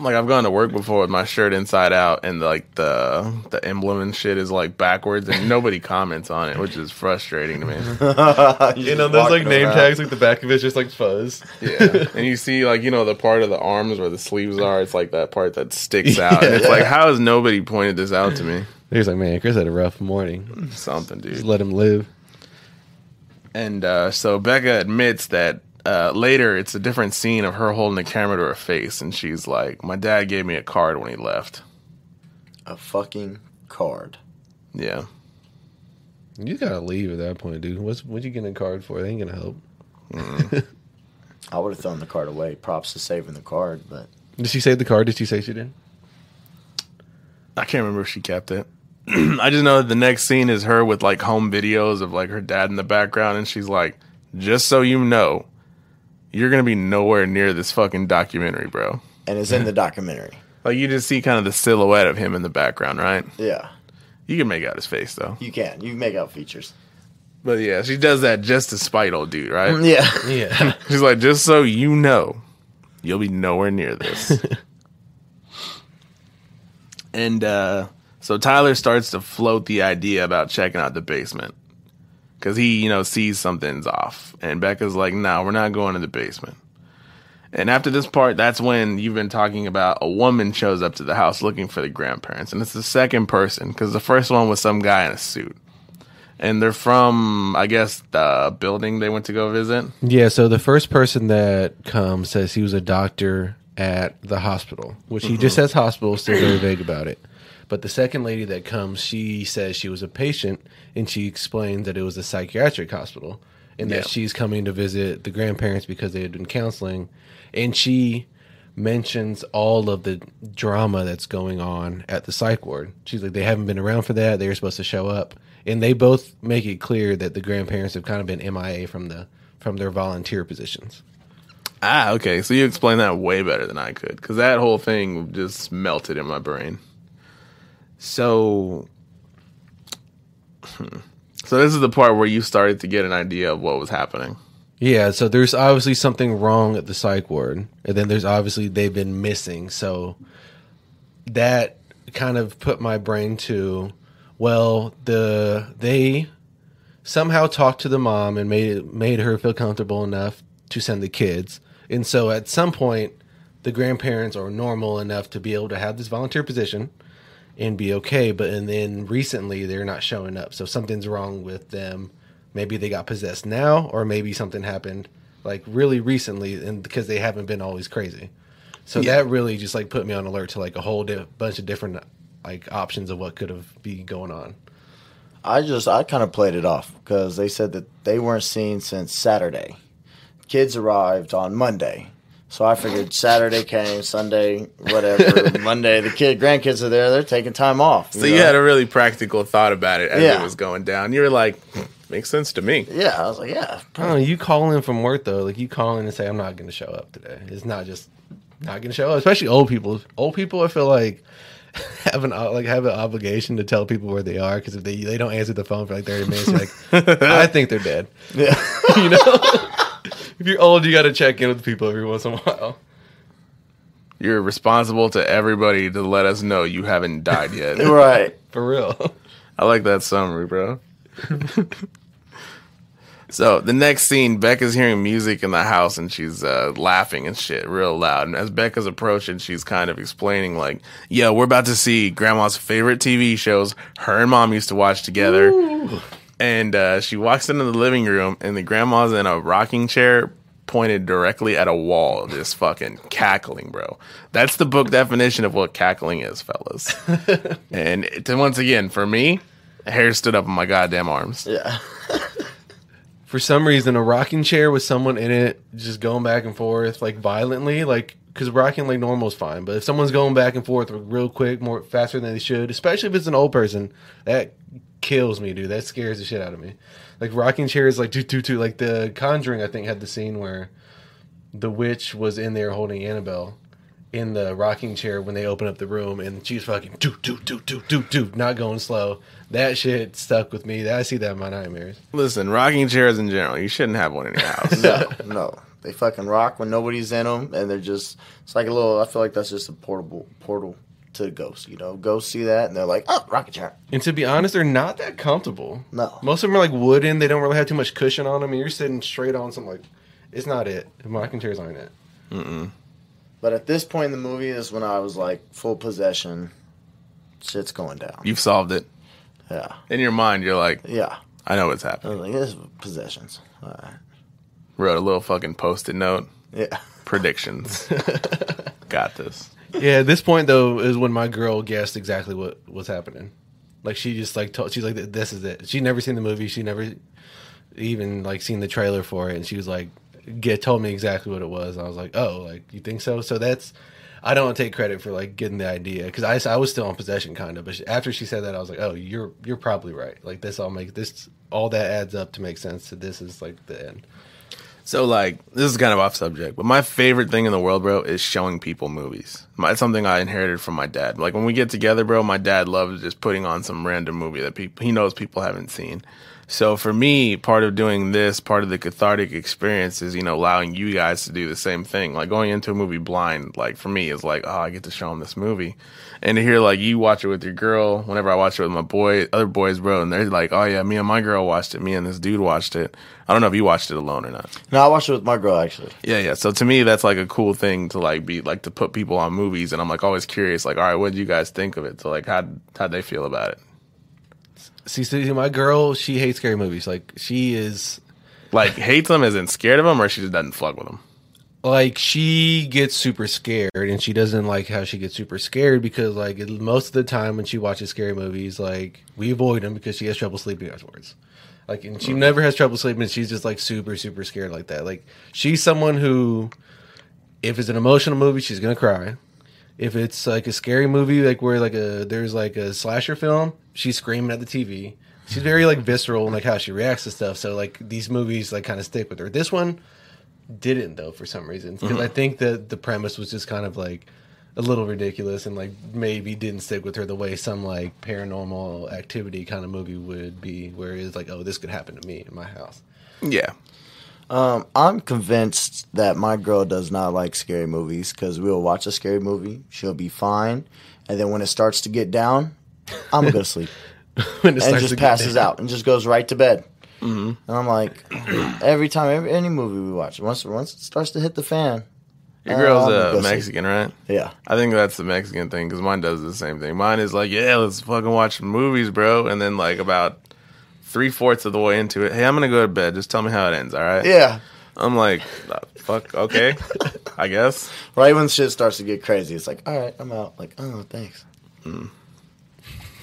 S1: like I've gone to work before with my shirt inside out and like the the emblem and shit is like backwards and nobody comments on it, which is frustrating to me.
S3: You know, those like name tags, like the back of it's just like fuzz.
S1: Yeah. and you see like, you know, the part of the arms where the sleeves are, it's like that part that sticks out. and it's like, how has nobody pointed this out to me?
S3: He's like, man, Chris had a rough morning.
S1: Something, dude.
S3: Just let him live.
S1: And uh, so Becca admits that uh, later it's a different scene of her holding the camera to her face, and she's like, "My dad gave me a card when he left."
S2: A fucking card.
S1: Yeah,
S3: You gotta leave at that point, dude. What's what you getting a card for? They ain't gonna help.
S2: I would have thrown the card away. Props to saving the card, but
S3: Did she save the card? Did she say she did?
S1: I can't remember if she kept it. I just know that the next scene is her with like home videos of like her dad in the background, and she's like, "Just so you know, you're gonna be nowhere near this fucking documentary, bro."
S2: and it's in the documentary.
S1: Like you just see kind of the silhouette of him in the background, right?
S2: Yeah,
S1: You can make out his face though.
S2: you can. You make out features.
S1: But yeah, she does that just to spite old dude, right?
S2: Yeah.
S3: Yeah.
S1: She's like, just so you know, you'll be nowhere near this. and uh, so Tyler starts to float the idea about checking out the basement. Because he, you know, sees something's off. And Becca's like, no, we're not going to the basement. And after this part, that's when you've been talking about a woman shows up to the house looking for the grandparents. And it's the second person because the first one was some guy in a suit. And they're from, I guess, the building they went to go visit.
S3: Yeah, so the first person that comes says he was a doctor at the hospital, which he just mm-hmm. says hospital, still very vague about it. But the second lady that comes, she says she was a patient and she explains that it was a psychiatric hospital and
S1: Yeah.
S3: that she's coming to visit the grandparents because they had been counseling. And she mentions all of the drama that's going on at the psych ward. She's like, they haven't been around for that. They were supposed to show up. And they both make it clear that the grandparents have kind of been MIA from the from their volunteer positions.
S1: Ah, okay. So you explained that way better than I could because that whole thing just melted in my brain. So, so this is the part where you started to get an idea of what was happening.
S3: Yeah, so there's obviously something wrong at the psych ward, and then there's obviously they've been missing. So that kind of put my brain to, well, the they somehow talked to the mom and made it, made her feel comfortable enough to send the kids, and so at some point, the grandparents are normal enough to be able to have this volunteer position and be okay. But and then recently they're not showing up, so something's wrong with them. Maybe they got possessed now, or maybe something happened like really recently, and because they haven't been always crazy. So
S1: Yeah.
S3: that really just like put me on alert to like a whole di- bunch of different like options of what could have be going on.
S2: I just I kind of played it off because they said that they weren't seen since Saturday. Kids arrived on Monday, so I figured Saturday came, Sunday, whatever. Monday, the kid grandkids are there; they're taking time off.
S1: So you had a really practical thought about it as
S2: Yeah.
S1: it was going down. You were like, "Hmm, makes sense to me.
S2: yeah. I was like, yeah,
S3: I don't know. You call in from work though, like you call in and say, "I'm not going to show up today." It's not just not going to show up. Especially old people. Old people, I feel like have an like have an obligation to tell people where they are because if they they don't answer the phone for like 30 minutes, like I think they're dead.
S2: yeah.
S3: You know, if you're old, you got to check in with people every once in a while.
S1: You're responsible to everybody to let us know you haven't died yet.
S2: right.
S3: For real.
S1: I like that summary, bro. so the next scene, Becca's hearing music in the house and she's uh, laughing and shit real loud. And as Becca's approaching, she's kind of explaining like, "Yeah, we're about to see Grandma's favorite TV shows. Her and Mom used to watch together." And uh, she walks into the living room, and the grandma's in a rocking chair, pointed directly at a wall, just fucking cackling, bro. That's the book definition of what cackling is, fellas. and it, once again, for me, hair stood up on my goddamn arms.
S2: Yeah.
S3: For some reason, a rocking chair with someone in it just going back and forth like violently, like because rocking like normal is fine, but if someone's going back and forth real quick, more faster than they should, especially if it's an old person, that kills me, dude. That scares the shit out of me. Like rocking chairs, like do do do. Like the Conjuring, I think had the scene where the witch was in there holding Annabelle in the rocking chair when they open up the room, and she's fucking do do do do do do, not going slow. That shit stuck with me. I see that in my nightmares.
S1: Listen, rocking chairs in general, you shouldn't have one in your house.
S2: No, no. They fucking rock when nobody's in them, and they're just. It's like a little. I feel like that's just a portable portal to ghosts. You know, ghosts see that and they're like, "Oh, rocket chair."
S3: And to be honest, they're not that comfortable.
S2: No.
S3: Most of them are like wooden. They don't really have too much cushion on them. And you're sitting straight on some like, it's not it. The rocking chairs aren't it. Mm-mm.
S2: But at this point in the movie is when I was like full possession. Shit's going down.
S1: You've solved it.
S2: Yeah,
S1: In your mind, you're like,
S2: yeah.
S1: I know what's
S2: I
S1: happening.
S2: was like, this is possessions. All right.
S1: Wrote a little fucking post it note.
S2: Yeah.
S1: Predictions. Got this.
S3: Yeah, at this point though is when my girl guessed exactly what was happening. Like she just like told, she's like, this is it. She never seen the movie. She never even like seen the trailer for it, and she was like, get told me exactly what it was. I was like, oh, like you think so? So that's. I don't take credit for like getting the idea because I, I was still in possession kind of, but she, after she said that, I was like, oh, you're you're probably right. Like this all make this all that adds up to make sense. So this is like the end.
S1: So, like, this is kind of off subject, but my favorite thing in the world, bro, is showing people movies. My, it's something I inherited from my dad. Like, when we get together, bro, my dad loves just putting on some random movie that people he knows people haven't seen. So for me, part of doing this, part of the cathartic experience is, you know, allowing you guys to do the same thing. Like going into a movie blind, like for me is like, oh, I get to show them this movie. And to hear like you watch it with your girl, whenever I watch it with my boy, other boys, bro, and they're like, oh yeah, me and my girl watched it, me and this dude watched it. I don't know if you watched it alone or not.
S2: No, I watched it with my girl actually.
S1: Yeah, yeah. So to me, that's like a cool thing to like be like to put people on movies, and I'm like always curious, like, all right, what did you guys think of it? So like, how how'd they feel about it?
S3: See, see, my girl, she hates scary movies. Like she is,
S1: Like hates them, isn't scared of them, or she just doesn't fuck with them.
S3: like she gets super scared, and she doesn't like how she gets super scared because like most of the time when she watches scary movies, like we avoid them because she has trouble sleeping afterwards. Like, and she never has trouble sleeping. She's just like super, super scared like that. Like she's someone who, if it's an emotional movie, she's gonna cry. If it's like a scary movie, like where like a there's like a slasher film, she's screaming at the TV. She's very like visceral and like how she reacts to stuff. So like these movies like kind of stick with her. This one didn't though for some reason mm-hmm. because I think that the premise was just kind of like a little ridiculous and like maybe didn't stick with her the way some like paranormal activity kind of movie would be, where it's like, oh, this could happen to me in my house.
S1: Yeah,
S2: Um, I'm convinced that my girl does not like scary movies because we'll watch a scary movie, she'll be fine, and then when it starts to get down, I'm gonna go to sleep and just passes out and just goes right to bed. Mm-hmm. And I'm like, every time, every, any movie we watch, once once it starts to hit the fan,
S1: your girl's uh,
S2: see.
S1: Mexican, right?
S2: yeah,
S1: I think that's the Mexican thing because mine does the same thing. Mine is like, yeah, let's fucking watch movies, bro. And then like about three fourths of the way into it, hey, I'm gonna go to bed. Just tell me how it ends, all right?
S2: yeah.
S1: I'm like, uh, fuck, okay, I guess.
S2: Right when shit starts to get crazy, it's like, all right, I'm out. Like, oh, thanks.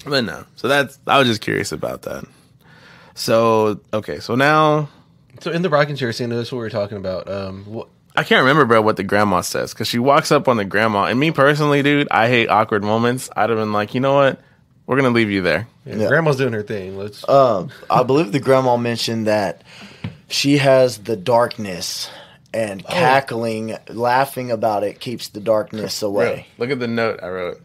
S1: But no, so that's I was just curious about that. So okay, so now
S3: So in the rocking chair scene, that's what we were talking about. Um, what,
S1: I can't remember, bro, what the grandma says because she walks up on the grandma, and me personally, dude, I hate awkward moments. I'd have been like, you know what, we're gonna leave you there.
S3: yeah,
S2: Yeah.
S3: Grandma's doing her thing. Let's.
S2: Um, I believe the grandma mentioned that she has the darkness and cackling, laughing about it keeps the darkness
S1: Bro,
S2: away.
S1: look at the note I wrote.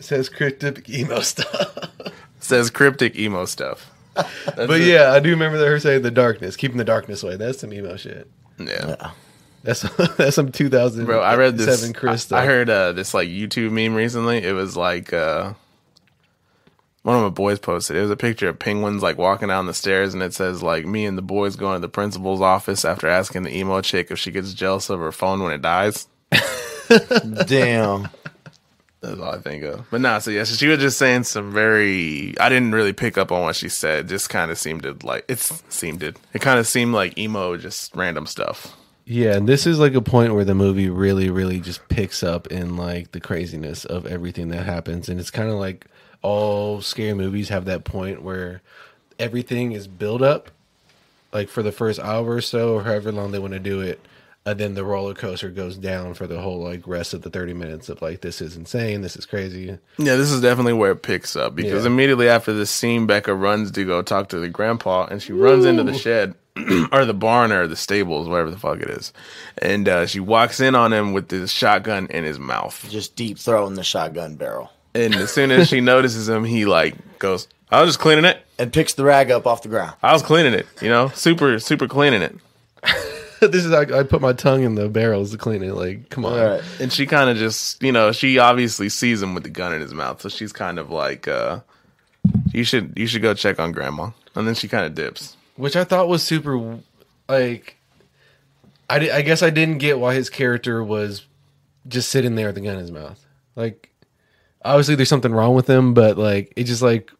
S3: says cryptic emo stuff.
S1: Says cryptic emo stuff. That's
S3: but
S1: it.
S3: yeah, I do remember her saying the darkness, keeping the darkness away. That's some emo shit.
S1: yeah.
S3: That's that's some 2007
S1: Bro, I read this.
S3: Chris
S1: I, I heard uh, this like YouTube meme recently. It was like uh, one of my boys posted. It was a picture of penguins like walking down the stairs, and it says like me and the boys going to the principal's office after asking the emo chick if she gets jealous of her phone when it dies.
S2: Damn.
S1: That's all I think of. But nah, so yeah, so she was just saying some very. I didn't really pick up on what she said. Just kind of seemed to like it seemed it. It kind of seemed like emo, just random stuff.
S3: Yeah, and this is like a point where the movie really, really just picks up in like the craziness of everything that happens, and it's kind of like all scary movies have that point where everything is built up, like for the first hour or so, or however long they want to do it, and then the roller coaster goes down for the whole like rest of the thirty minutes of like this is insane, this is crazy.
S1: Yeah, this is definitely where it picks up because
S3: Yeah.
S1: immediately after this scene, Becca runs to go talk to the grandpa, and she runs into the shed or the barn or the stables, whatever the fuck it is, and uh, she walks in on him with this shotgun in his mouth.
S2: Just deep throwing the shotgun barrel
S1: And as soon as she notices him, he like goes, "I was just cleaning it.
S2: and picks the rag up off the ground.
S1: I was cleaning it. You know, super, super cleaning it."
S3: this is like I put my tongue in the barrels to clean it. Like, come on.
S2: All right.
S1: And she kind of just, you know, she obviously sees him with the gun in his mouth, so she's kind of like, uh, "You should, you should go check on grandma." And then she kind of dips.
S3: which I thought was super like I, I guess I didn't get why his character was just sitting there with the gun in his mouth. Like obviously there's something wrong with him, but like it just like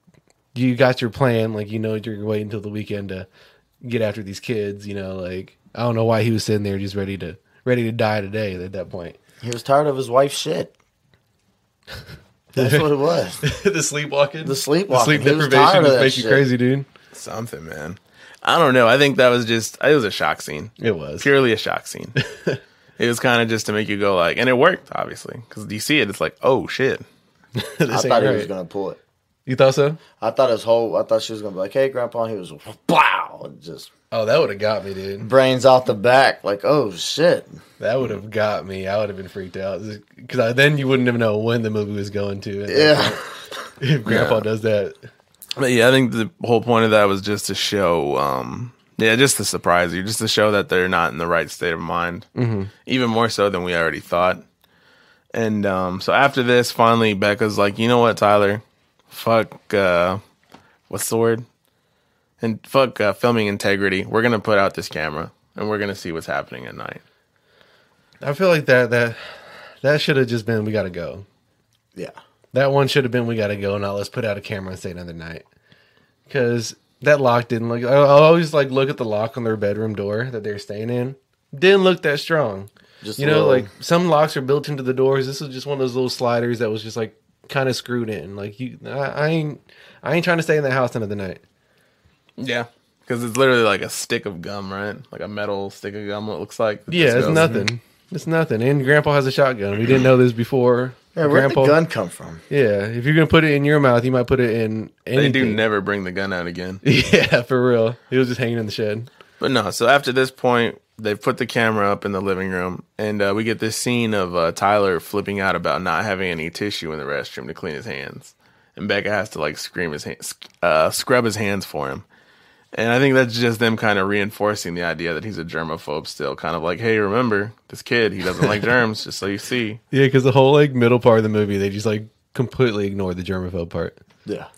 S3: you got your plan, like you know you're waiting until the weekend to get after these kids, you know, like I don't know why he was sitting there just ready to ready to die today at that point.
S2: He was tired of his wife's shit. That's what it was.
S3: the sleepwalking,
S2: The sleepwalking.
S3: sleep
S2: He was
S3: deprivation
S2: tired of
S3: just you
S2: shit.
S3: crazy, dude.
S1: Something, man. I don't know. I think that was just it was a shock scene.
S3: It was
S1: Purely a shock scene. it was kind of just to make you go like, and it worked obviously because you see it. It's like, oh shit.
S3: This
S2: I
S3: ain't
S2: thought he was gonna pull it.
S3: You thought so?
S2: I thought his whole. I thought she was gonna be like, "Hey, Grandpa," and he was wow, just
S3: Oh, that would have got me, dude.
S2: brains off the back. Like, oh shit.
S3: That would have got me. I would have been freaked out because then you wouldn't even know when the movie was going to.
S2: Yeah.
S3: if Grandpa
S1: Yeah.
S3: does that,
S1: But yeah, I think the whole point of that was just to show, um, yeah, just to surprise you, just to show that they're not in the right state of mind, mm-hmm. even more so than we already thought. And um, so after this, finally, Becca's like, you know what, Tyler, fuck, uh, what's the word? And fuck uh, filming integrity. We're gonna put out this camera and we're gonna see what's happening at night.
S3: I feel like that that that should have just been we gotta go.
S2: Yeah.
S3: That one should have been we gotta go. Now let's put out a camera and stay another night. Because that lock didn't look. I I always like look at the lock on their bedroom door that they're staying in. Didn't look that strong.
S2: Just
S3: you know,
S2: little-
S3: like some locks are built into the doors. This was just one of those little sliders that was just like kind of screwed in. Like you, I, I ain't, I ain't trying to stay in that house another night.
S1: Yeah, because it's literally like a stick of gum, right? Like a metal stick of gum. It looks like. that
S3: Yeah, it's
S1: goes-
S3: nothing. It's nothing. And Grandpa has a shotgun. We didn't know this before.
S2: Yeah, where'd
S3: Grandpa,
S2: the gun come from?
S3: Yeah, if you're gonna put it in your mouth, you might put it in
S1: They
S3: anything.
S1: do never bring the gun out again.
S3: Yeah, for real. He was just hanging in the shed.
S1: But no, so after this point, they've put the camera up in the living room, and uh, we get this scene of uh, Tyler flipping out about not having any tissue in the restroom to clean his hands, and Becca has to like scream his hands, uh, scrub his hands for him. And I think that's just them kind of reinforcing the idea that he's a germaphobe still. Kind of like, hey, remember this kid? He doesn't like germs, just so you see.
S3: Yeah, because the whole like middle part of the movie, they just like completely ignore the germaphobe part.
S2: Yeah.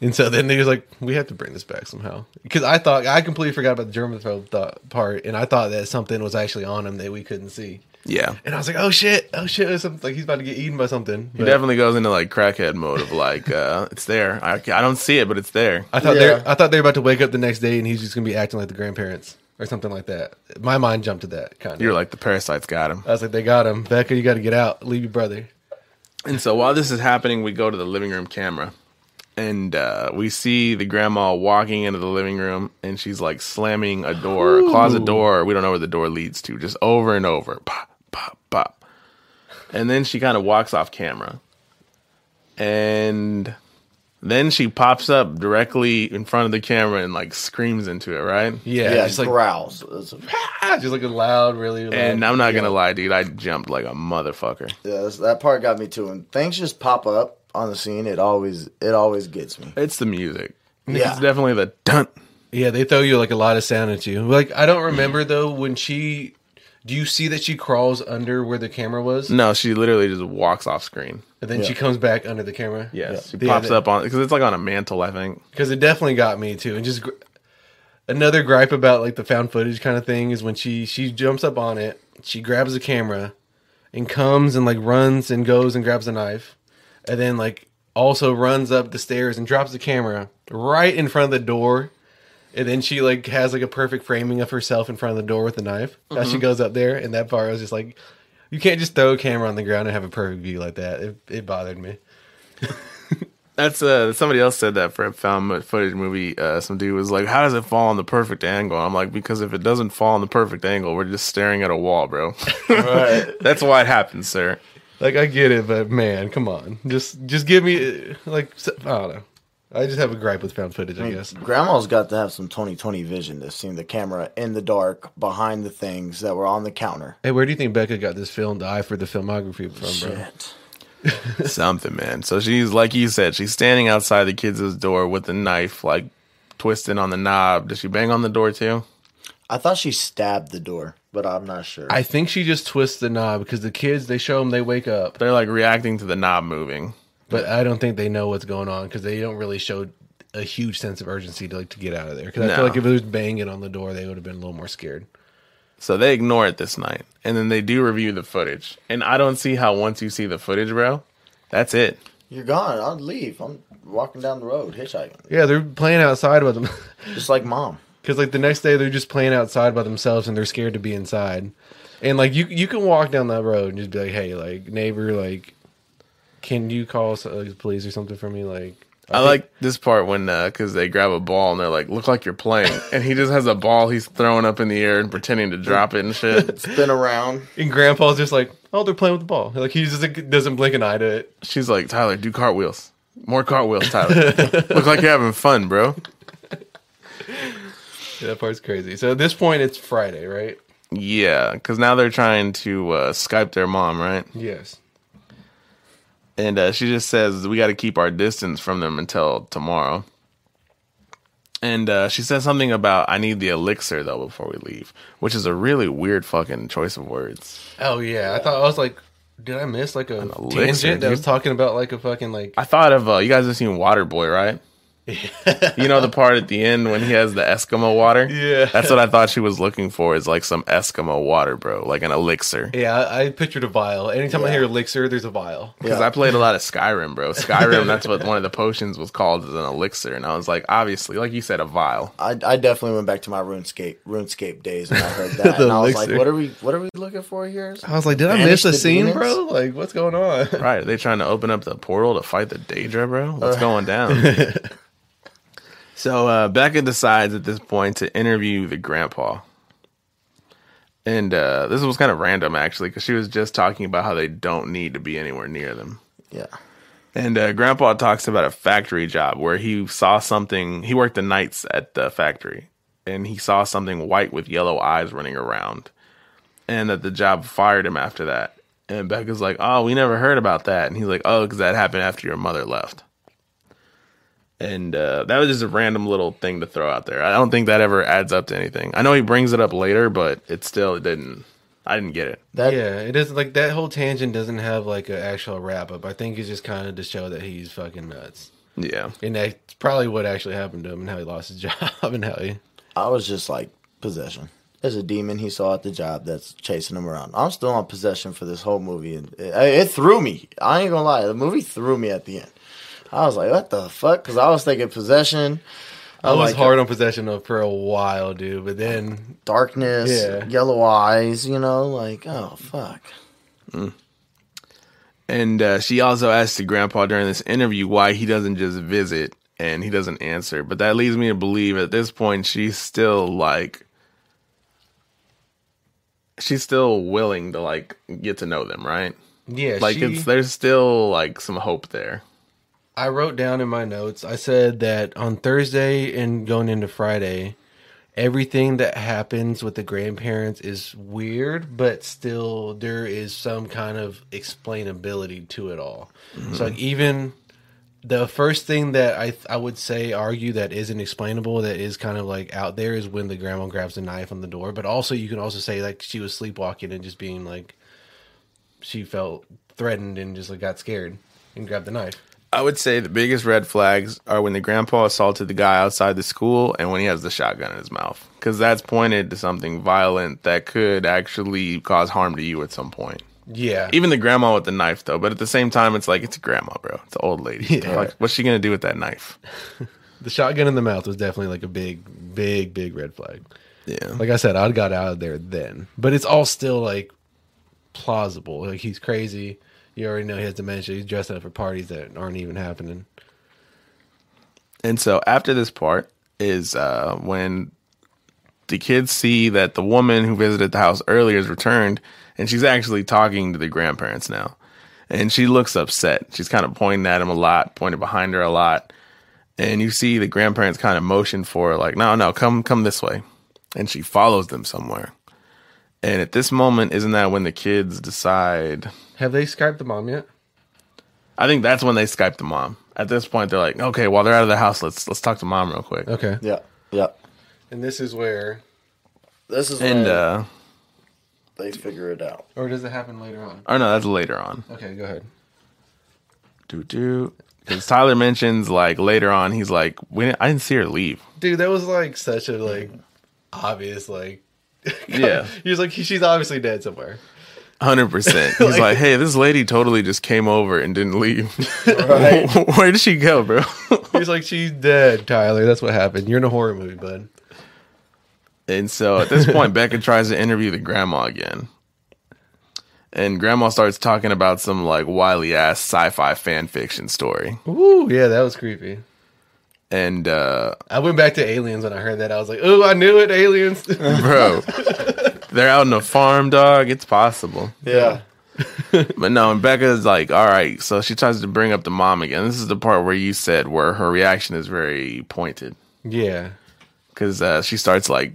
S3: And so then they was like, we have to bring this back somehow. Because I thought I completely forgot about the germaphobe thought part, and I thought that something was actually on him that we couldn't see.
S1: Yeah.
S3: And I was like, oh shit, oh shit, it's something, like he's about to get eaten by something.
S1: He
S3: But
S1: definitely goes into like crackhead mode of like, uh, it's there. I, I don't see it, but it's there.
S3: I thought
S2: Yeah.
S3: they're I thought they were about to wake up the next day and he's just gonna be acting like the grandparents or something like that. My mind jumped to that kind of.
S1: You're like, the parasites got him.
S3: I was like, they got him, Becca. You got to get out. Leave your brother.
S1: And so while this is happening, we go to the living room camera and uh, we see the grandma walking into the living room and she's like slamming a door, a closet door. We don't know where the door leads to, just over and over. Pop, pop, pop. And then she kind of walks off camera. And then she pops up directly in front of the camera and like screams into it, right?
S3: Yeah,
S2: Yeah,
S3: just like
S2: growls. It's-
S3: just like a loud, really. Loud,
S1: And I'm not gonna lie, dude, I jumped like a motherfucker.
S2: Yeah, that part got me too. When things just pop up on the scene, it always it always gets me.
S1: It's the music.
S2: Yeah.
S1: It's definitely the dun.
S3: Yeah, they throw you like a lot of sound at you. Like I don't remember though when she. Do you see that she crawls under where the camera was,
S1: No, she literally just walks off screen.
S3: and then
S2: Yeah.
S3: she comes back under the camera?
S1: Yes, she
S3: Yeah,
S1: pops
S3: that-
S1: up on because it's like on a mantle, I think.
S3: because it definitely got me too. And just gr- another gripe about like the found footage kind of thing is when she she jumps up on it, she grabs the camera, and comes and like runs and goes and grabs a knife, and then like also runs up the stairs and drops the camera right in front of the door. And then she like has like a perfect framing of herself in front of the door with the knife as she goes up there. And that part I was just like, you can't just throw a camera on the ground and have a perfect view like that. It, it bothered me.
S1: That's uh somebody else said that for a found footage movie. Uh, some dude was like, "How does it fall on the perfect angle?" I'm like, "Because if it doesn't fall on the perfect angle, we're just staring at a wall, bro."
S2: Right.
S1: That's why it happens, sir.
S3: Like I get it, but man, come on, just just give me like I don't know. I just have a gripe with found footage, I guess.
S2: Grandma's got to have some 2020 vision to see the camera in the dark behind the things that were on the counter.
S3: Hey, where do you think Becca got this filmed eye for the filmography from, bro?
S2: Shit.
S1: Something, man. So she's like you said, she's standing outside the kids' door with a knife, like twisting on the knob. Does she bang on the door too?
S2: I thought she stabbed the door, but I'm not sure.
S3: I think she just twists the knob because the kids they show them they wake up,
S1: They're like reacting to the knob moving.
S3: but I don't think they know what's going on because they don't really show a huge sense of urgency to like to get out of there. Because I
S1: No.
S3: feel like if it was banging on the door, they would have been a little more scared.
S1: So they ignore it this night, and then they do review the footage. And I don't see how once you see the footage, bro, that's it.
S2: You're gone. I'll leave. I'm walking down the road, hitchhiking,
S3: Yeah, they're playing outside with them.
S2: just like mom.
S3: Because like the next day they're just playing outside by themselves and they're scared to be inside. And like you you can walk down that road and just be like, hey, like neighbor, like, can you call s- uh, police or something for me? Like,
S1: I like this part when because they grab a ball and they're like, "Look like you're playing," and he just has a ball he's throwing up in the air and pretending to drop it and shit.
S2: Spin around.
S3: and Grandpa's just like, oh, they're playing with the ball. Like he just like, doesn't blink an eye to it.
S1: She's like, "Tyler, do cartwheels, more cartwheels, Tyler. Look like you're having fun, bro."
S3: Yeah, that part's crazy. So at this point, it's Friday, right?
S1: Yeah, because now they're trying to uh, Skype their mom, right?
S3: Yes.
S1: And uh, she just says we got to keep our distance from them until tomorrow. And uh, she said something about I need the elixir though before we leave, which is a really weird fucking choice of words.
S3: Oh yeah, I thought I was like, did I miss like a
S1: elixir,
S3: tangent that was talking about like a fucking like?
S1: I thought of uh, you guys have seen Waterboy, right? You know the part at the end when he has the Eskimo water.
S3: Yeah.
S1: that's what I thought she was looking for. Is like some Eskimo water, bro, like an elixir.
S3: Yeah, I, I pictured a vial. Anytime I hear elixir, there's a vial.
S1: Because
S2: Yeah.
S1: I played a lot of Skyrim, bro. Skyrim, that's what one of the potions was called as an elixir, and I was like, obviously, like you said, a vial.
S2: I, I definitely went back to my RuneScape RuneScape days when I heard that,
S3: The
S2: and I was like, "What are we? What are we looking for here?"
S3: I was like, did I miss a
S2: the
S3: scene,
S2: demons?
S3: bro? Like, what's going on?
S1: Right? Are they trying to open up the portal to fight the Daedra, bro? What's
S2: Uh.
S1: going down? So uh, Becca decides at this point to interview the grandpa, and uh, this was kind of random actually because she was just talking about how they don't need to be anywhere near them.
S2: Yeah,
S1: And uh, Grandpa talks about a factory job where he saw something. He worked the nights at the factory, and he saw something white with yellow eyes running around, and that the job fired him after that. And Becca's like, "Oh, we never heard about that." And he's like, "Oh, because that happened after your mother left." And uh, that was just a random little thing to throw out there. I don't think that ever adds up to anything. I know he brings it up later, but it still it didn't. I didn't get it.
S2: that
S3: yeah, it doesn't like that whole tangent doesn't have like an actual wrap up. I think it's just kind of to show that he's fucking nuts,
S1: Yeah,
S3: and that's probably what actually happened to him and how he lost his job and how he.
S2: I was just like possession. There's a demon he saw at the job that's chasing him around. I'm still on possession for this whole movie, and it, it threw me. I ain't gonna lie, the movie threw me at the end. I was like, "What the fuck?" Because I was thinking possession.
S3: I was
S2: like
S3: hard on possession of for a while, dude. But then,
S2: darkness,
S3: Yeah.
S2: yellow eyes. You know, like oh fuck.
S1: And uh, she also asked the grandpa during this interview why he doesn't just visit and he doesn't answer. But that leads me to believe at this point she's still like she's still willing to like get to know them, right?
S3: yeah,
S1: Like
S3: she,
S1: it's there's still like some hope there.
S3: I wrote down in my notes. I said that on Thursday and going into Friday, everything that happens with the grandparents is weird, but still there is some kind of explainability to it all. So like mm-hmm. even the first thing that I I would say argue that isn't explainable that is kind of like out there is when the grandma grabs the knife on the door, but also you can also say like she was sleepwalking and just being like she felt threatened and just like got scared and grabbed the knife.
S1: I would say the biggest red flags are when the grandpa assaulted the guy outside the school and when he has the shotgun in his mouth. Because that's pointed to something violent that could actually cause harm to you at some point.
S3: Yeah.
S1: Even the grandma with the knife, though. But at the same time, it's like, it's a grandma, bro. It's an old lady.
S3: Yeah.
S1: Like, what's she going to do with that knife?
S3: the shotgun in the mouth was definitely like a big, big, big red flag.
S1: Yeah.
S3: Like I said, I'd got out of there then. But it's all still like plausible. Like he's crazy. You already know he has dementia. He's dressing up for parties that aren't even happening.
S1: And so after this part is uh, when the kids see that the woman who visited the house earlier has returned, and she's actually talking to the grandparents now. And she looks upset. She's kind of pointing at him a lot, pointing behind her a lot. And you see the grandparents kind of motion for her, like, no, no, come, come this way. And she follows them somewhere. And at this moment, isn't that when the kids decide?
S3: Have they Skyped the mom yet?
S1: I think that's when they Skype the mom. At this point, they're like, okay, while they're out of the house, let's let's talk to mom real quick.
S3: Okay.
S2: Yeah, yeah.
S3: And this is where,
S2: This is
S1: And
S2: when
S1: uh,
S2: they figure it out.
S3: or does it happen later on?
S1: oh no, that's later on.
S3: Okay, go ahead.
S1: Do do. Because Tyler mentions like later on, he's like, we didn't, I didn't see her leave.
S3: Dude, that was like such a like obvious like.
S1: Yeah.
S3: he was like, she's obviously dead somewhere.
S1: Hundred percent. He's like, hey, this lady totally just came over and didn't leave.
S2: Right.
S1: Where did she go, bro?
S3: He's like, she's dead, Tyler. That's what happened. You're in a horror movie, bud.
S1: and so at this point, Becca tries to interview the grandma again. And grandma starts talking about some like wily ass sci-fi fan fiction story.
S3: Ooh, yeah, that was creepy.
S1: And uh
S3: I went back to aliens when I heard that. I was like, "Oh, I knew it, aliens."
S1: bro, they're out in a farm, dog. It's possible.
S2: Yeah,
S1: But no, and Becca's like, all right. So she tries to bring up the mom again. This is the part where you said where her reaction is very pointed
S3: yeah,
S1: because uh, she starts like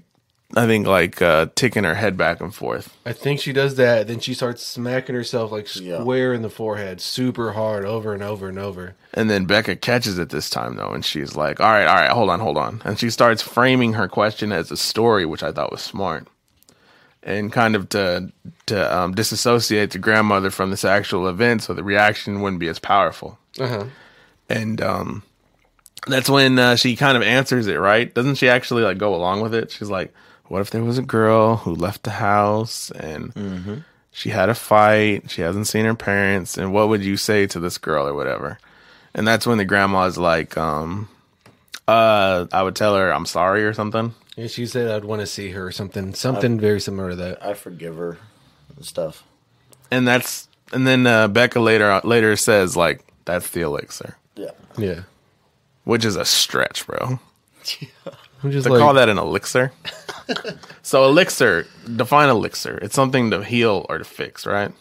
S1: I think like uh, ticking her head back and forth.
S3: I think she does that. Then she starts smacking herself like
S2: Yeah.
S3: square in the forehead, super hard, over and over and over.
S1: And then Becca catches it this time though, and she's like, "All right, all right, hold on, hold on." And she starts framing her question as a story, which I thought was smart, and kind of to to um, disassociate the grandmother from this actual event, so the reaction wouldn't be as powerful.
S3: Uh huh.
S1: And um, that's when uh, she kind of answers it, right? Doesn't she actually like go along with it? She's like, "What if there was a girl who left the house and she had a fight? She hasn't seen her parents, and what would you say to this girl or whatever?" And that's when the grandma's like, um, "Uh, I would tell her I'm sorry or something."
S3: And she said I'd want to see her or something, something very similar to that.
S2: I forgive her and stuff.
S1: And that's and then uh, Becca later later says like, "That's the elixir,"
S2: Yeah.
S3: Yeah.
S1: which is a stretch, bro.
S3: I'm just
S1: to
S3: like,
S1: call that an elixir. so elixir, define elixir. It's something to heal or to fix, right?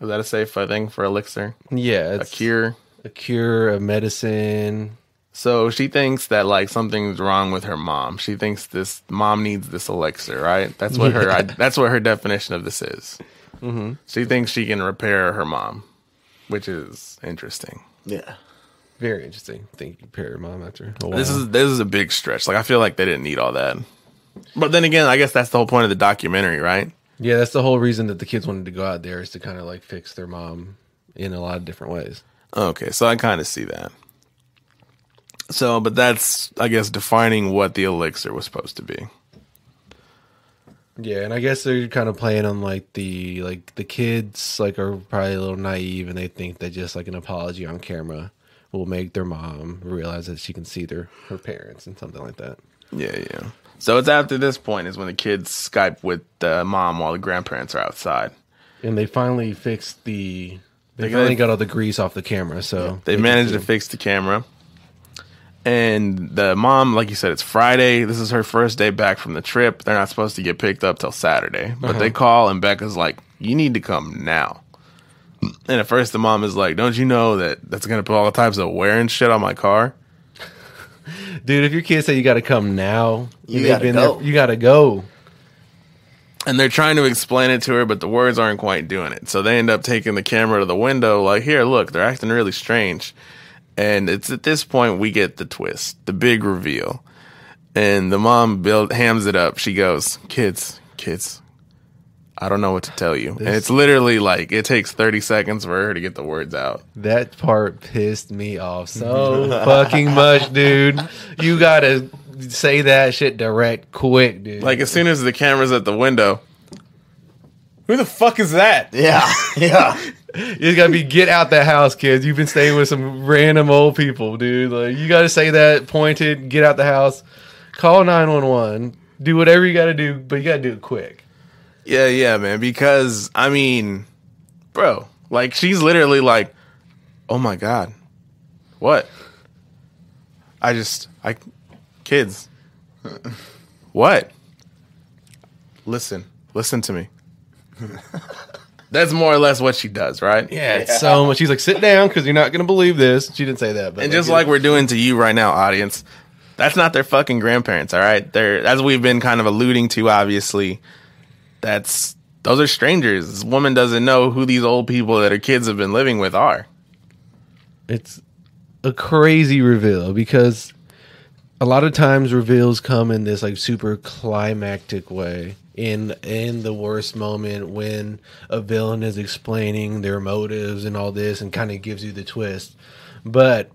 S1: Is that a safe thing for elixir?
S3: yeah,
S1: A cure.
S3: a cure, a medicine.
S1: So she thinks that like something's wrong with her mom. She thinks this mom needs this elixir, right? That's what her that's what her definition of this is. Mm-hmm. She thinks she can repair her mom, which is interesting.
S2: Yeah.
S3: Very interesting. Thank you, pair mom after a oh, while.
S1: This is this is a big stretch. Like I feel like they didn't need all that. But then again, I guess that's the whole point of the documentary, right?
S3: yeah, that's the whole reason that the kids wanted to go out there is to kind of like fix their mom in a lot of different ways.
S1: Okay, so I kind of see that. So, but that's I guess defining what the elixir was supposed to be.
S3: Yeah, and I guess they're kind of playing on like the like the kids like are probably a little naive and they think that just like an apology on camera will make their mom realize that she can see their her parents and something like that.
S1: Yeah, yeah. So it's after this point is when the kids Skype with the mom while the grandparents are outside.
S3: And they finally fixed the they
S1: They-
S3: finally got all the grease off the camera, so
S1: They
S3: can
S1: managed to fix the camera. And the mom, like you said, it's Friday. This is her first day back from the trip. They're not supposed to get picked up till Saturday. But they uh-huh. call and Becca's like, You need to come now. And at first the mom is like, Don't you know that that's gonna put all the types of wear and shit on my car?
S3: Dude, if your kids say you got to come now,
S2: You gotta
S3: been
S2: go.
S3: there- you got to go.
S1: and they're trying to explain it to her, but the words aren't quite doing it. So they end up taking the camera to the window, like, here, look, they're acting really strange. And it's at this point we get the twist, the big reveal. And the mom build hams it up. She goes, Kids, kids, I don't know what to tell you. and it's literally like it takes 30 seconds for her to get the words out.
S3: That part pissed me off so fucking much, dude. You got to say that shit direct quick, dude.
S1: Like as soon as the camera's at the window, who the fuck is that?
S2: Yeah. Yeah.
S3: It's gotta be get out the house, kids. You've been staying with some random old people, dude. Like you gotta say that pointed, get out the house, call nine one one, do whatever you gotta do, but you gotta do it quick.
S1: Yeah, yeah, man. Because I mean, bro, like she's literally like, "Oh my god, what?" I just, I, kids, what? Listen, listen to me. That's more or less what she does, right?
S3: Yeah, it's so much. She's like, sit down because you're not gonna believe this. She didn't say that, but
S1: And just like we're doing to you right now, audience, that's not their fucking grandparents, all right? They're as we've been kind of alluding to, obviously. That's those are strangers. This woman doesn't know who these old people that her kids have been living with are.
S3: it's a crazy reveal because a lot of times reveals come in this like super climactic way in in the worst moment when a villain is explaining their motives and all this and kind of gives you the twist but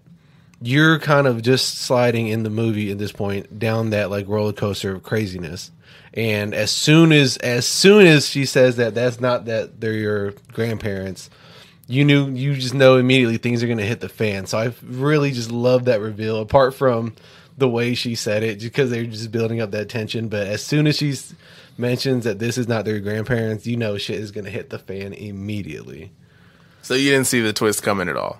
S3: you're kind of just sliding in the movie at this point down that like roller coaster of craziness and as soon as as soon as she says that that's not that they're your grandparents you knew you just know immediately things are going to hit the fan. So I really just love that reveal. Apart from the way she said it, because they're just building up that tension. But as soon as she mentions that this is not their grandparents, you know shit is going to hit the fan immediately.
S1: So you didn't see the twist coming at all.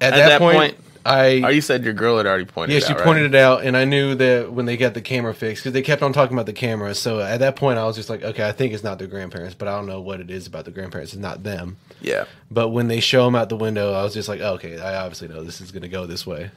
S3: At,
S1: At
S3: that,
S1: that
S3: point,
S1: point-
S3: I
S1: Oh, you said your girl had already pointed.
S3: yeah,
S1: it
S3: she
S1: out, right?
S3: pointed it out, and I knew that when they got the camera fixed, because they kept on talking about the camera. So at that point, I was just like, okay, I think it's not their grandparents, but I don't know what it is about the grandparents. It's not them.
S1: Yeah.
S3: But when they show them out the window, I was just like, okay, I obviously know this is going to go this way.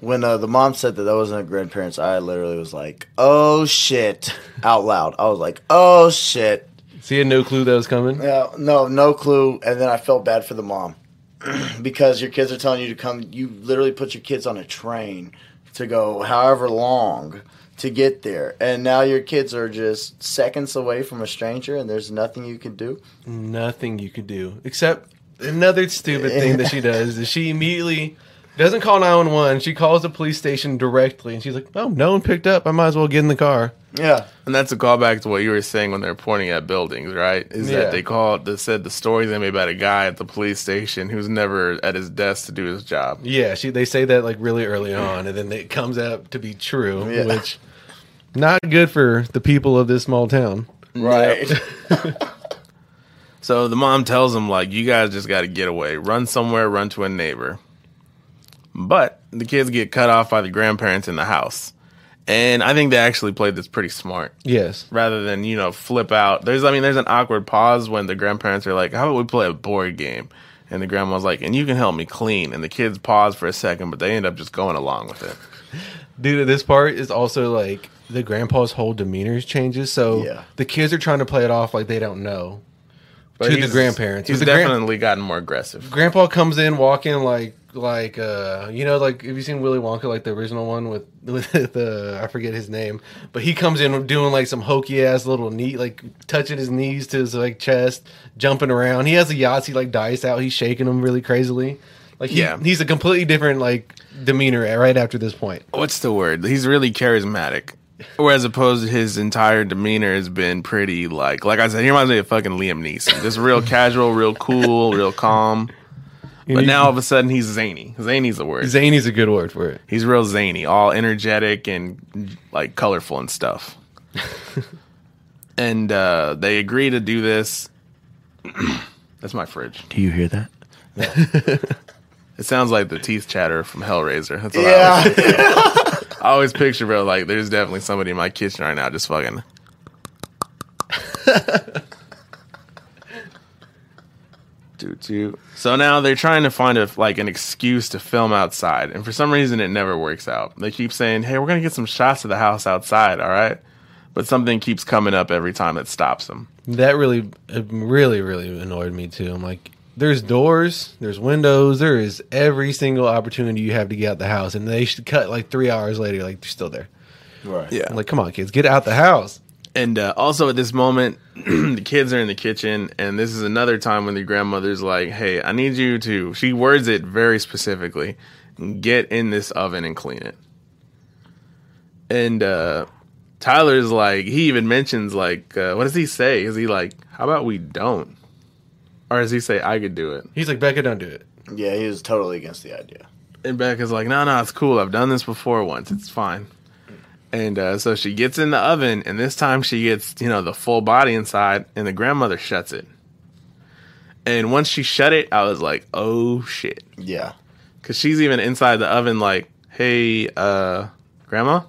S2: When uh, the mom said that that wasn't her grandparents, I literally was like, "Oh shit!" out loud. I was like, "Oh shit!"
S3: So you had no clue that was coming.
S2: No, no, no clue. And then I felt bad for the mom because your kids are telling you to come. You literally put your kids on a train to go however long to get there, and now your kids are just seconds away from a stranger, and there's nothing you can do.
S3: Nothing you could do except another stupid thing that she does is she immediately doesn't call 911. She calls the police station directly and she's like, "Oh, no one picked up. I might as well get in the car."
S2: Yeah,
S1: And that's a callback to what you were saying when they're pointing at buildings, right? Is
S3: Yeah.
S1: that they called, they said the story they made about a guy at the police station who's never at his desk to do his job.
S3: Yeah, she they say that like really early on and then it comes out to be true,
S2: Yeah.
S3: which not good for the people of this small town.
S2: right.
S1: So the mom tells him, like, you guys just got to get away. Run somewhere, run to a neighbor. But the kids get cut off by the grandparents in the house. And I think they actually played this pretty smart.
S3: Yes.
S1: rather than you know flip out. There's I mean there's an awkward pause when the grandparents are like, "How about we play a board game?" And the grandma's like, "And you can help me clean." And the kids pause for a second, but they end up just going along with it.
S3: Dude, this part is also like the grandpa's whole demeanor changes. So
S2: Yeah.
S3: the kids are trying to play it off like they don't know.
S1: But
S3: to the grandparents.
S1: he's
S3: the gran-
S1: definitely gotten more aggressive.
S3: Grandpa comes in walking like like uh you know like have you seen Willy Wonka like the original one with with the I forget his name but he comes in doing like some hokey ass little knee like touching his knees to his like chest jumping around he has a Yahtzee like dice out he's shaking them really crazily like he,
S1: Yeah.
S3: he's a completely different like demeanor right after this point
S1: What's the word? He's really charismatic. Whereas opposed to his entire demeanor has been pretty like like I said, he reminds me of fucking Liam Neeson. Just real casual, real cool, real calm. But now all of a sudden he's zany. Zany's the word.
S3: Zany's a good word for it
S1: He's real zany, all energetic and like colorful and stuff. and uh, they agree to do this. That's my fridge.
S2: Do you hear that?
S1: It sounds like the teeth chatter from Hellraiser. That's what I, always,
S2: Yeah,
S1: I always picture, bro. Like, there's definitely somebody in my kitchen right now just fucking. Toot toot. So now they're trying to find a like an excuse to film outside, and for some reason it never works out. They keep saying, "Hey, we're gonna get some shots of the house outside, all right?" But something keeps coming up every time that stops them.
S3: That really, really, really annoyed me too. I'm like, there's doors, there's windows, there is every single opportunity you have to get out the house, and they should cut like three hours later, like they're still there.
S2: right.
S1: Yeah.
S3: I'm like, come on, kids, get out the house.
S1: And uh, also at this moment, the kids are in the kitchen, and this is another time when the grandmother's like, "Hey, I need you to." She words it very specifically. Get in this oven and clean it. And uh, Tyler's like, he even mentions like, uh, what does he say? Is he like, "How about we don't?" Or does he say, "I could do it"?
S3: He's like, Becca, don't do it.
S2: Yeah, he was totally against the idea.
S1: And Becca's like, no, no, it's cool. I've done this before once. It's fine. And uh, so she gets in the oven, and this time she gets, you know, the full body inside, and the grandmother shuts it. And once she shut it, I was like, oh shit.
S2: Yeah,
S1: Because she's even inside the oven, like, hey, uh, grandma,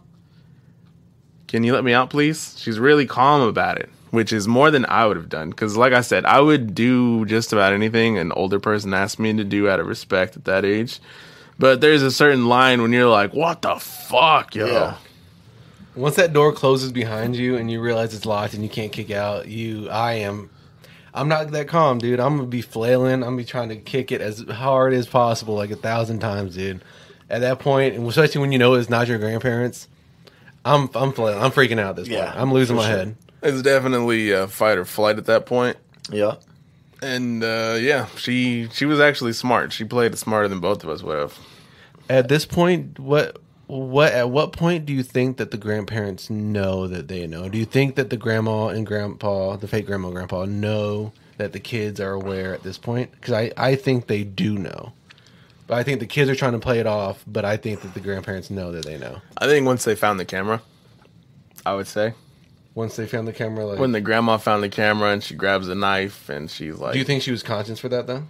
S1: can you let me out, please? She's really calm about it, which is more than I would have done. Because, like I said, I would do just about anything an older person asked me to do out of respect at that age. But there's a certain line when you're like, what the fuck, yo?
S2: Yeah.
S3: Once that door closes behind you and you realize it's locked and you can't kick out, you, I am, I'm not that calm, dude. I'm gonna be flailing. I'm gonna be trying to kick it as hard as possible, like a thousand times, dude. At that point, and especially when you know it's not your grandparents, I'm, I'm flailing. I'm freaking out at this
S2: Yeah,
S3: point. I'm losing my
S2: sure.
S3: head.
S1: It's definitely uh, fight or flight at that point.
S2: yeah.
S1: And uh, yeah, she she was actually smart. She played it smarter than both of us would have.
S3: At this point, what what at what point do you think that the grandparents know that they know? Do you think that the grandma and grandpa, the fake grandma and grandpa, know that the kids are aware at this point? Because I I think they do know, but I think the kids are trying to play it off. But I think that the grandparents know that they know.
S1: I think once they found the camera, I would say.
S3: Once they found the camera, like,
S1: when the grandma found the camera and she grabs a knife and she's like,
S3: do you think she was conscious for that though?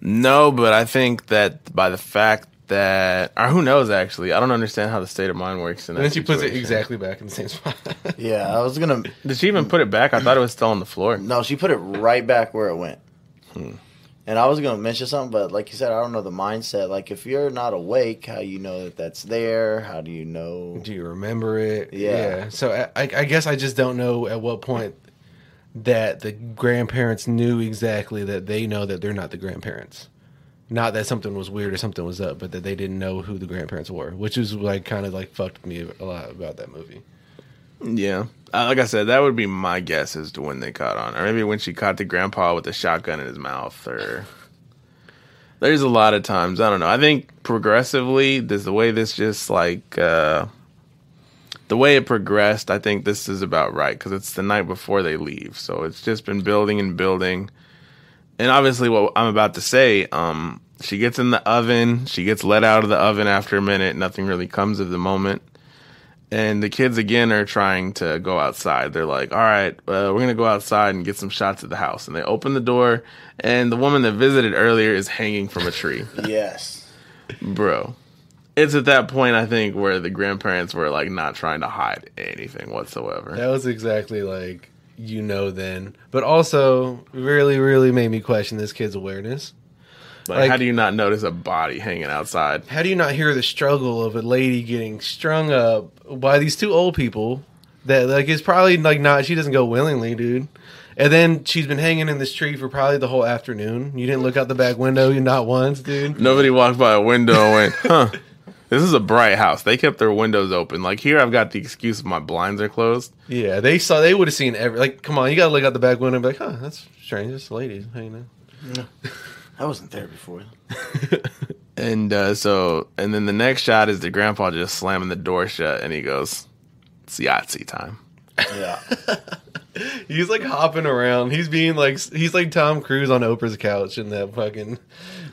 S1: no? But I think that by the fact that, or who knows? Actually, I don't understand how the state of mind works. In that
S3: And then she puts it exactly back in the same spot.
S2: Yeah, I was gonna.
S1: Did she even put it back? I thought it was still on the floor.
S2: No, she put it right back where it went. Hmm. And I was gonna mention something, but like you said, I don't know the mindset. Like if you're not awake, how you know that that's there? How do you know?
S3: Do you remember it?
S2: Yeah.
S3: So I, I I guess I just don't know at what point that the grandparents knew exactly that they know that they're not the grandparents. Not that something was weird or something was up, but that they didn't know who the grandparents were, which is like kind of like fucked me a lot about that movie.
S1: Yeah. Uh, like I said, that would be my guess as to when they caught on. Or maybe when she caught the grandpa with the shotgun in his mouth or there's a lot of times, I don't know. I think progressively there's the way this just like uh the way it progressed, I think this is about right because it's the night before they leave. So it's just been building and building. And obviously what I'm about to say, um she gets in the oven, she gets let out of the oven after a minute, nothing really comes of the moment and the kids again are trying to go outside. They're like, "All right, uh, we're gonna go outside and get some shots of the house." And they open the door, and the woman that visited earlier is hanging from a tree,
S2: Yes.
S1: bro. It's at that point I think where the grandparents were like not trying to hide anything whatsoever.
S3: That was exactly like you know then, but also really really made me question this kid's awareness.
S1: Like,
S3: like-
S1: how do you not notice a body hanging outside?
S3: How do you not hear the struggle of a lady getting strung up by these two old people that like is probably like not she doesn't go willingly, dude. And then she's been hanging in this tree for probably the whole afternoon. You didn't look out the back window, you not once, dude.
S1: Nobody walked by a window and went, "Huh." This is a bright house. They kept their windows open. Like here, I've got the excuse of my blinds are closed.
S3: Yeah, they saw they would have seen every like come on, you gotta look out the back window and be like, huh, that's strange, this lady hanging out.
S2: I wasn't there before.
S1: And uh, so, and then the next shot is the grandpa just slamming the door shut, and he goes, "It's Yahtzee time."
S2: Yeah.
S3: He's like hopping around. He's being like he's like Tom Cruise on Oprah's couch in that fucking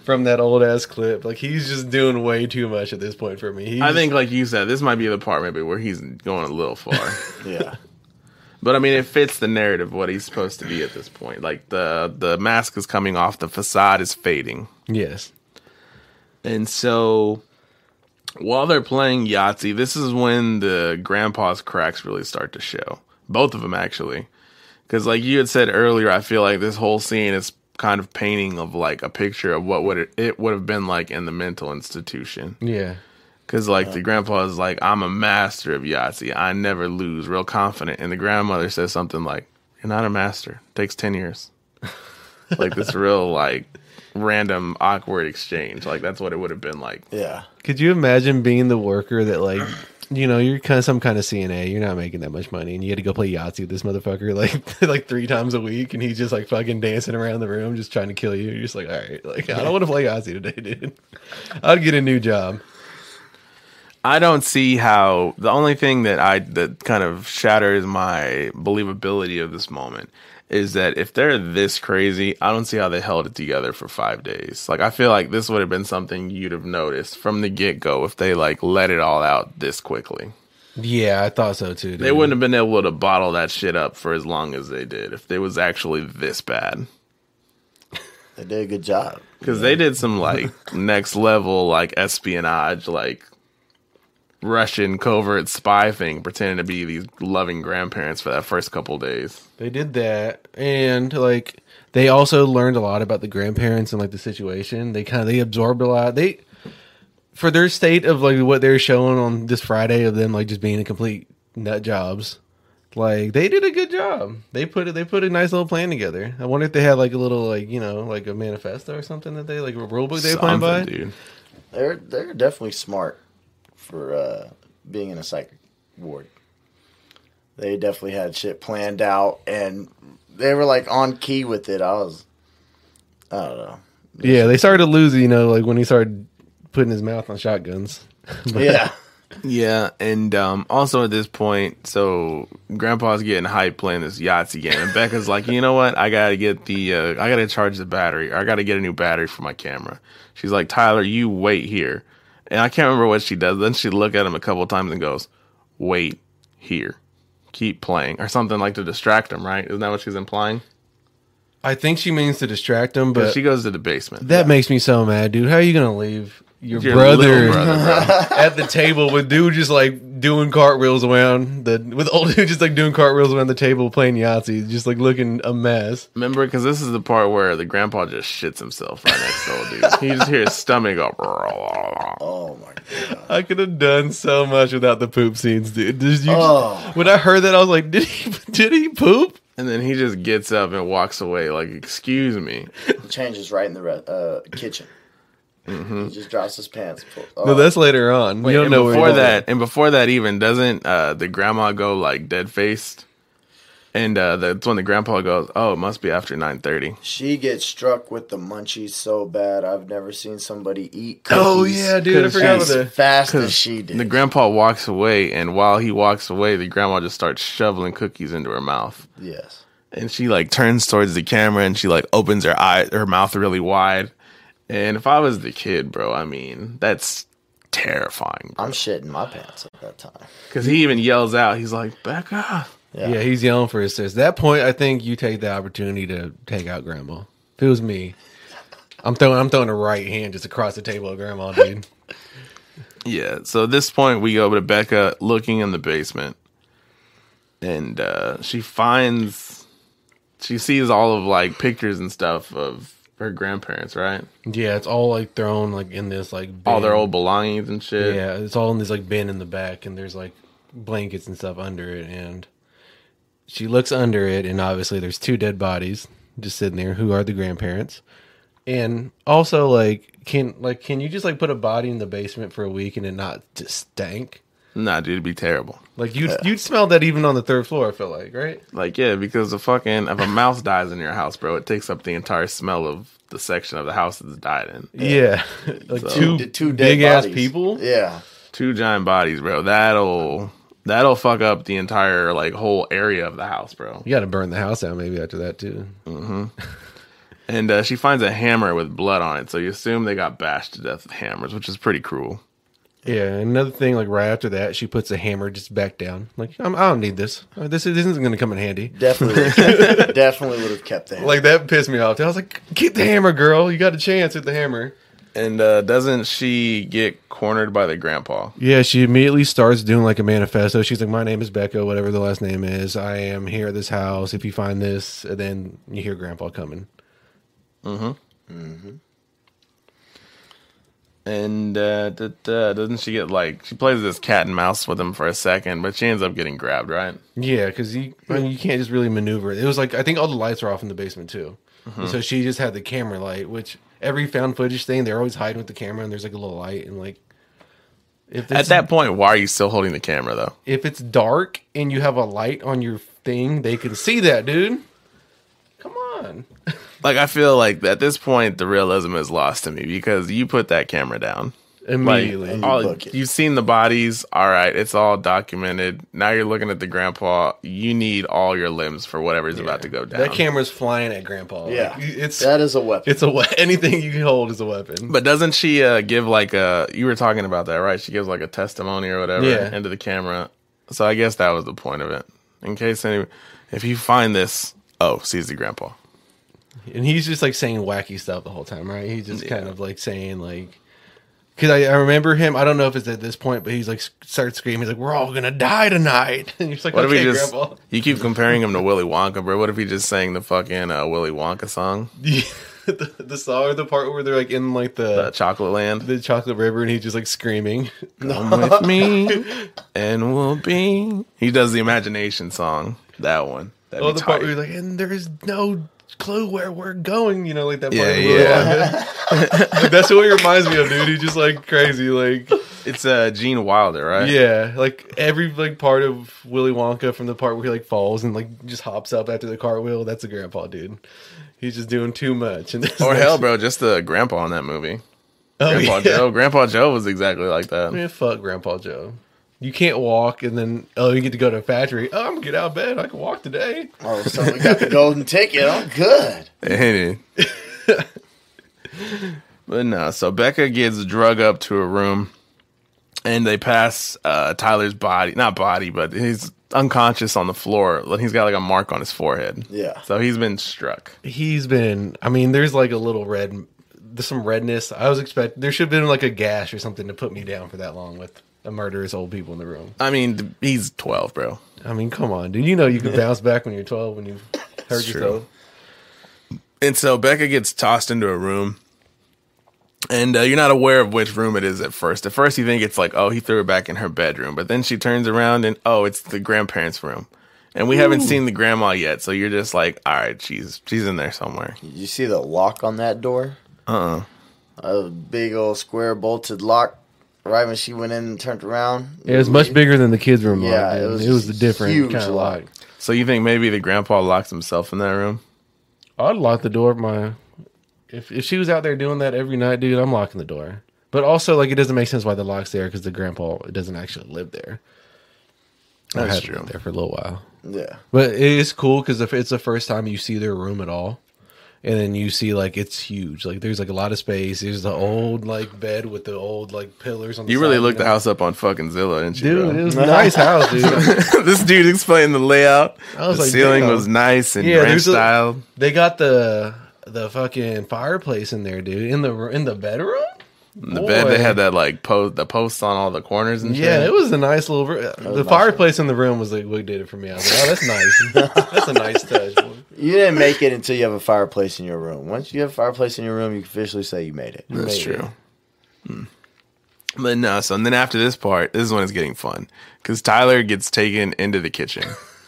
S3: from that old ass clip. Like he's just doing way too much at this point for me. He's,
S1: I think, like you said, this might be the part maybe where he's going a little far,
S2: Yeah.
S1: But I mean, it fits the narrative of what he's supposed to be at this point. Like the the mask is coming off, the facade is fading,
S3: yes.
S1: and so while they're playing Yahtzee, this is when the grandpa's cracks really start to show. Both of them actually, because like you had said earlier, I feel like this whole scene is kind of painting of like a picture of what would it, it would have been like in the mental institution.
S3: Yeah.
S1: Because like the grandpa is like, I'm a master of Yahtzee. I never lose. Real confident. And the grandmother says something like, You're not a master. takes ten years. like this real like random awkward exchange. Like that's what it would have been like.
S2: Yeah.
S3: Could you imagine being the worker that like you know, you're kind of some kind of CNA, you're not making that much money, and you had to go play Yahtzee with this motherfucker like like three times a week, and he's just like fucking dancing around the room, just trying to kill you. You're just like, all right, like I don't want to play Yahtzee today, dude. I'd get a new job.
S1: I don't see how the only thing that I that kind of shatters my believability of this moment is that if they're this crazy, I don't see how they held it together for five days. Like I feel like this would have been something you'd have noticed from the get go if they like let it all out this quickly.
S3: Yeah, I thought so too. Dude.
S1: They wouldn't have been able to bottle that shit up for as long as they did if it was actually this bad.
S2: They did a good job.
S1: Because they did some like next level like espionage, like Russian covert spy thing, pretending to be these loving grandparents for that first couple days.
S3: They did that, and like they also learned a lot about the grandparents and like the situation. They kind of they absorbed a lot. They for their state of like what they're showing on this Friday of them like just being a complete nut jobs. Like they did a good job. They put it. They put a nice little plan together. I wonder if they had like a little like you know like a manifesto or something that they like a rule book they playing by.
S1: Dude.
S2: They're they're definitely smart for uh, being in a psychic ward. They definitely had shit planned out, and they were like on key with it. I was, I don't know.
S3: Yeah, they started to lose. You know, like when he started putting his mouth on shotguns.
S2: Yeah,
S1: Yeah, and um, also at this point, so Grandpa's getting hyped playing this Yahtzee game, and Becca's like, you know what? I gotta get the, uh, I gotta charge the battery, or I gotta get a new battery for my camera. She's like, Tyler, you wait here, and I can't remember what she does. Then she look at him a couple times and goes, wait here, keep playing, or something like to distract him. Right? Isn't that what she's implying?
S3: I think she means to distract him,
S1: But she goes to the basement.
S3: That makes me so mad, dude. How are you gonna leave your,
S1: Your
S3: brother,
S1: brother,
S3: at the table with dude just like doing cartwheels around the with old dude just like doing cartwheels around the table playing Yahtzee, just like looking a mess.
S1: Remember, because this is the part where the grandpa just shits himself right next to old dude. He just hears his stomach go.
S2: Oh my god.
S3: I could have done so much without the poop scenes, dude. Did you,
S2: Oh.
S3: When I heard that, I was like, did he did he poop?
S1: And then he just gets up and walks away, like, excuse me.
S2: He changes right in the re- uh, kitchen. He just drops his pants. Oh,
S3: No, that's later on.
S1: Wait,
S3: you don't
S1: and
S3: know
S1: before that, and before that, even doesn't uh, the grandma go like dead faced? And uh, that's when the grandpa goes, "Oh, it must be after 9.30.
S2: she gets struck with the munchies so bad. I've never seen somebody eat. Cookies
S3: Oh yeah, dude, I
S1: 'Cause
S3: forgot about
S2: as
S3: that.
S2: fast as she did.
S1: The grandpa walks away, and while he walks away, the grandma just starts shoveling cookies into her mouth.
S2: yes.
S1: and she like turns towards the camera and she like opens her eye her mouth really wide and if i was the kid bro i mean that's terrifying Bro.
S2: I'm shitting my pants at that time.
S1: because he even yells out he's like becca
S2: Yeah.
S3: Yeah. he's yelling for his sis. That point, I think you take the opportunity to take out grandma. If it was me, I'm throwing I'm throwing a right hand just across the table at grandma, dude.
S1: yeah so at this point we go to becca looking in the basement and uh she finds she sees all of like pictures and stuff of her grandparents right
S3: yeah, it's all like thrown like in this like
S1: all their old belongings and shit
S3: Yeah, it's all in this like bin in the back, and there's like blankets and stuff under it. And she looks under it, and obviously there's two dead bodies just sitting there. Who are the grandparents? And also, like, can like can you just like put a body in the basement for a week and it not just stank?
S1: Nah dude it'd be terrible
S3: Like you would you'd smell that even on the third floor. I feel like right.
S1: Like, yeah, because the fucking if a mouse dies in your house, bro, it takes up the entire smell of the section of the house that's died in.
S3: Yeah, like
S1: So-
S3: two,
S2: The two dead
S3: big ass people.
S2: Yeah.
S1: Two giant bodies, bro. That'll that'll fuck up the entire like whole area of the house, bro.
S3: You got to burn the house down maybe after that too.
S1: And uh, she finds a hammer with blood on it, so you assume they got bashed to death with hammers, which is pretty cruel.
S3: Yeah, another thing, like right after that, she puts the hammer just back down. Like, I'm, I don't need this. Uh, This, this isn't going to come in handy.
S2: Definitely, would have kept, definitely would have kept that.
S3: Like that pissed me off. I was like, "Get the hammer, girl! You got a chance with the hammer."
S1: And uh, doesn't she get cornered by the grandpa?
S3: Yeah, she immediately starts doing like a manifesto. She's like, "My name is Becca, whatever the last name is. I am here at this house. If you find this," and then you hear Grandpa coming.
S1: And uh, da- da- doesn't she get like she plays this cat and mouse with him for a second, but she ends up getting grabbed, right?
S3: Yeah, because you I mean, you can't just really maneuver. It was like I think all the lights are off in the basement too. And So she just had the camera light, which every found footage thing they're always hiding with the camera, and there's like a little light, and like if
S1: At that point, why are you still holding the camera though?
S3: if it's dark and you have a light on your thing, they can see that, dude. Come on.
S1: Like I feel like at this point the realism is lost to me because you put that camera down.
S3: Immediately.
S2: you
S1: all,
S2: book it.
S1: you've seen the bodies. All right, it's all documented. Now you're looking at the grandpa. You need all your limbs for whatever's about to go down.
S3: that camera's flying at Grandpa. Like,
S2: yeah,
S3: it's
S2: that is a weapon.
S3: it's a we- anything you can hold is a weapon.
S1: But doesn't she uh, give like a? You were talking about that, right? She gives like a testimony or whatever
S3: Yeah.
S1: into the camera. So I guess that was the point of it. In case any, if you find this, oh, sees the grandpa.
S3: And he's just like saying wacky stuff the whole time, right? He's just kind of like saying like, because I, I remember him. I don't know if it's at this point, but he's like starts screaming. He's like, "We're all gonna die tonight!" And you're like,
S1: What
S3: "Okay,
S1: if he just?
S3: Grandpa."
S1: You keep comparing him to Willy Wonka, bro. What if he just sang the fucking uh, Willy Wonka song,
S3: the, the song or the part where they're like in like the
S1: uh, Chocolate Land?
S3: the chocolate river, and he's just like screaming.
S1: Come with me, and we'll be. He does the imagination song. That one. That'd
S3: Oh, the part
S1: tight.
S3: where he's like, "And there is no." Clue where we're going, you know, like that. Part
S1: Yeah,
S3: of
S1: yeah.
S3: Like, that's what he reminds me of, dude. He's just like crazy, like
S1: It's uh, Gene Wilder, right?
S3: Yeah, like every like part of Willy Wonka from the part where he like falls and like just hops up after the cartwheel. That's a grandpa dude. He's just doing too much. And
S1: Or hell, bro, just the grandpa in that movie.
S3: oh,
S1: Grandpa
S3: yeah.
S1: Joe. Grandpa Joe was exactly like that.
S3: Man, fuck Grandpa Joe. You can't walk, and then oh, you get to go to a factory. Oh, I'm gonna get out of bed. I can walk today.
S2: Oh, so we got the golden ticket. I'm good.
S1: Ain't it? but no, so Becca gets drug up to a room and they pass uh, Tyler's body, not body, but he's unconscious on the floor. He's got like a mark on his forehead.
S2: Yeah.
S1: So he's been struck.
S3: He's been. I mean, there's like a little red. There's some redness. I was expecting there should have been like a gash or something to put me down for that long with. A murderous old people in the room.
S1: I mean, he's 12, bro.
S3: I mean, come on, dude. You know you can bounce back when you're 12 when you hurt
S1: It's true.
S3: yourself.
S1: And so Becca gets tossed into a room, and uh, you're not aware of which room it is at first. At first, you think it's like, oh, he threw her back in her bedroom, but then she turns around and oh, it's the grandparents' room, and we haven't seen the grandma yet. So you're just like, all right, she's she's in there somewhere.
S2: You see the lock on that door?
S1: Uh, uh
S2: A big old square bolted lock. Right when she went in and turned around.
S3: It was much bigger than the kids' room.
S2: Yeah,
S3: lock,
S2: it was
S3: it was a different
S2: huge
S3: kind of
S2: lock.
S3: lock.
S1: So you think maybe the grandpa locks himself in that room?
S3: I'd lock the door. of My if if she was out there doing that every night, dude, I'm locking the door. But also, like, it doesn't make sense why the lock's there because the grandpa doesn't actually live there. I
S1: That's
S3: had
S1: true.
S3: there for a little while.
S2: Yeah.
S3: But it is cool because if it's the first time you see their room at all, and then you see like it's huge, like there's like a lot of space. There's the old like bed with the old like pillars on. the
S1: You really
S3: side,
S1: looked the
S3: know?
S1: house up on fucking Zillow, didn't you,
S3: dude.
S1: bro?
S3: It was a nice house, dude.
S1: this dude explained the layout.
S3: I was
S1: the
S3: like,
S1: ceiling
S3: damn.
S1: was nice and
S3: Yeah,
S1: ranch style.
S3: They got the the fucking fireplace in there, dude. In the in the bedroom.
S1: The bed they had that like post the posts on all the corners and shit.
S3: Yeah, it was a nice little. r- The
S2: nice.
S3: fireplace in the room was like what did it for me. I was like, oh, that's nice. that's a nice touch. boy.
S2: You didn't make it until you have a fireplace in your room. Once you have a fireplace in your room, you can officially say you made it.
S1: That's
S3: made it.
S1: true. Hmm. But no, so and then after this part, this one is when it's getting fun because Tyler gets taken into the kitchen,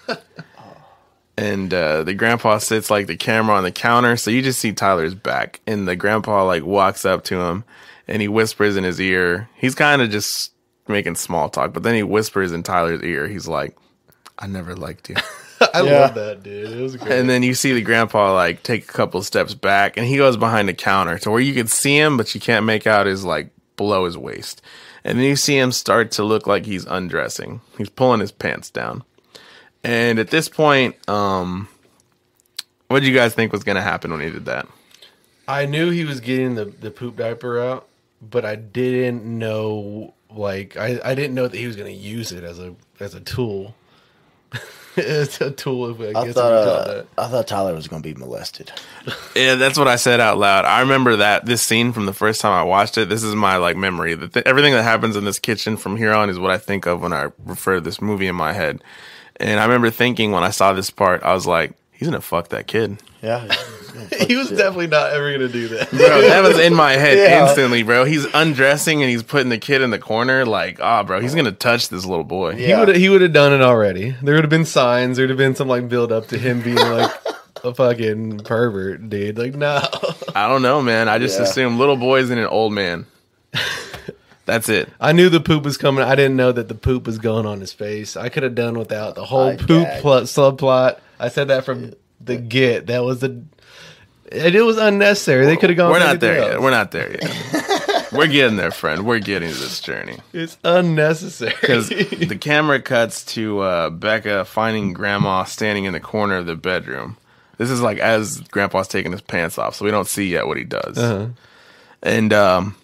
S1: and uh, the grandpa sits like the camera on the counter, so you just see Tyler's back, and the grandpa like walks up to him, and he whispers in his ear. He's kind of just making small talk, but then he whispers in Tyler's ear. He's like, "I never liked you."
S3: I
S2: Yeah.
S3: love that, dude. It was great.
S1: And then you see the grandpa like take a couple steps back and he goes behind the counter to where you can see him, but you can't make out his like below his waist. And then you see him start to look like he's undressing. He's pulling his pants down. And at this point, um, what did you guys think was going to happen when he did that?
S3: I knew he was getting the, the poop diaper out, but I didn't know like I, I didn't know that he was going to use it as a as a tool. it's a tool. If I,
S2: I
S3: guess
S2: thought
S3: if you call it
S2: uh. I thought Tyler was going to be molested.
S1: Yeah, that's what I said out loud. I remember that this scene from the first time I watched it. This is my like memory. That th- everything that happens in this kitchen from here on is what I think of when I refer to this movie in my head. And I remember thinking when I saw this part, I was like, "He's gonna fuck that kid."
S2: Yeah.
S3: he was definitely not ever going to do that.
S1: Bro, that was in my head
S2: Yeah.
S1: instantly, bro. He's undressing and he's putting the kid in the corner. Like, ah, bro, he's gonna touch this little boy.
S3: He would he would have done it already. There would have been signs. There'd have been some like build up to him being like a fucking pervert, dude. Like no.
S1: I don't know, man. I just
S2: Yeah.
S1: assume little boys and an old man. That's it.
S3: I knew the poop was coming. I didn't know that the poop was going on his face. I could have done without the whole
S2: I
S3: poop
S2: gagged.
S3: plot, subplot. I said that from the get. That was the. It, it was unnecessary. They could have gone.
S1: We're not there
S3: anything
S1: yet. We're not there yet. We're getting there, friend. We're getting to this journey.
S3: It's unnecessary.
S1: Because the camera cuts to uh, Becca finding Grandma standing in the corner of the bedroom. This is like as Grandpa's taking his pants off, so we don't see yet what he does.
S3: Uh-huh.
S1: And um,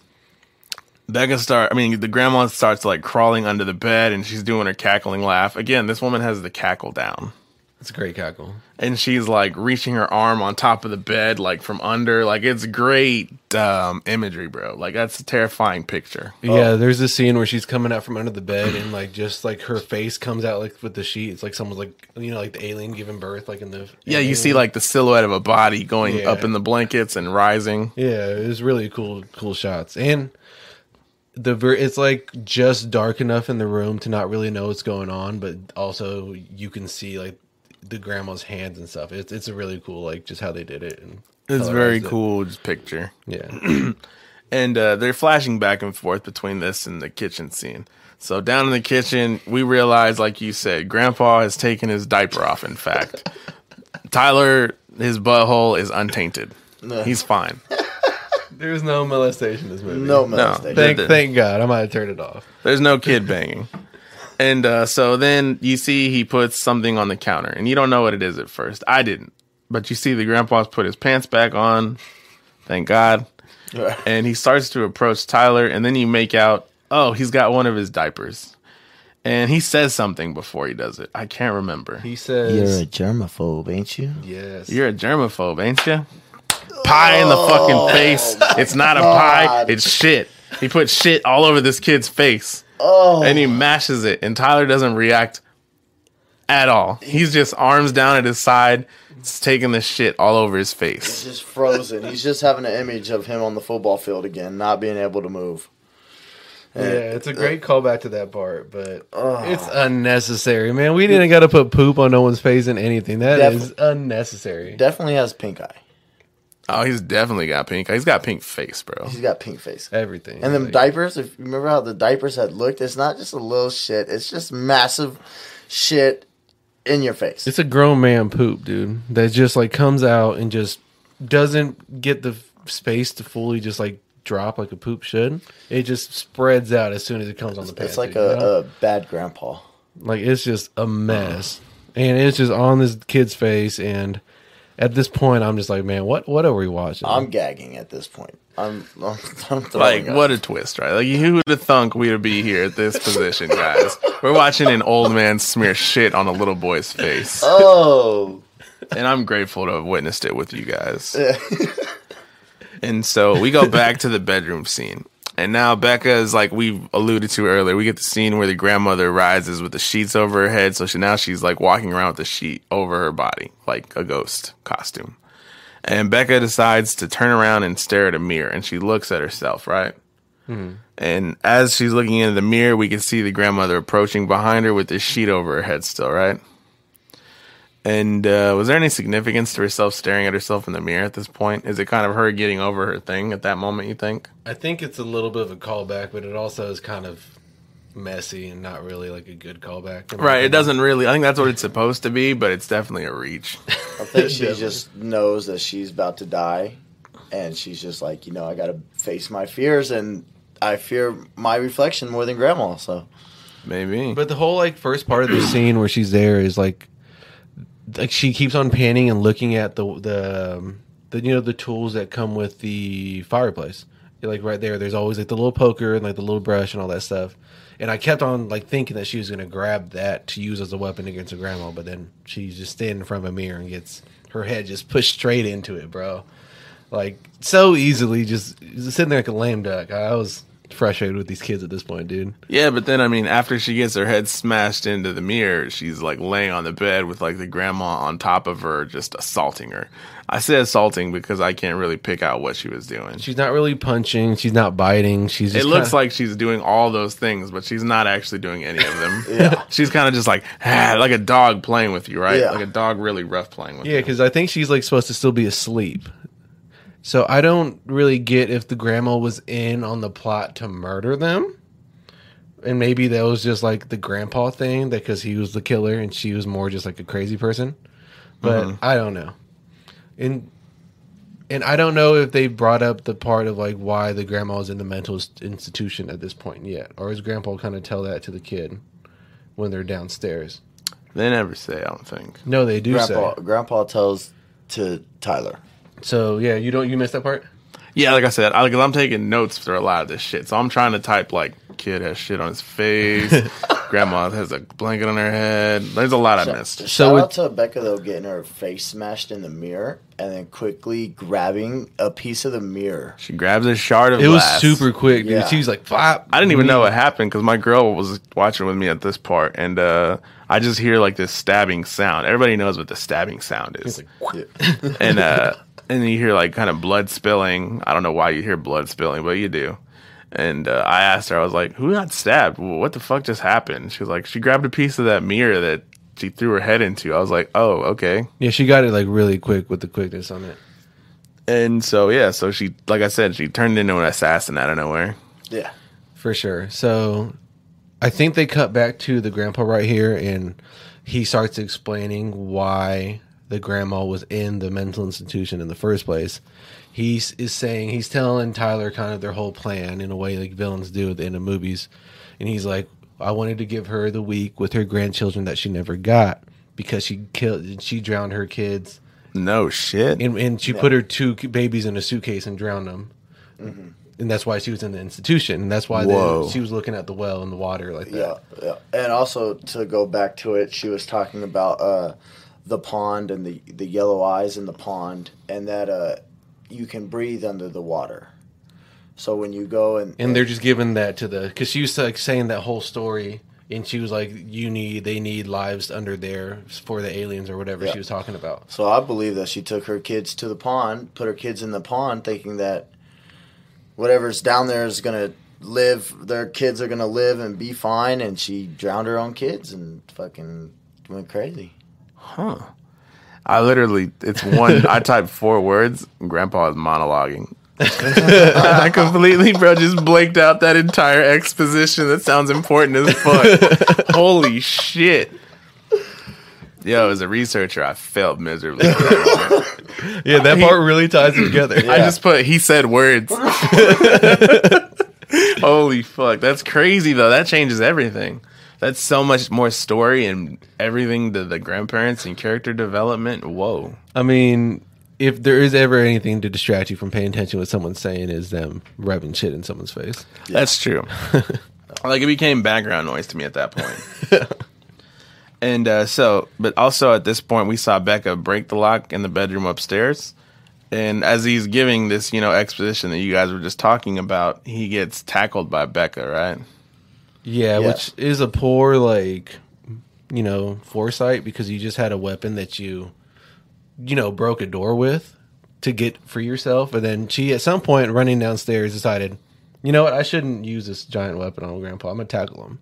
S1: Becca start. I mean, the grandma starts like crawling under the bed, and she's doing her cackling laugh. Again, this woman has the cackle down.
S3: It's a great cackle.
S1: and she's like reaching her arm on top of the bed, like from under. Like it's great um, imagery, bro. Like that's a terrifying picture.
S3: Yeah, there's this scene where she's coming out from under the bed and like just like her face comes out like with the sheet. It's like someone's like you know like the alien giving birth like in the
S1: Yeah, you see like the silhouette of a body going
S3: Yeah.
S1: up in the blankets and rising.
S3: Yeah, it was really cool, cool shots, and the ver- it's like just dark enough in the room to not really know what's going on, but also you can see like the grandma's hands and stuff. It's it's a really cool like just how they did it. And
S1: It's very
S3: it.
S1: cool just picture.
S3: Yeah,
S1: And uh, they're flashing back and forth between this and the kitchen scene. So down in the kitchen, we realize, like you said, Grandpa has taken his diaper off. In fact, Tyler, his butthole is untainted. He's fine.
S3: there's no molestation in this movie.
S2: No molestation.
S1: They
S3: thank thank God. I might have turned it off.
S1: There's no kid banging. And uh, so then you see he puts something on the counter, and you don't know what it is at first. I didn't, but you see the grandpa's put his pants back on. Thank God. And he starts to approach Tyler, and then you make out, oh, he's got one of his diapers. And he says something before he does it. I can't remember.
S3: He says, You're
S2: a germaphobe, ain't you?
S3: "Yes,
S1: You're a germaphobe, ain't you? Pie in the oh. fucking face. Oh it's not a pie. It's shit. He put shit all over this kid's face.
S2: Oh,
S1: and he mashes it, and Tyler doesn't react at all. He's just arms down at his side, it's taking the shit all over his face.
S2: he's just frozen. He's just having an image of him on the football field again, not being able to move.
S3: Yeah, it's a great callback to that part, but
S2: Ugh.
S3: it's unnecessary, man. We didn't got to put poop on no one's face in anything. That
S2: Def-
S3: is unnecessary.
S2: Definitely has pink eye.
S1: Oh, he's definitely got pink. He's got pink face, bro.
S2: He's got pink face.
S3: Everything.
S2: And them
S3: Like,
S2: diapers, if you remember how the diapers had looked, it's not just a little shit. It's just massive shit in your face.
S3: It's a grown man poop, dude. That just like comes out and just doesn't get the space to fully just like drop like a poop should. It just spreads out as soon as it comes on the pants.
S2: It's like
S3: dude, you know?
S2: a, a bad grandpa.
S3: like it's just a mess, and it's just on this kid's face. And at this point, I'm just like, man, what what are we watching?
S2: I'm gagging at this point. I'm, I'm, I'm
S1: Like,
S2: up.
S1: what a twist, right? Like, who would have thunk we'd be here at this position, guys? We're watching an old man smear shit on a little boy's face.
S2: Oh,
S1: And I'm grateful to have witnessed it with you guys. and so we go back to the bedroom scene. And now Becca is like we alluded to earlier. We get the scene where the grandmother rises with the sheets over her head. So she, now she's like walking around with the sheet over her body, like a ghost costume. And Becca decides to turn around and stare at a mirror. And she looks at herself, right? Hmm. And as she's looking into the mirror, we can see the grandmother approaching behind her with the sheet over her head still, right? And uh, was there any significance to herself staring at herself in the mirror at this point? Is it kind of her getting over her thing at that moment, you think?
S3: I think it's a little bit of a callback, but it also is kind of messy and not really like a good callback. in my
S1: Right. It doesn't really, I think that's what it's supposed to be, but it's definitely a reach.
S2: I think she just knows that she's about to die, and she's just like, you know, I got to face my fears, and I fear my reflection more than grandma. So
S1: Maybe.
S3: But the whole like first part of the scene where she's there is like, like she keeps on panning and looking at the the um, the you know the tools that come with the fireplace. Like right there, there's always like the little poker and like the little brush and all that stuff. And I kept on like thinking that she was gonna grab that to use as a weapon against her grandma, but then she's just standing in front of a mirror and gets her head just pushed straight into it, bro. Like so easily, just, just sitting there like a lame duck. I was frustrated with these kids at this point, dude.
S1: yeah, but then, I mean, after she gets her head smashed into the mirror, she's like laying on the bed with like the grandma on top of her, just assaulting her. I say assaulting because I can't really pick out what she was doing.
S3: She's not really punching. She's not biting. She's
S1: It looks
S3: kinda-
S1: like she's doing all those things, but she's not actually doing any of them.
S2: Yeah.
S1: She's kind of just like, ah, like a dog playing with you, right?
S2: Yeah.
S1: Like a dog really rough playing with
S3: yeah,
S1: you.
S3: because I think she's like supposed to still be asleep. So I don't really get if the grandma was in on the plot to murder them, and maybe that was just like the grandpa thing, that because he was the killer and she was more just like a crazy person. But mm-hmm. I don't know, and and I don't know if they brought up the part of like why the grandma was in the mental institution at this point yet, or is grandpa kind of tell that to the kid when they're downstairs?
S1: They never say, I don't think.
S3: No, they do
S2: grandpa,
S3: say.
S2: grandpa tells to Tyler.
S3: So yeah, you don't you missed that part.
S1: Yeah, like I said, I, cause I'm taking notes for a lot of this shit. So I'm trying to type like, kid has shit on his face, grandma has a blanket on her head. There's a lot I missed.
S2: Shout
S3: So
S2: out to Becca though, getting her face smashed in the mirror, and then quickly grabbing a piece of the mirror.
S1: She grabs a shard of
S3: It was super quick, dude.
S2: Yeah.
S3: She was like, "Flop."
S1: I didn't even know what happened because my girl was watching with me at this part, and uh, I just hear like this stabbing sound. Everybody knows what the stabbing sound is, and uh, and you hear like kind of blood spilling. I don't know why you hear blood spilling, but you do. And uh, I asked her, I was like, "Who got stabbed? What the fuck just happened?" She was like, "She grabbed a piece of that mirror that she threw her head into." I was like, "Oh, okay."
S3: Yeah, she got it like really quick with the quickness on it.
S1: And so yeah, so she, like I said, she turned into an assassin out of nowhere.
S2: Yeah,
S3: For sure. So I think they cut back to the grandpa right here and he starts explaining why the grandma was in the mental institution in the first place. He is saying he's telling Tyler kind of their whole plan in a way like villains do at the end of movies. And he's like, I wanted to give her the week with her grandchildren that she never got because she killed she drowned her kids
S1: No shit.
S3: and, and she put her two babies in a suitcase and drowned them. And that's why she was in the institution. And that's why
S1: Whoa.
S3: she was looking at the well and the water like that.
S2: yeah, yeah. And also to go back to it, she was talking about uh, the pond and the the yellow eyes in the pond, and that uh, you can breathe under the water. So when you go and
S3: and they're just giving that to the because she was like saying that whole story and she was like you need they need lives under there for the aliens or whatever
S2: Yeah.
S3: she was talking about
S2: So I believe that she took her kids to the pond, put her kids in the pond, thinking that whatever's down there is gonna live. Their kids are gonna live and be fine, and she drowned her own kids and fucking went crazy.
S1: Huh. I literally, it's one, I typed four words, Grandpa is monologuing. I completely, bro, just blanked out that entire exposition. That sounds important as fuck. Holy shit. Yo, as a researcher, I failed miserably.
S3: yeah that part really ties it together
S1: I just put, he said words. Holy fuck. That's crazy, though. That changes everything. That's so much more story and everything to the grandparents and character development. Whoa.
S3: I mean, if there is ever anything to distract you from paying attention to what someone's saying, is them rubbing shit in someone's face.
S1: That's true. like it became background noise to me at that point. and uh, so, but also at this point, we saw Becca break the lock in the bedroom upstairs. And as he's giving this, you know, exposition that you guys were just talking about, he gets tackled by Becca, right?
S3: Yeah,
S2: Yeah.
S3: which is a poor like, you know, foresight because you just had a weapon that you, you know, broke a door with to get free yourself, and then she at some point running downstairs decided, you know what, I shouldn't use this giant weapon on Grandpa. I'm gonna tackle him.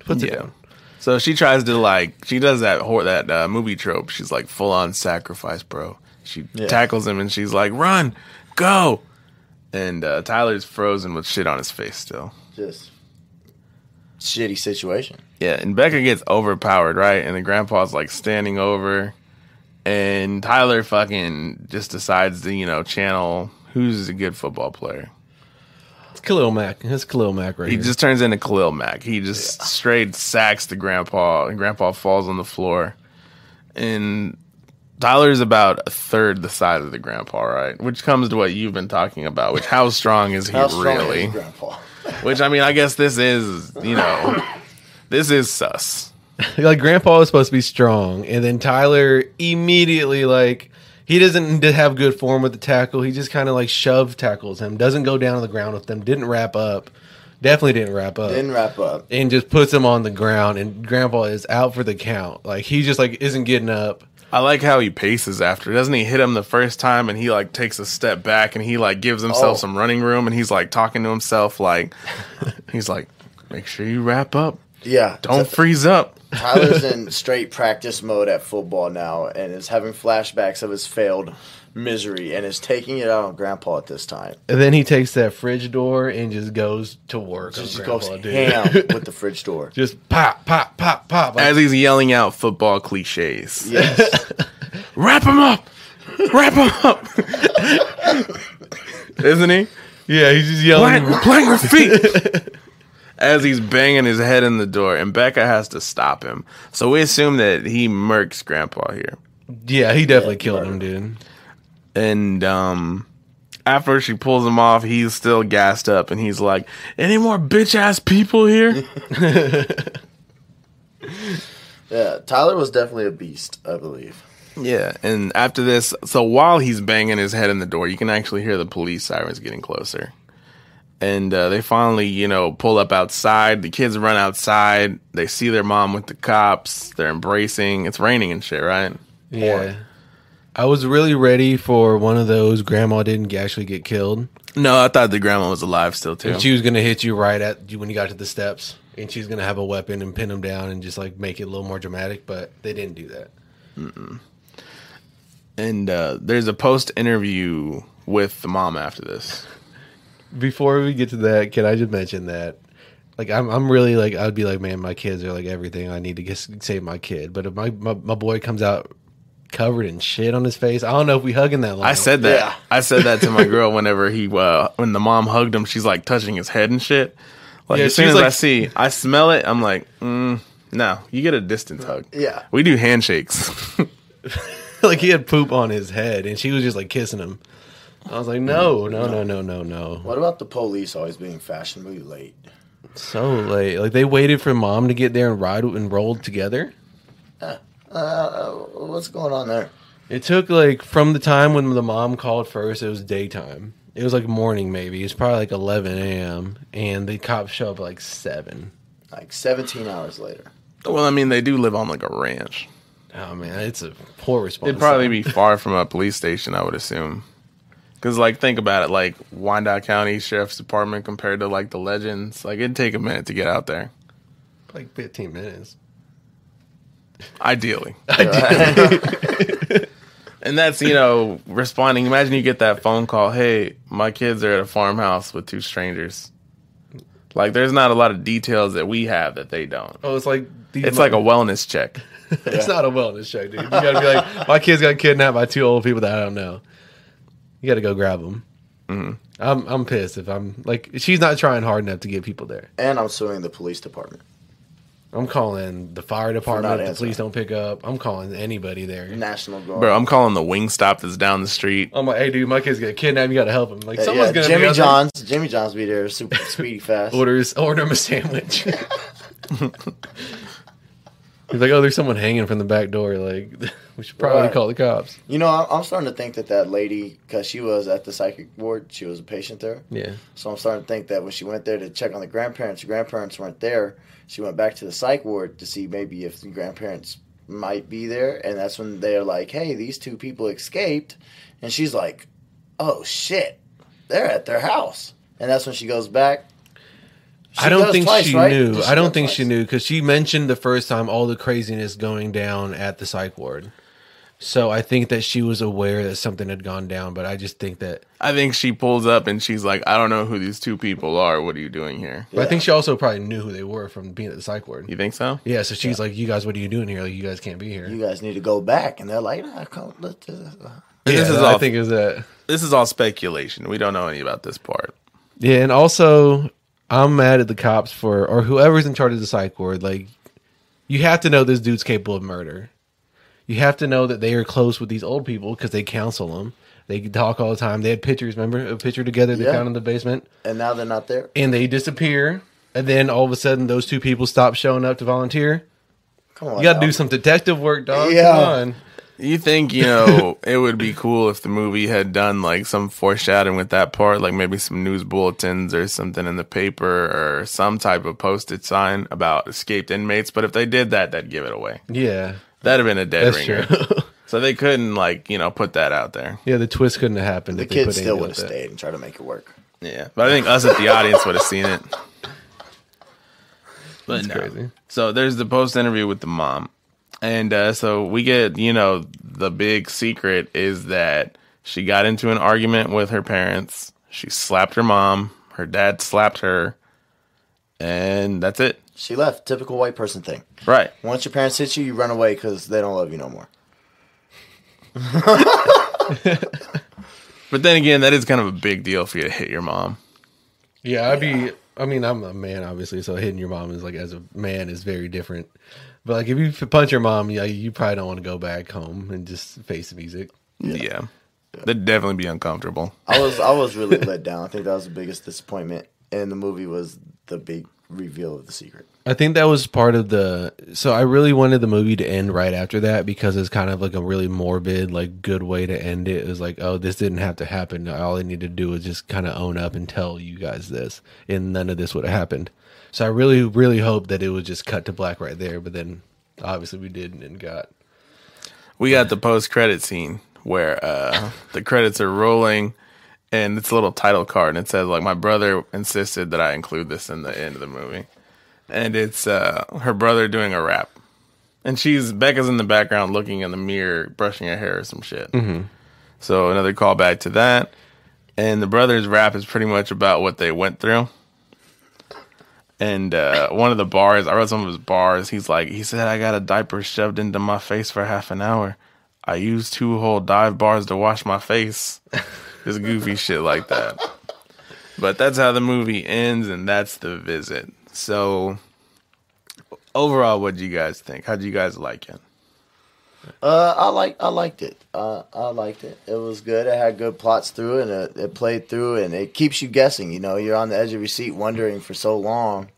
S3: Puts it down.
S1: So she tries to like she does that hor- that uh, movie trope. She's like full on sacrifice, bro. She
S2: Yeah.
S1: tackles him and she's like, "Run, go!" And uh, Tyler's frozen with shit on his face still.
S2: Just shitty situation.
S1: Yeah, and Becca gets overpowered, right? And the grandpa's like standing over, and Tyler fucking just decides to you know channel who's a good football player.
S3: It's Khalil Mack. It's Khalil Mack right
S1: He
S3: here.
S1: just turns into Khalil Mack. He just straight sacks the grandpa, and grandpa falls on the floor. And Tyler's about a third the size of the grandpa, right? Which comes to what you've been talking about. Which how strong is he
S2: How strong
S1: really?
S2: is Grandpa?
S1: Which I mean, I guess this is you know, this is sus.
S3: like Grandpa was supposed to be strong, and then Tyler immediately like he doesn't have good form with the tackle. He just kind of like shove tackles him. Doesn't go down on the ground with them. Didn't wrap up. Definitely didn't wrap up.
S2: Didn't wrap up.
S3: and just puts him on the ground, and Grandpa is out for the count. Like he just like isn't getting up.
S1: I like how he paces after. Doesn't he hit him the first time and he like takes a step back and he like gives himself
S2: Oh.
S1: some running room and he's like talking to himself like he's like make sure you wrap up.
S2: Yeah.
S1: Don't freeze up.
S2: Tyler's in straight practice mode at football now and is having flashbacks of his failed misery and is taking it out on Grandpa at this time.
S3: And then he takes that fridge door and just goes to work.
S2: Just
S3: on
S2: goes
S3: Grandpa, dude.
S2: ham with the fridge door.
S3: Just pop, pop, pop, pop. Like,
S1: As he's yelling out football cliches.
S2: Yes.
S1: Wrap him up. Wrap him up. Isn't he?
S3: yeah, he's just yelling.
S1: Plant, plant your feet. As he's banging his head in the door, and Becca has to stop him. So we assume that he murks Grandpa here.
S3: Yeah, he definitely
S2: Yeah,
S3: killed
S2: murder.
S3: him, dude.
S1: And um, after she pulls him off, he's still gassed up, and he's like, "Any more bitch ass people here?"
S2: Yeah. Tyler was definitely a beast, I believe.
S1: yeah. And after this, so while he's banging his head in the door, you can actually hear the police sirens getting closer. And uh, they finally, you know, pull up outside. The kids run outside. They see their mom with the cops. They're embracing. It's raining and shit, right?
S3: Yeah. I was really ready for one of those grandma didn't actually get killed.
S1: No, I thought the grandma was alive still too.
S3: And she was going to hit you right at you when you got to the steps. And she's going to have a weapon and pin him down and just like make it a little more dramatic. But they didn't do that.
S1: and uh, there's a post interview with the mom after this.
S3: Before we get to that, can I just mention that? Like I'm, I'm really like I'd be like, man, my kids are like everything. I need to get, save my kid. But if my, my my boy comes out covered in shit on his face, I don't know if we hugging that long.
S1: I said that.
S2: Yeah.
S1: I said that to my girl whenever he uh, when the mom hugged him. She's like touching his head and shit. Like
S3: Yeah,
S1: as soon
S3: she's
S1: as I see, I smell it. I'm like, mm, no, you get a distant hug.
S2: Yeah.
S1: we do handshakes.
S3: like he had poop on his head, and she was just like kissing him. I was like, no, no, no, no, no, no.
S2: What about the police always being fashionably late?
S3: So late. Like they waited for mom to get there and ride and rolled together.
S2: Uh, what's going on there?
S3: It took like from the time when the mom called first, it was daytime, It was like morning, maybe. It's probably like 11 a.m. And the cops show up at like seven.
S2: Like 17 hours later.
S1: Well, I mean, they do live on like a ranch.
S3: Oh man, it's a poor response.
S1: It'd probably be far from a police station, I would assume. Because, like, think about it, like Wyandotte County Sheriff's Department compared to like the Legends, like it'd take a minute to get out there.
S3: like 15 minutes.
S1: Ideally, and that's you know responding. Imagine you get that phone call, "Hey, my kids are at a farmhouse with two strangers." Like, there's not a lot of details that we have that they don't.
S3: Oh, it's like these
S1: It's like a wellness check.
S3: it's not a wellness check, dude. You gotta be like, my kids got kidnapped by two old people that I don't know. You gotta go grab them.
S1: Mm-hmm.
S3: I'm I'm pissed if I'm like she's not trying hard enough to get people there.
S2: And I'm suing the police department.
S3: I'm calling the fire department. the police don't pick up. I'm calling anybody there.
S2: National Guard.
S1: Bro, I'm calling the Wingstop that's down the street.
S3: I'm like, hey, dude, my kid's got kidnapped. You gotta help him. Like,
S2: Uh,
S3: someone's
S2: yeah,
S3: gonna
S2: Jimmy
S3: be out there.
S2: John's. Jimmy John's be there, super speedy fast.
S3: orders order him a sandwich. He's like, oh, there's someone hanging from the back door. Like, we should probably
S2: Right.
S3: call the cops.
S2: You know, I'm I'm starting to think that that lady, because she was at the psychic ward, she was a patient there.
S3: Yeah,
S2: So I'm starting to think that when she went there to check on the grandparents, the grandparents weren't there. She went back to the psych ward to see maybe if the grandparents might be there, and that's when they're like, "Hey, these two people escaped," and she's like, "Oh shit, they're at their house," and that's when she goes back. She
S3: I don't think
S2: twice,
S3: she
S2: right?
S3: knew.
S2: Did
S3: I don't think she knew because she mentioned the first time all the craziness going down at the psych ward. So I think that she was aware that something had gone down, but I just think that.
S1: I think she pulls up and she's like, I don't know who these two people are. What are you doing here?
S3: But I think she also probably knew who they were from being at the psych ward.
S1: You think so?
S3: Yeah, so she's like, "You guys, what are you doing here? Like, you guys can't be here."
S2: You guys need to go back, and they're like, "I can't let this."
S1: And
S3: yeah,
S1: this is
S3: I
S1: all
S3: think is that.
S1: this is all speculation. We don't know any about this part.
S3: Yeah, and also I'm mad at the cops for or whoever's in charge of the psych ward. Like, you have to know this dude's capable of murder. You have to know that they are close with these old people because they counsel them. They talk all the time. They had pictures. Remember a picture together they
S2: Yeah.
S3: found in the basement,
S2: And now they're not there.
S3: and they disappear. And then all of a sudden, those two people stop showing up to volunteer.
S2: Come on,
S3: You got to do some detective work, dog.
S2: Yeah.
S3: Come on.
S1: You think, you know, it would be cool if the movie had done like some foreshadowing with that part, like maybe some news bulletins or something in the paper or some type of posted sign about escaped inmates. But if they did that, that'd give it away.
S3: Yeah,
S1: That'd have been a dead
S3: that's
S1: ringer.
S3: true.
S1: So they couldn't like, you know, put that out there.
S3: yeah, the twist couldn't have happened.
S2: The
S3: if they
S2: kids
S3: put
S2: still would have
S3: like that.
S2: stayed and tried to make it work.
S1: Yeah. But I think us at the audience would have seen it. But
S3: That's
S1: no.
S3: crazy.
S1: So there's the post interview with the mom. And uh, so we get, you know, the big secret is that she got into an argument with her parents. She slapped her mom. Her dad slapped her. And that's it.
S2: She left. Typical white person thing.
S1: Right.
S2: Once your parents hit you, you run away because they don't love you no more.
S1: But then again, that is kind of a big deal for you to hit your mom.
S3: Yeah, I'd be. I mean, I'm a man, obviously, so hitting your mom is like as a man is very different. But like, if you punch your mom, yeah, you probably don't want to go back home and just face the music.
S1: Yeah. That'd definitely be uncomfortable.
S2: I was I was really let down. I think that was the biggest disappointment in the movie was the big reveal of the secret.
S3: I think that was part of the. So I really wanted the movie to end right after that because it's kind of like a really morbid, like good way to end it. It was like, oh, this didn't have to happen. All I needed to do was just kind of own up and tell you guys this, and none of this would have happened. So I really, really hope that it was just cut to black right there. But then, obviously, we didn't and got.
S1: we got the post credit scene where uh, the credits are rolling and it's a little title card and it says like my brother insisted that I include this in the end of the movie. And it's uh, her brother doing a rap. And she's Becca's in the background looking in the mirror, brushing her hair or some shit. So another callback to that. And the brother's rap is pretty much about what they went through. And uh, one of the bars, I read some of his bars. He's like, he said, I got a diaper shoved into my face for half an hour. I used two whole dive bars to wash my face. Just goofy shit like that. But that's how the movie ends, and that's the visit. So, overall, what do you guys think? How do you guys like it?
S2: Uh, I like I liked it. Uh, I liked it. It was good. It had good plots through it, and it, it played through, and it keeps you guessing. You know, you're on the edge of your seat, wondering for so long.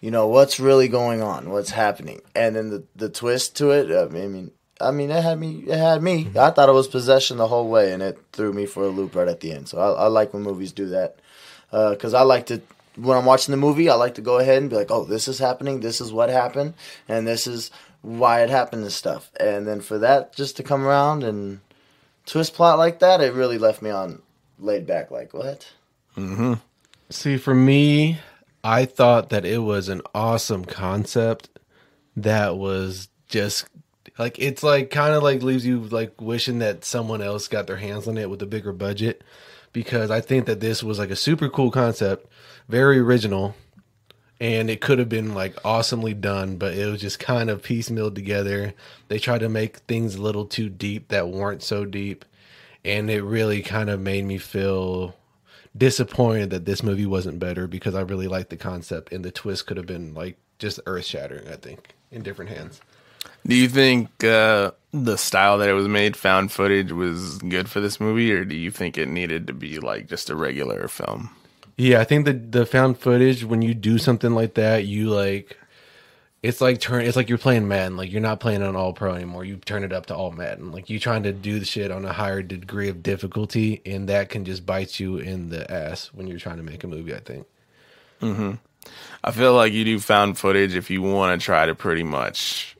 S2: You know what's really going on, what's happening, and then the the twist to it. I mean, I mean, it had me. It had me. I thought it was possession the whole way, and it threw me for a loop right at the end. So I, I like when movies do that, because I like to. When I'm watching the movie, I like to go ahead and be like, "Oh, this is happening. This is what happened, and this is why it happened and stuff." And then for that just to come around and twist plot like that, it really left me on laid back. Like what? Mm-hmm.
S3: See, for me, I thought that it was an awesome concept that was just like it's like kind of like leaves you like wishing that someone else got their hands on it with a bigger budget because I think that this was like a super cool concept, very original, and it could have been like awesomely done, but it was just kind of piecemealed together. They tried to make things a little too deep that weren't so deep, and it really kind of made me feel disappointed that this movie wasn't better because I really liked the concept and the twist could have been like just earth shattering, I think, in different hands.
S1: Do you think uh, the style that it was made, found footage, was good for this movie, or do you think it needed to be like just a regular film?
S3: Yeah, I think the the found footage when you do something like that, you like it's like turn it's like you're playing Madden. Like you're not playing on all pro anymore. You turn it up to all Madden. Like you're trying to do the shit on a higher degree of difficulty and that can just bite you in the ass when you're trying to make a movie, I think. Mm-hmm.
S1: I feel like you do found footage if you want to try to pretty much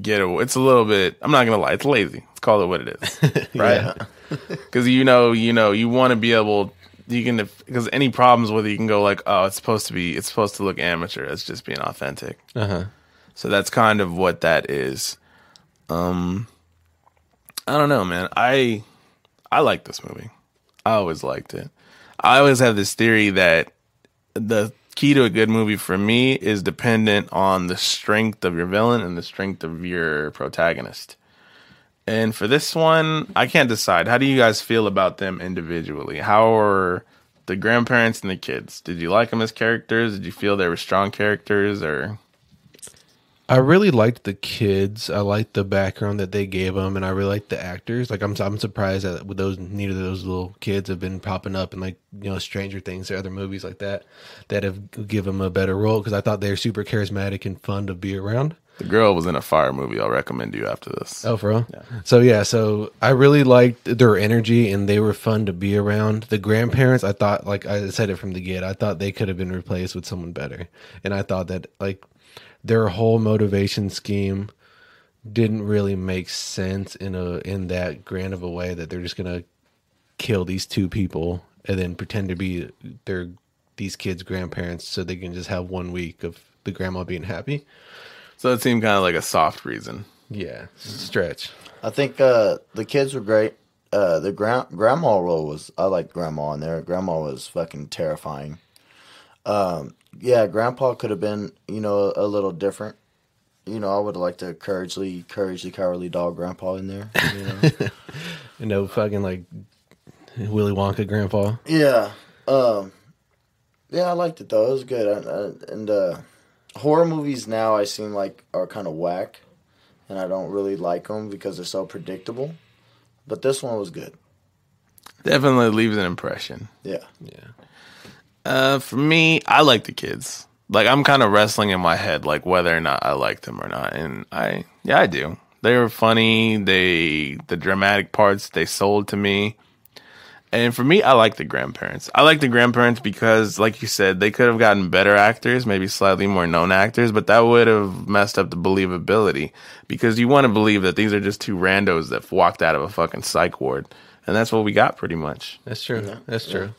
S1: get away. It's a little bit. I'm not gonna lie. It's lazy. Let's call it what it is, right? Because you know, you know, you want to be able. You can because any problems with it, you can go like, oh, it's supposed to be. It's supposed to look amateur. It's just being authentic.
S3: Uh-huh.
S1: So that's kind of what that is. Um, I don't know, man. I I like this movie. I always liked it. I always have this theory that the key to a good movie for me is dependent on the strength of your villain and the strength of your protagonist. And for this one, I can't decide. How do you guys feel about them individually? How are the grandparents and the kids? Did you like them as characters? Did you feel they were strong characters or
S3: I really liked the kids. I liked the background that they gave them, and I really liked the actors. Like I'm, I'm surprised that with those neither of those little kids have been popping up in like you know Stranger Things or other movies like that that have given them a better role because I thought they're super charismatic and fun to be around.
S1: The girl was in a fire movie? I'll recommend you after this.
S3: Oh, for real? So yeah, so I really liked their energy and they were fun to be around. The grandparents, I thought, like I said it from the get, I thought they could have been replaced with someone better, and I thought that like their whole motivation scheme didn't really make sense in a in that grand of a way that they're just gonna kill these two people and then pretend to be their these kids' grandparents so they can just have one week of the grandma being happy.
S1: So it seemed kind of like a soft reason.
S3: Yeah, stretch.
S2: I think uh, the kids were great. Uh, the gra- grandma role was I liked grandma in there. Grandma was fucking terrifying. Um, yeah, grandpa could have been you know a, little different. You know, I would have liked a couragely, couragely, cowardly dog grandpa in there. You know?
S3: You know, fucking like Willy Wonka grandpa.
S2: yeah, um, yeah, I liked it though. It was good. I, I, and uh, horror movies now I seem like are kind of whack, and I don't really like them because they're so predictable. But this one was good.
S1: Definitely leaves an impression.
S2: Yeah.
S3: Yeah.
S1: Uh, for me, I like the kids. Like I'm kind of wrestling in my head, like whether or not I like them or not, and I, yeah, I do. They were funny. They the dramatic parts they sold to me, and for me, I like the grandparents. I like the grandparents because, like you said, they could have gotten better actors, maybe slightly more known actors, but that would have messed up the believability because you want to believe that these are just two randos that walked out of a fucking psych ward, and that's what we got pretty much.
S3: That's true. That's true.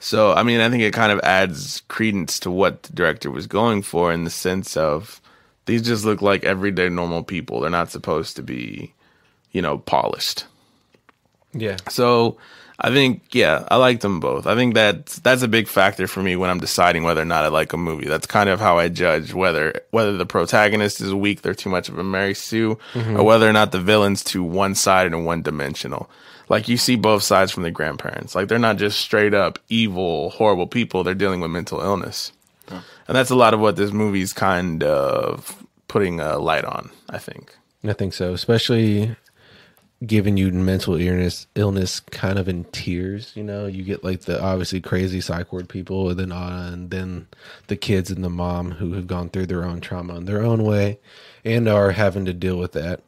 S1: So, I mean, I think it kind of adds credence to what the director was going for in the sense of these just look like everyday normal people. They're not supposed to be, you know, polished.
S3: Yeah.
S1: So, I think yeah, I like them both. I think that's that's a big factor for me when I'm deciding whether or not I like a movie. That's kind of how I judge whether whether the protagonist is weak, they're too much of a Mary Sue, mm-hmm. or whether or not the villain's too one sided and one dimensional. Like you see both sides from the grandparents. Like they're not just straight up evil, horrible people. They're dealing with mental illness, and that's a lot of what this movie's kind of putting a light on. I think.
S3: I think so, especially giving you mental illness, illness kind of in tears. You know, you get like the obviously crazy psych ward people, and then uh, and then the kids and the mom who have gone through their own trauma in their own way, and are having to deal with that.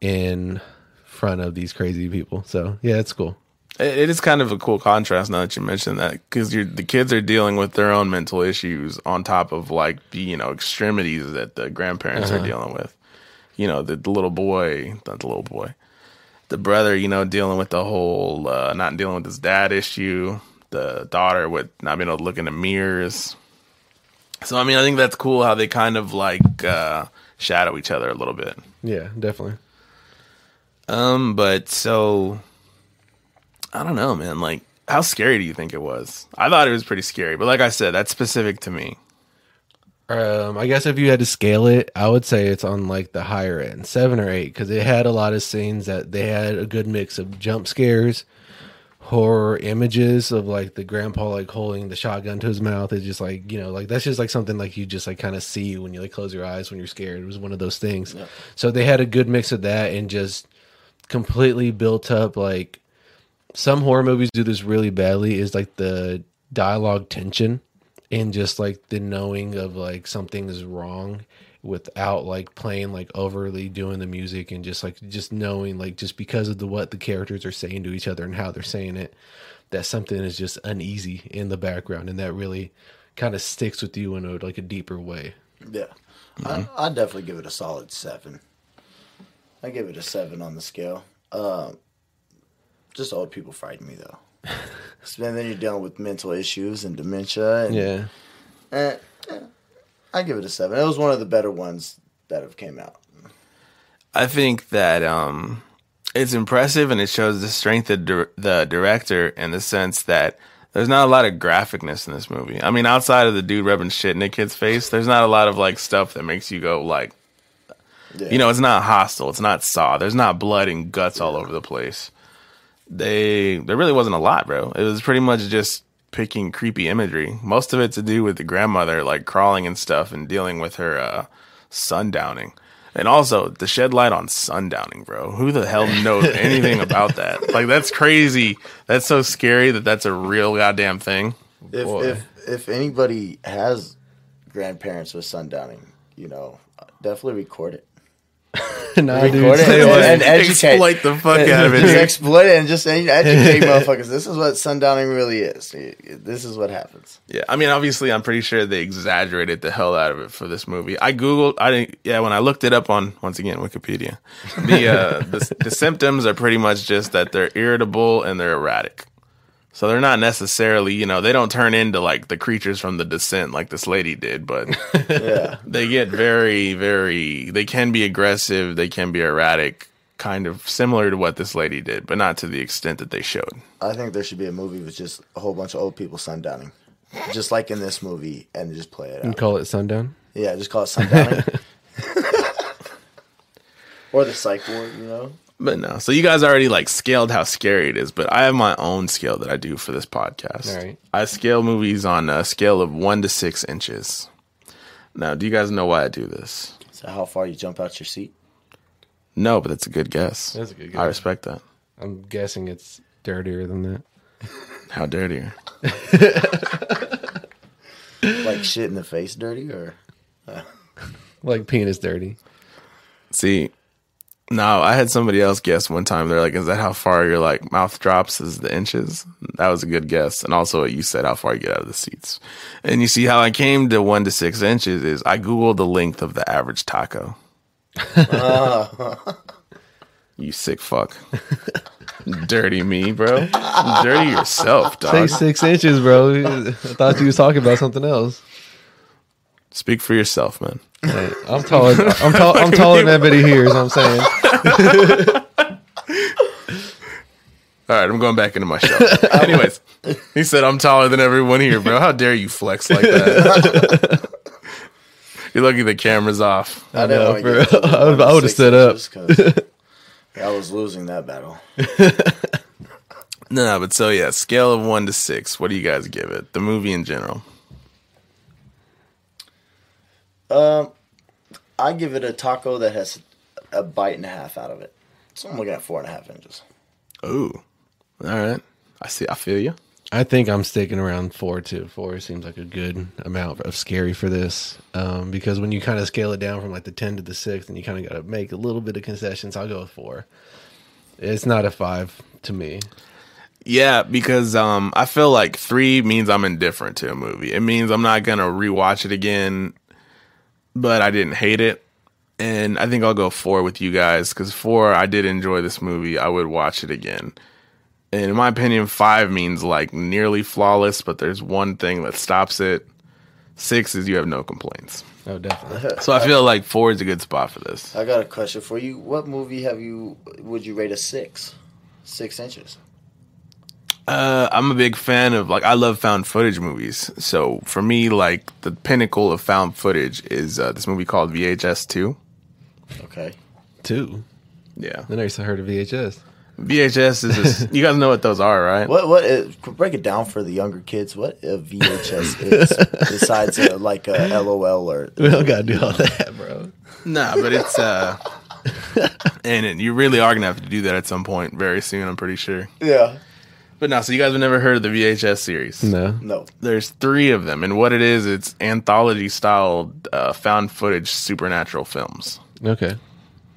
S3: in front of these crazy people. So yeah, it's cool.
S1: It, is kind of a cool contrast now that you mentioned that because the kids are dealing with their own mental issues on top of like the you know extremities that the grandparents are dealing with. You know, the, the little boy, not the little boy, the brother, you know, dealing with the whole uh, not dealing with his dad issue. The daughter with not being able to look in the mirrors. So I mean, I think that's cool how they kind of like uh, shadow each other a little bit.
S3: Yeah, definitely.
S1: Um, but so I don't know, man. Like, how scary do you think it was? I thought it was pretty scary, but like I said, that's specific to me.
S3: Um, I guess if you had to scale it, I would say it's on like the higher end, seven or eight, because it had a lot of scenes that they had a good mix of jump scares, horror images of like the grandpa like holding the shotgun to his mouth. It's just like you know, like that's just like something like you just like kind of see when you like close your eyes when you're scared. It was one of those things. So they had a good mix of that and just completely built up like some horror movies do this really badly is like the dialogue tension and just like the knowing of like something is wrong without like playing like overly doing the music and just like just knowing like just because of the what the characters are saying to each other and how they're saying it that something is just uneasy in the background and that really kind of sticks with you in a like a deeper way
S2: Yeah, I, I'd definitely give it a solid seven. I give it a seven on the scale. Um, just old people frighten me though. And then you're dealing with mental issues and dementia. And,
S3: yeah
S2: eh, eh, I give it a seven. It was one of the better ones that have came out.
S1: I think that um, it's impressive and it shows the strength of dir- the director in the sense that there's not a lot of graphicness in this movie. I mean, outside of the dude rubbing shit in the kid's face, there's not a lot of like stuff that makes you go like,
S2: Yeah.
S1: you know, it's not hostile, it's not saw. There's not blood and guts all over the place. They there really wasn't a lot, bro. It was pretty much just picking creepy imagery. Most of it to do with the grandmother like crawling and stuff and dealing with her uh sundowning. And also the shed light on sundowning, bro. Who the hell knows anything about that? Like that's crazy. That's so scary that that's a real goddamn thing.
S2: if
S3: Boy.
S2: if if anybody has grandparents with sundowning, you know, definitely record it.
S3: nah, dude,
S2: Record it
S3: stay
S2: and,
S3: away.
S2: and educate.
S1: Exploit the fuck out of it.
S2: Just
S1: dude.
S2: exploit it and just educate motherfuckers. This is what sundowning really is. This is what happens.
S1: Yeah, I mean, obviously, I'm pretty sure they exaggerated the hell out of it for this movie. I googled, I didn't, yeah, when I looked it up on once again Wikipedia, the uh, the, the symptoms are pretty much just that they're irritable and they're erratic. So they're not necessarily, you know, they don't turn into like the creatures from the Descent like this lady did, but
S2: Yeah.
S1: they get very, very, they can be aggressive, they can be erratic, kind of similar to what this lady did, but not to the extent that they showed.
S2: I think there should be a movie with just a whole bunch of old people sundowning. Just like in this movie, and just play it
S3: and call it sundown
S2: Yeah, just call it sundowning. or the psych ward, you know?
S1: But no, so you guys already like scaled how scary it is, but I have my own scale that I do for this podcast.
S3: All right.
S1: I scale movies on a scale of one to six inches. Now, do you guys know why I do this?
S2: So how far you jump out your seat?
S1: No, but that's a good guess.
S3: That's a good guess.
S1: I respect that.
S3: i'm guessing it's dirtier than that
S1: How dirtier?
S2: Like shit in the face dirty or
S3: like penis dirty
S1: See, no, I had somebody else guess one time. They're like, "Is that how far your like mouth drops? Is the inches?" That was a good guess. And also, you said how far you get out of the seats. And you see how I came to one to six inches is I googled the length of the average taco. you sick fuck. Dirty me, bro. Dirty yourself, dog.
S3: say six inches bro i thought you was talking about something else
S1: Speak for yourself, man.
S3: Hey, i'm taller i'm, tall, I'm taller than everybody here is what i'm saying
S1: All right, I'm going back into my show. Anyways, he said I'm taller than everyone here, bro. How dare you flex like that? You're lucky the camera's off.
S2: I,
S3: know,
S2: wanna
S3: for
S2: get to
S3: real.
S2: the
S3: I would've-
S2: one to
S3: I would've
S2: six
S3: stood up.
S2: I was losing that battle.
S1: No, no, but so yeah, scale of one to six. What do you guys give it? The movie in general.
S2: Um, I give it a taco that has a bite and a half out of it. So I'm looking at four and a half inches.
S1: Ooh, all right. I see. I feel you.
S3: I think I'm sticking around four too. Four seems like a good amount of scary for this, um, because when you kind of scale it down from like the ten to the six, and you kind of got to make a little bit of concessions. I'll go with four. It's not a five to me.
S1: Yeah, because um, I feel like three means I'm indifferent to a movie. It means I'm not gonna rewatch it again, but I didn't hate it. And I think I'll go four with you guys because four, I did enjoy this movie. I would watch it again. And in my opinion, five means like nearly flawless, but there's one thing that stops it. Six is you have no complaints.
S3: Oh, definitely.
S1: So I feel like four is a good spot for this.
S2: I got a question for you. What movie have you? Would you rate a six? Six inches.
S1: Uh, I'm a big fan of like I love found footage movies. So for me, like the pinnacle of found footage is uh, this movie called VHS Two.
S2: Okay.
S3: Two.
S1: Yeah, Then
S3: I never heard of VHS.
S1: VHS is. Just, you guys know what those are, right?
S2: What? What? Is, break it down for the younger kids. What a VHS is besides uh, like a LOL or.
S3: We don't gotta do all that, bro.
S1: Nah, but it's uh, and it, you really are gonna have to do that at some point very soon. I'm pretty sure.
S2: Yeah.
S1: But no, so you guys have never heard of the VHS series?
S3: No.
S2: No.
S1: There's three of them, and what it is, it's anthology style uh, found footage supernatural films.
S3: Okay.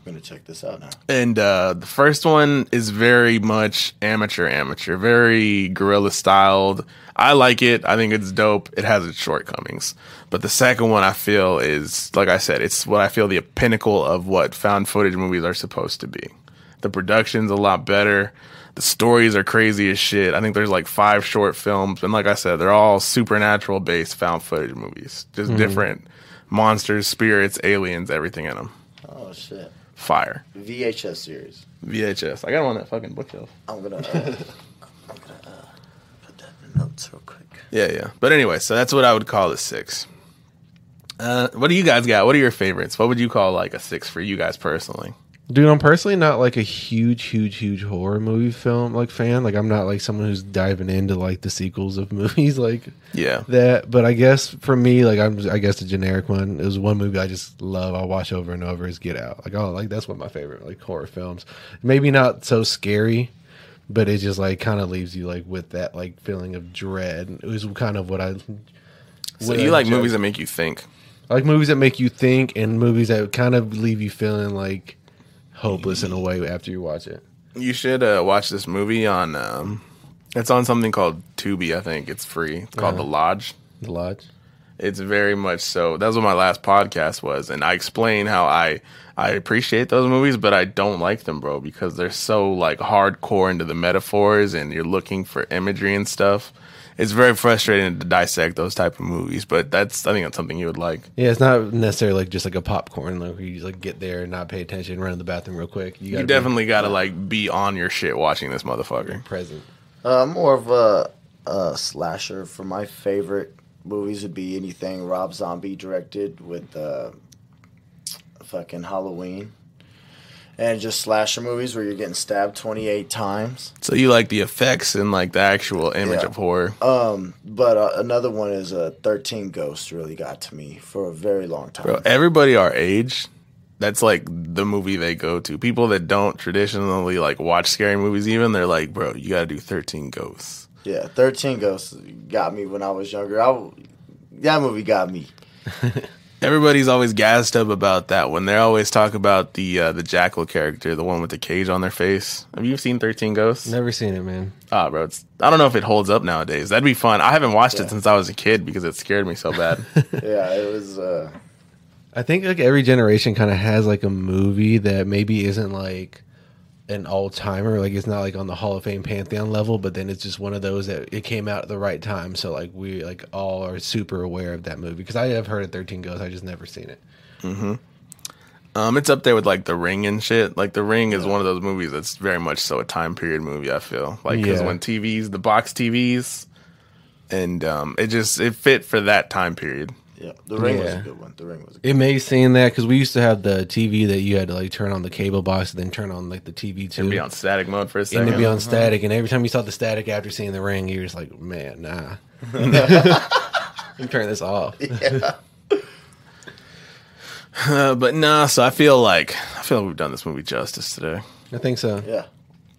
S2: I'm gonna check this out now.
S1: And uh, the first one is very much amateur, amateur, very guerrilla styled. I like it. I think it's dope. It has its shortcomings. But the second one I feel is, like I said, it's what I feel the pinnacle of what found footage movies are supposed to be. The production's a lot better. The stories are crazy as shit. I think there's like five short films. And like I said, they're all supernatural based found footage movies. Just different monsters, spirits, aliens, everything in them.
S2: Oh shit.
S1: Fire.
S2: VHS series.
S1: VHS. I got one on that fucking bookshelf.
S2: I'm gonna. Uh, I'm gonna uh, put that in notes real quick.
S1: Yeah, yeah. But anyway, so that's what I would call a six. Uh, what do you guys got? What are your favorites? What would you call like a six for you guys personally?
S3: Dude, I'm personally not like a huge, huge, huge horror movie film like fan. Like I'm not like someone who's diving into like the sequels of movies like
S1: Yeah.
S3: that. But I guess for me, like I'm, I guess the generic one is one movie I just love. I watch over and over is Get Out. Like oh, like that's one of my favorite like horror films. Maybe not so scary, but it just like kind of leaves you like with that like feeling of dread. It was kind of what I.
S1: So
S3: what I
S1: you like
S3: enjoy.
S1: movies that make you think.
S3: I like movies that make you think and movies that kind of leave you feeling like hopeless in a way after you watch it.
S1: You should uh, watch this movie on. Um, it's on something called Tubi. I think it's free. It's called
S3: Uh-huh.
S1: The Lodge.
S3: The Lodge.
S1: It's very much so. That's what my last podcast was, and I explain how I I appreciate those movies, but I don't like them, bro, because they're so like hardcore into the metaphors, and you're looking for imagery and stuff. It's very frustrating to dissect those type of movies, but that's I think that's something you would like.
S3: Yeah, it's not necessarily like just like a popcorn, like where you just like get there and not pay attention, and run to the bathroom real quick.
S1: You
S3: gotta be
S1: definitely got to like be on your shit watching this motherfucker.
S3: present.
S2: Uh, more of a, a slasher. For my favorite movies would be anything Rob Zombie directed with uh, fucking Halloween. And just slasher movies where you're getting stabbed 28 times.
S1: So you like the effects and like the actual image
S2: Yeah.
S1: of horror.
S2: Um, but uh, another one is uh, 13 Ghosts really got to me for a very long time.
S1: Bro, everybody our age, that's like the movie they go to. People that don't traditionally like watch scary movies, even they're like, bro, you gotta do Thirteen Ghosts.
S2: Yeah, 13 Ghosts got me when I was younger. I, that movie got me.
S1: Everybody's always gassed up about that one. They always talk about the uh, the jackal character, the one with the cage on their face. Have you seen Thirteen Ghosts?
S3: Never seen it, man.
S1: Ah, bro, it's, I don't know if it holds up nowadays. That'd be fun. I haven't watched
S2: Yeah.
S1: it since I was a kid because it scared me so bad.
S2: Yeah, it was. Uh,
S3: I think like every generation kind of has like a movie that maybe isn't like an all timer, like it's not like on the Hall of Fame pantheon level, but then it's just one of those that it came out at the right time, so like we like all are super aware of that movie because I have heard of Thirteen Ghosts, I just never seen it. Mm-hmm.
S1: Um, it's up there with like The Ring and shit. Like The Ring is one of those movies that's very much so a time period movie. I feel like because
S3: Yeah.
S1: when TVs, the box TVs, and um, it just it fit for that time period.
S2: Yeah, The Ring was a
S3: Yeah.
S2: good one. The Ring was a good
S3: It may seem that because we used to have the TV that you had to like turn on the cable box and then turn on like the TV too.
S1: And be on static mode for a
S3: and
S1: second.
S3: to be on static, and every time you saw the static after seeing the ring, you're just like, man, nah. you turn this off.
S1: Uh, but nah, so I feel like I feel like we've done this movie justice today.
S3: I think so.
S2: Yeah,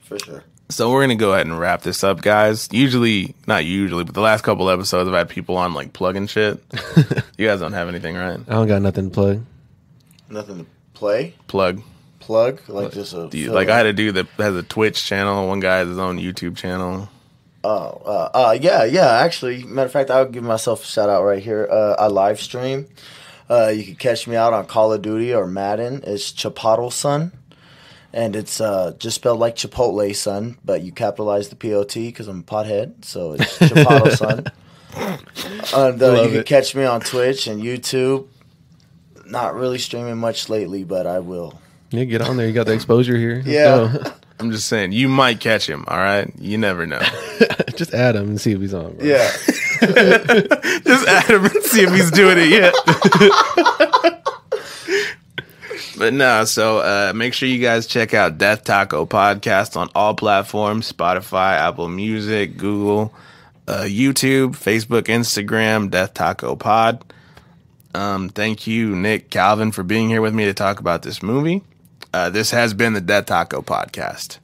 S2: for sure.
S1: So we're gonna go ahead and wrap this up, guys. Usually, not usually, but the last couple episodes, I've had people on like plugging shit. you guys don't have anything, right?
S3: I don't got nothing to plug.
S2: Nothing to play,
S1: Plug.
S2: plug, like just a
S1: Do you, like. I had a dude that has a Twitch channel. One guy has his own YouTube channel.
S2: Oh, uh, uh, yeah, yeah. Actually, matter of fact, I'll give myself a shout out right here. Uh, I live stream. Uh, you can catch me out on Call of Duty or Madden. It's Chipotle Son, and it's uh, just spelled like Chipotle Son, but you capitalize the P O T because I'm a pothead, so it's Chipotle Son. And uh, you can
S3: it.
S2: catch me on Twitch and YouTube. Not really streaming much lately, but I will.
S3: Yeah, get on there. You got the exposure here. Let's
S2: Yeah.
S3: go.
S1: I'm just saying, you might catch him. All right, you never know.
S3: Just add him and see if he's on. Bro.
S2: Yeah.
S1: just add him and see if he's doing it yet. But no, so uh, make sure you guys check out Death Taco Podcast on all platforms Spotify, Apple Music, Google, uh, YouTube, Facebook, Instagram, Death Taco Pod. Um, thank you, Nick Calvin, for being here with me to talk about this movie. Uh, this has been the Death Taco Podcast.